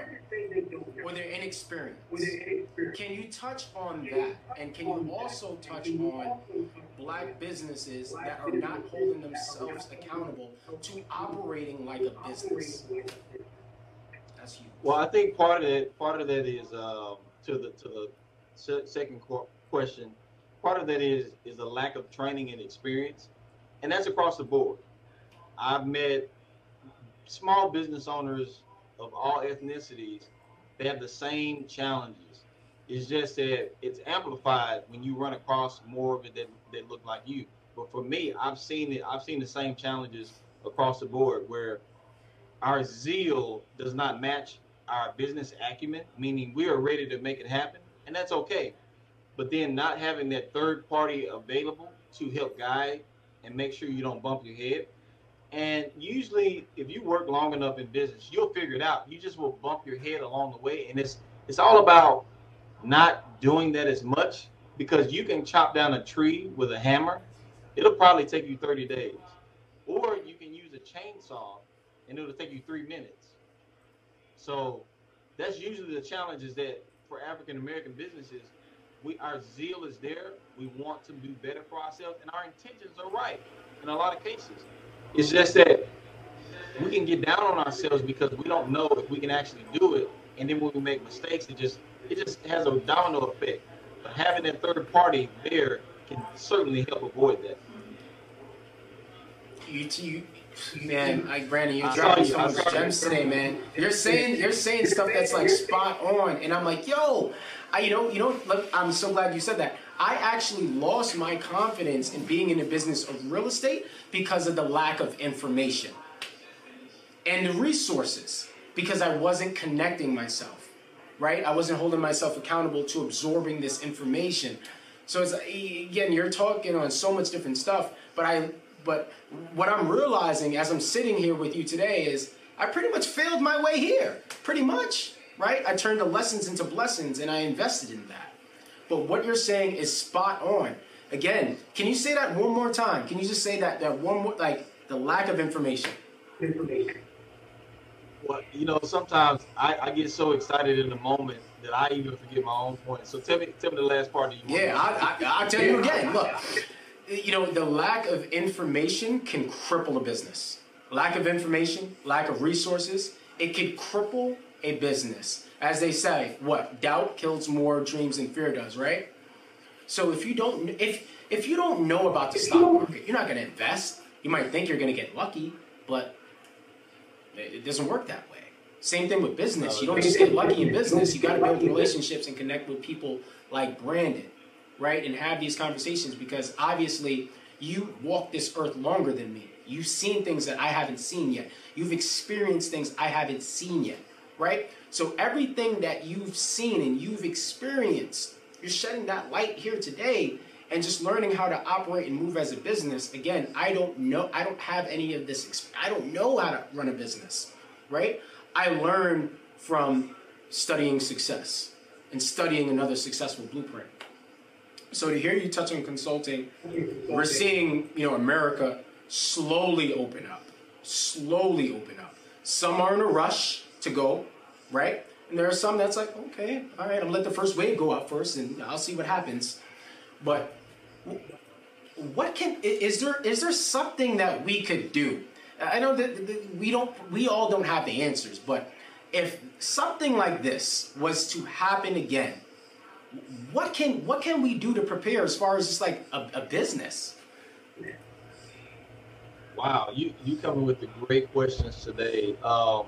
or they're inexperienced. Can you touch on that? And can you also touch on black businesses that are not holding themselves accountable to operating like a business? That's well i think part of it part of that is um, to the to the second question. Part of that is is a lack of training and experience, and that's across the board. I've met small business owners of all ethnicities. They have the same challenges. It's just that it's amplified when you run across more of it that, that look like you. But for me, I've seen it. I've seen the same challenges across the board where our zeal does not match our business acumen, meaning we are ready to make it happen, and that's okay. But then not having that third party available to help guide and make sure you don't bump your head. And usually, if you work long enough in business, you'll figure it out. You just will bump your head along the way, and it's it's all about not doing that as much because you can chop down a tree with a hammer. It'll probably take you 30 days, or you can use a chainsaw, and it'll take you three minutes. So that's usually the challenge is that for African American businesses, we our zeal is there. We want to do better for ourselves, and our intentions are right in a lot of cases. It's just that we can get down on ourselves because we don't know if we can actually do it, and then when we make mistakes, it just it just has a domino effect. But having that third party there can certainly help avoid that. You, you man, like Brandon, you're dropping so much gems today, man. You're saying you're saying stuff that's like spot on, and I'm like, yo, I, you know, you know, look, I'm so glad you said that. I actually lost my confidence in being in the business of real estate because of the lack of information and the resources because I wasn't connecting myself, right? I wasn't holding myself accountable to absorbing this information. So it's again, you're talking on so much different stuff, but I but what I'm realizing as I'm sitting here with you today is I pretty much failed my way here. Pretty much, right? I turned the lessons into blessings and I invested in that. But what you're saying is spot on. Again, can you say that one more time? Can you just say that that one more like the lack of information? Information. Well, you know, sometimes I, I get so excited in the moment that I even forget my own point. So tell me, tell me the last part. That you yeah, I, I, I'll tell you again. Look, you know, the lack of information can cripple a business. Lack of information, lack of resources, it can cripple a business. As they say, what doubt kills more dreams than fear does, right? So if you don't, if if you don't know about the stock market, you're not going to invest. You might think you're going to get lucky, but it doesn't work that way. Same thing with business. You don't just get lucky in business. You got to build relationships and connect with people like Brandon right? And have these conversations because obviously you walk this earth longer than me. You've seen things that I haven't seen yet. You've experienced things I haven't seen yet, right? So everything that you've seen and you've experienced, you're shedding that light here today and just learning how to operate and move as a business. Again, I don't know, I don't have any of this, I don't know how to run a business, right? I learned from studying success and studying another successful blueprint. So to hear you touch on consulting, we're seeing you know America slowly open up, slowly open up. Some are in a rush to go, right? And there are some that's like, okay, all right, I'm let the first wave go up first, and I'll see what happens. But what can is there is there something that we could do? I know that we don't we all don't have the answers, but if something like this was to happen again, what can what can we do to prepare as far as just like a, a business? Wow, you you coming with the great questions today. Um,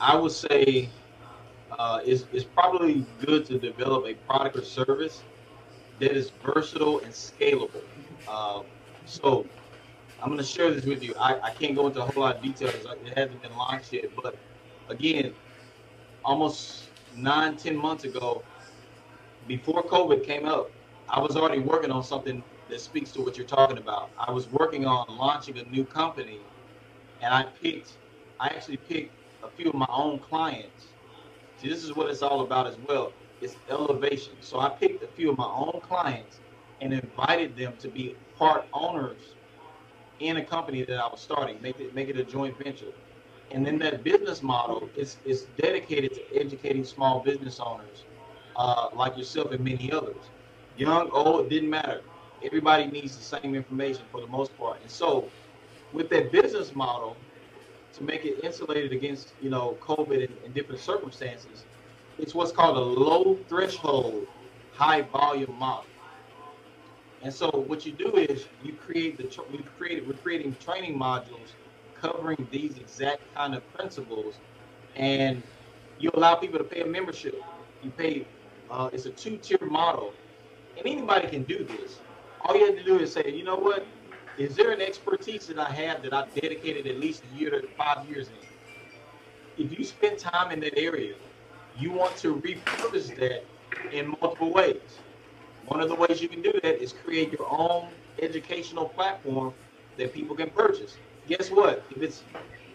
I would say uh, it's, it's probably good to develop a product or service that is versatile and scalable. Uh, so I'm going to share this with you. I, I can't go into a whole lot of details. It hasn't been launched yet, but again, almost nine, ten months ago, before COVID came up, I was already working on something that speaks to what you're talking about. I was working on launching a new company, and I picked, I actually picked a few of my own clients. See, this is what it's all about as well. It's elevation. So I picked a few of my own clients and invited them to be part owners in a company that I was starting, make it make it a joint venture. And then that business model is is dedicated to educating small business owners uh, like yourself and many others. Young, old, it didn't matter. Everybody needs the same information for the most part. And so, with that business model, to make it insulated against you know COVID and, and different circumstances, it's what's called a low threshold, high volume model. And so, what you do is you create the we created we're creating training modules covering these exact kind of principles, and you allow people to pay a membership. You pay Uh, it's a two-tier model, and anybody can do this. All you have to do is say, you know what? Is there an expertise that I have that I've dedicated at least a year to five years in? If you spend time in that area, you want to repurpose that in multiple ways. One of the ways you can do that is create your own educational platform that people can purchase. Guess what? If it's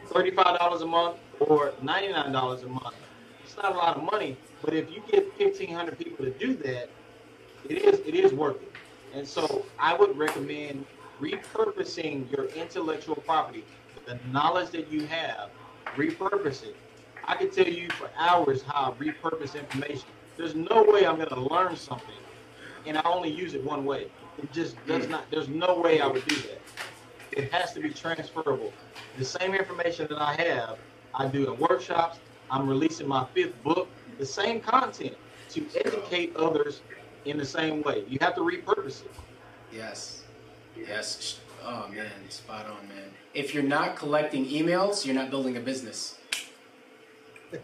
$35 a month or $99 a month, it's not a lot of money, but if you get 1,500 people to do that, it is it is worth it. And so I would recommend repurposing your intellectual property, the knowledge that you have, repurpose it. I can tell you for hours how I repurpose information. There's no way I'm going to learn something and I only use it one way. It just does hmm. not, there's no way I would do that. It has to be transferable. The same information that I have, I do in workshops. I'm releasing my fifth book, the same content to educate others in the same way. You have to repurpose it. Yes. Yes. Oh man, spot on, man. If you're not collecting emails, you're not building a business.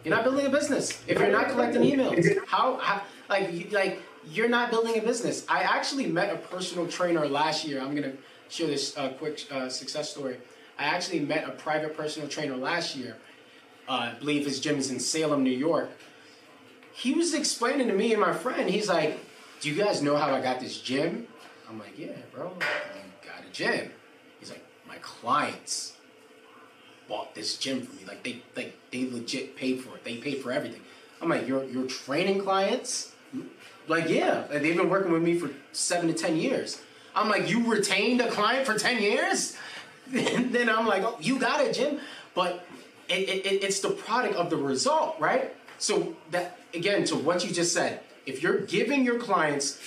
You're not building a business. If you're not collecting emails, how, how like like you're not building a business. I actually met a personal trainer last year. I'm gonna share this uh, quick uh, success story. I actually met a private personal trainer last year. Uh, I believe his gym is in Salem, New York. He was explaining to me and my friend. He's like, "Do you guys know how I got this gym?" I'm like, "Yeah, bro. A gym." He's like, "My clients." bought this gym for me. Like they like they legit paid for it. They paid for everything. I'm like, you're training clients? Like, yeah. Like, they've been working with me for seven to ten years. I'm like, you retained a client for ten years? then I'm like, oh, you got it, Jim. but it, it- it's the product of the result, right? So that again, to what you just said, if you're giving your clients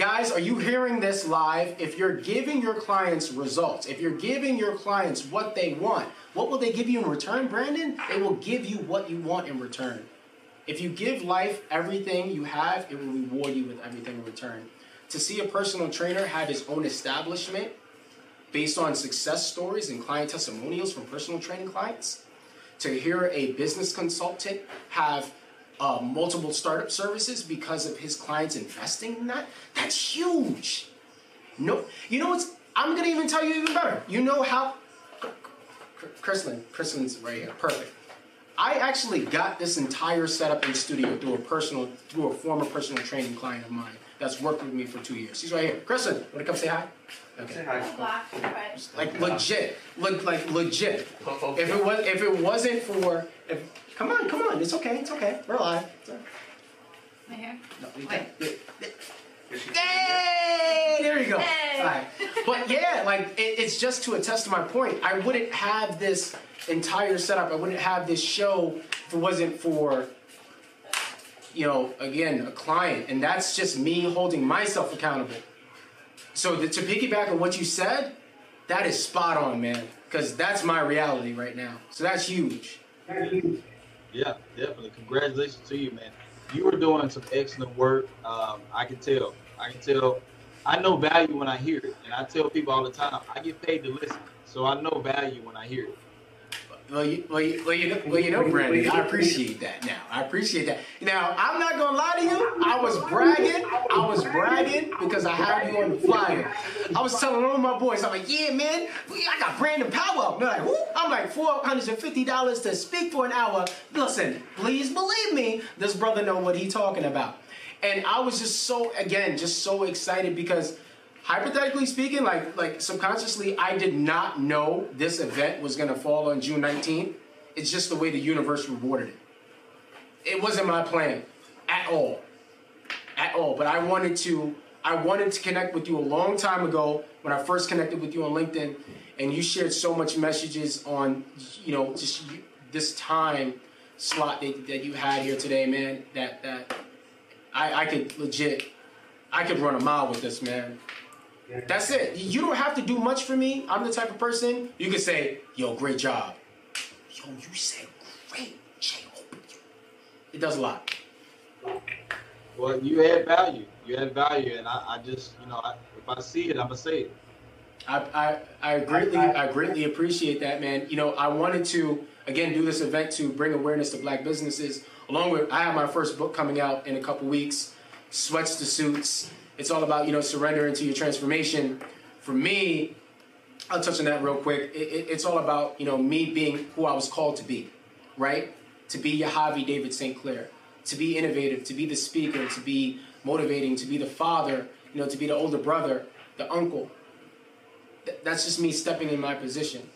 Guys, are you hearing this live? If you're giving your clients results, if you're giving your clients what they want, what will they give you in return, Brandon? They will give you what you want in return. If you give life everything you have, it will reward you with everything in return. To see a personal trainer have his own establishment based on success stories and client testimonials from personal training clients, to hear a business consultant have uh, multiple startup services because of his clients investing in that, that's huge. No, you know what's? I'm gonna even tell you even better. You know how? Chrislyn, Chrislyn's right here. Perfect. I actually got this entire setup in studio through a personal, through a former personal training client of mine that's worked with me for two years. He's right here. Chrislyn, wanna come say hi? Okay. Like legit, look like legit. If it was, if it wasn't for, if, come on, come on, it's okay, it's okay, we're alive. It's all right. My hair? No, you can't. Hey, there you go. Hey. All right. But yeah, like it, it's just to attest to my point. I wouldn't have this entire setup. I wouldn't have this show if it wasn't for, you know, again, a client, and that's just me holding myself accountable. So the, to piggyback on what you said, that is spot on, man. Because that's my reality right now. So that's huge. that's huge. Yeah, definitely. Congratulations to you, man. You were doing some excellent work. Um, I can tell. I can tell. I know value when I hear it, and I tell people all the time. I get paid to listen, so I know value when I hear it. Well, you, well, you, well, you know, well, you know, Brandon, I appreciate that now. I appreciate that. Now, I'm not gonna lie to you. I was bragging. I was bragging because I had you on the flyer. I was telling all my boys, I'm like, yeah, man, I got Brandon Powell. They're like, who? I'm like, four hundred and fifty dollars to speak for an hour. Listen, please believe me, this brother know what he talking about. And I was just so, again, just so excited because hypothetically speaking, like like subconsciously, I did not know this event was gonna fall on June 19th. It's just the way the universe rewarded it. It wasn't my plan at all, at all. But I wanted to, I wanted to connect with you a long time ago when I first connected with you on LinkedIn, and you shared so much messages on, you know, just this time slot that, that you had here today, man. That that I, I could legit, I could run a mile with this, man. That's it. You don't have to do much for me. I'm the type of person you can say, "Yo, great job." Yo, you said great job. It does a lot. Well, you add value. You add value, and I, I just, you know, I, if I see it, I'm gonna say it. I, I, I greatly I greatly appreciate that, man. You know, I wanted to again do this event to bring awareness to black businesses along with I have my first book coming out in a couple weeks, Sweats to Suits. It's all about you know surrendering to your transformation. For me, I'll touch on that real quick. It, it, it's all about you know me being who I was called to be, right? To be Yahavi David St. Clair, to be innovative, to be the speaker, to be motivating, to be the father, you know, to be the older brother, the uncle. Th- that's just me stepping in my position.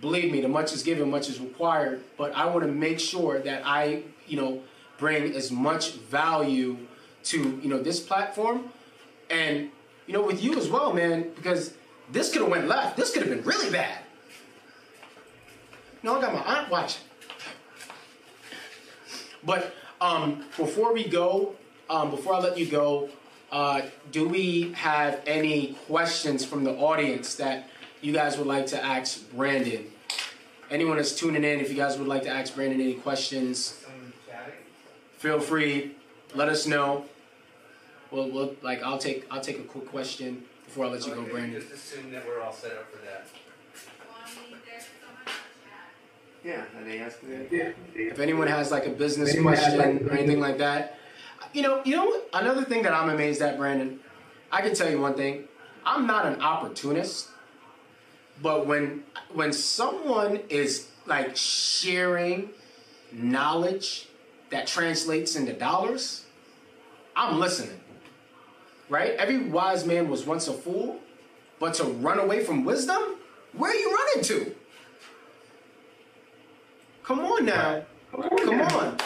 Believe me, the much is given, much is required. But I want to make sure that I, you know, bring as much value to you know this platform, and you know with you as well, man, because this could have went left. This could have been really bad. No, I got my aunt watching. But um, before we go, um, before I let you go, uh, do we have any questions from the audience that you guys would like to ask Brandon? Anyone that's tuning in, if you guys would like to ask Brandon any questions, feel free. Let us know. We'll, we'll like I'll take I'll take a quick question before I let you go, Brandon. Just assume that we're all set up for that. Yeah, and they ask me. If anyone has like a business question or anything like that, you know, you know what? Another thing that I'm amazed at, Brandon, I can tell you one thing. I'm not an opportunist, but when when someone is like sharing knowledge that translates into dollars, I'm listening. Right? Every wise man was once a fool, but to run away from wisdom, where are you running to? Come on now. Come on.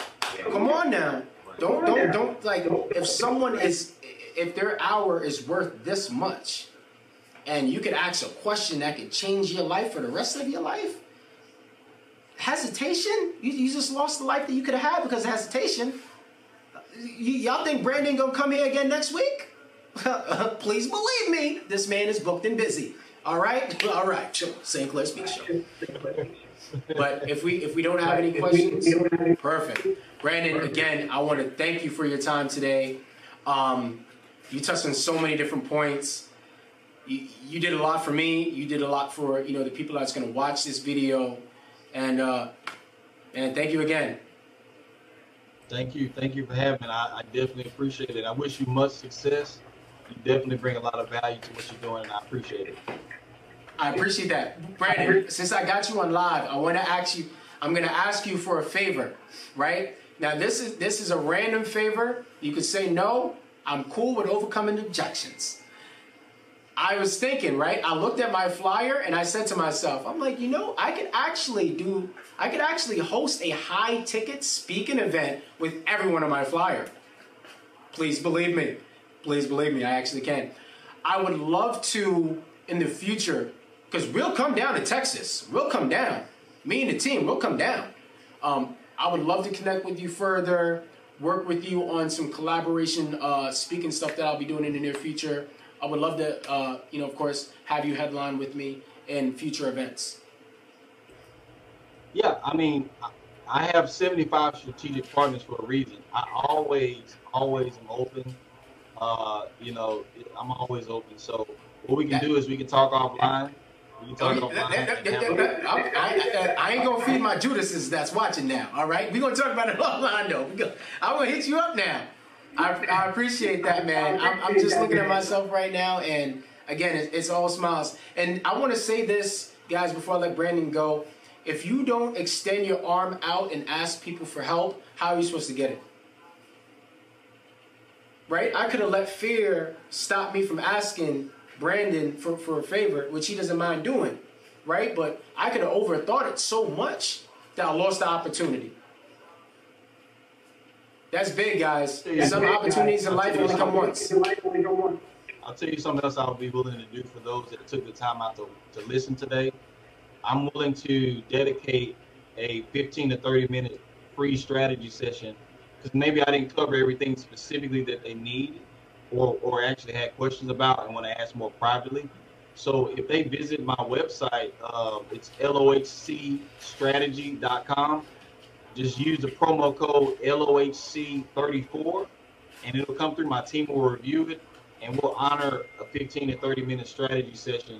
Come on now. Don't don't don't like if someone is if their hour is worth this much and you could ask a question that could change your life for the rest of your life. Hesitation? You, you just lost the life that you could have had because of hesitation. Y- y'all think Brandon gonna come here again next week? Please believe me, this man is booked and busy. All right, all right. Sure. St. Clair Speak Show. But if we if we don't have any questions, perfect. Brandon, again, I want to thank you for your time today. Um, you touched on so many different points. You, you did a lot for me. You did a lot for you know the people that's going to watch this video, and uh, and thank you again. Thank you. Thank you for having me. I, I definitely appreciate it. I wish you much success. You definitely bring a lot of value to what you're doing, and I appreciate it. I appreciate that. Brandon, since I got you on live, I want to ask you, I'm going to ask you for a favor, right? Now, this is this is a random favor. You could say no. I'm cool with overcoming objections. I was thinking, right? I looked at my flyer and I said to myself, I'm like, you know, I could actually do, I could actually host a high ticket speaking event with everyone on my flyer. Please believe me. Please believe me, I actually can. I would love to in the future, because we'll come down to Texas. We'll come down. Me and the team, we'll come down. Um, I would love to connect with you further, work with you on some collaboration uh, speaking stuff that I'll be doing in the near future. I would love to, uh, you know, of course, have you headline with me in future events. Yeah, I mean, I- have 75 strategic partners for a reason. I always, always am open. Uh, you know, I'm always open. So what we can do is we can talk offline. We can talk offline. have a- I, I- I ain't gonna feed my Judases that's watching now. All right, we gonna talk about it offline though. We go- I'm gonna hit you up now. I, I appreciate that, man. I'm, I'm just looking at myself right now, and again, it's, it's all smiles. And I want to say this, guys, before I let Brandon go. If you don't extend your arm out and ask people for help, how are you supposed to get it? Right? I could have let fear stop me from asking Brandon for, for a favor, which he doesn't mind doing. Right? But I could have overthought it so much that I lost the opportunity. That's big, guys. Some opportunities in life only come once. I'll tell you something else I'll be willing to do for those that took the time out to, to listen today. I'm willing to dedicate a 15 to 30 minute free strategy session because maybe I didn't cover everything specifically that they need or, or actually had questions about and want to ask more privately. So if they visit my website, uh, it's lohcstrategy.com. Just use the promo code LOHC34 and it'll come through. My team will review it and we'll honor a 15 to 30 minute strategy session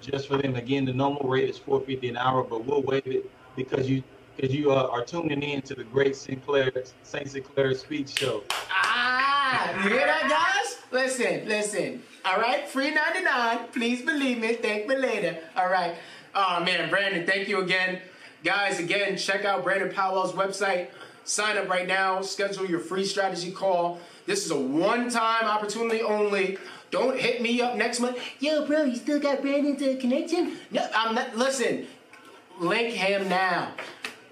just for them. Again, the normal rate is 450 an hour, but we'll waive it because you because you uh, are tuning in to the great Sinclair Saint Sinclair Speaks Show. Ah, you hear that, guys? Listen, listen. All right, free 99. Please believe me. Thank me later. All right. Oh, man, Brandon, thank you again. Guys, again, check out Brandon Powell's website. Sign up right now. Schedule your free strategy call. This is a one-time opportunity only. Don't hit me up next month. Yo, bro, you still got Brandon's uh, connection? No, I'm not. Listen, link him now.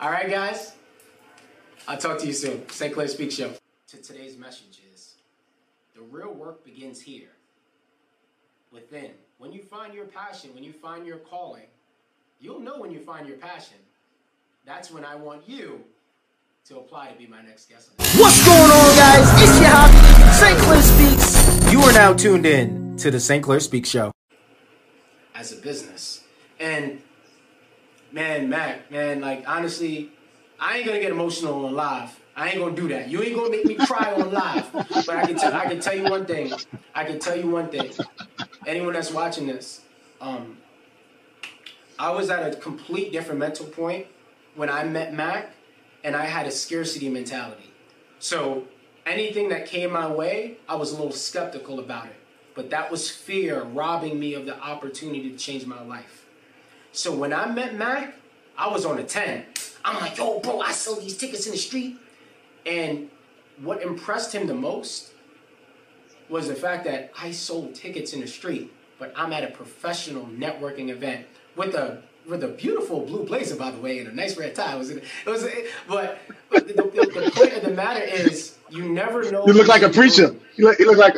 All right, guys. I'll talk to you soon. St. Clair Speak Show. To today's message is the real work begins here, within. When you find your passion, when you find your calling, you'll know when you find your passion. That's when I want you to apply to be my next guest. What's going on, guys? It's your hobby, St. Clair Speaks. You are now tuned in to the St. Clair Speaks Show. as a business. And man, Mack, man, like honestly, I ain't gonna get emotional on live. I ain't gonna do that. You ain't gonna make me cry on live. But I can tell I can tell you one thing. I can tell you one thing. Anyone that's watching this, um, I was at a complete different mental point when I met Mack and I had a scarcity mentality. So anything that came my way, I was a little skeptical about it. But that was fear robbing me of the opportunity to change my life. So when I met Mack, I was on a 10. I'm like, yo, bro, I sell these tickets in the street. And what impressed him the most was the fact that I sold tickets in the street, but I'm at a professional networking event with a with a beautiful blue blazer, by the way, and a nice red tie. It was, it was, but but the, the, the point of the matter is, you never know. You look like a who's in the preacher. You look, you look like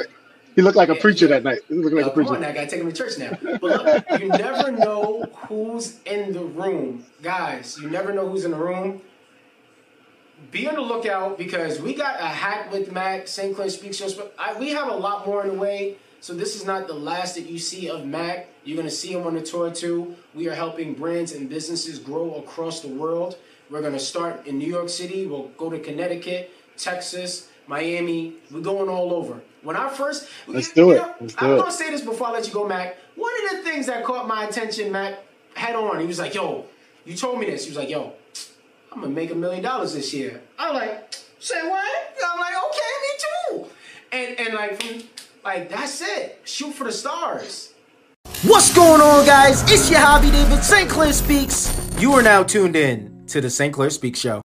you looked like a preacher that night. You look like Oh, a come on, preacher. I gotta take him to church now. But look, you never know who's in the room, guys. You never know who's in the room. Be on the lookout because we got a hack with Mack St. Clair Speaks Show. I, we have a lot more in the way. So this is not the last that you see of Mack. You're gonna see him on the tour too. We are helping brands and businesses grow across the world. We're gonna start in New York City. We'll go to Connecticut, Texas, Miami. We're going all over. When I first, Let's do it. know, Let's do I'm it. gonna say this before I let you go, Mack. One of the things that caught my attention, Mack, head on. He was like, "Yo, you told me this." He was like, "Yo, I'm gonna make a million dollars this year." I'm like, "Say what?" I'm like, "Okay, me too." And and like, from, like that's it. Shoot for the stars. What's going on, guys? It's your hobby, David St. Clair Speaks. You are now tuned in to the St. Clair Speaks Show.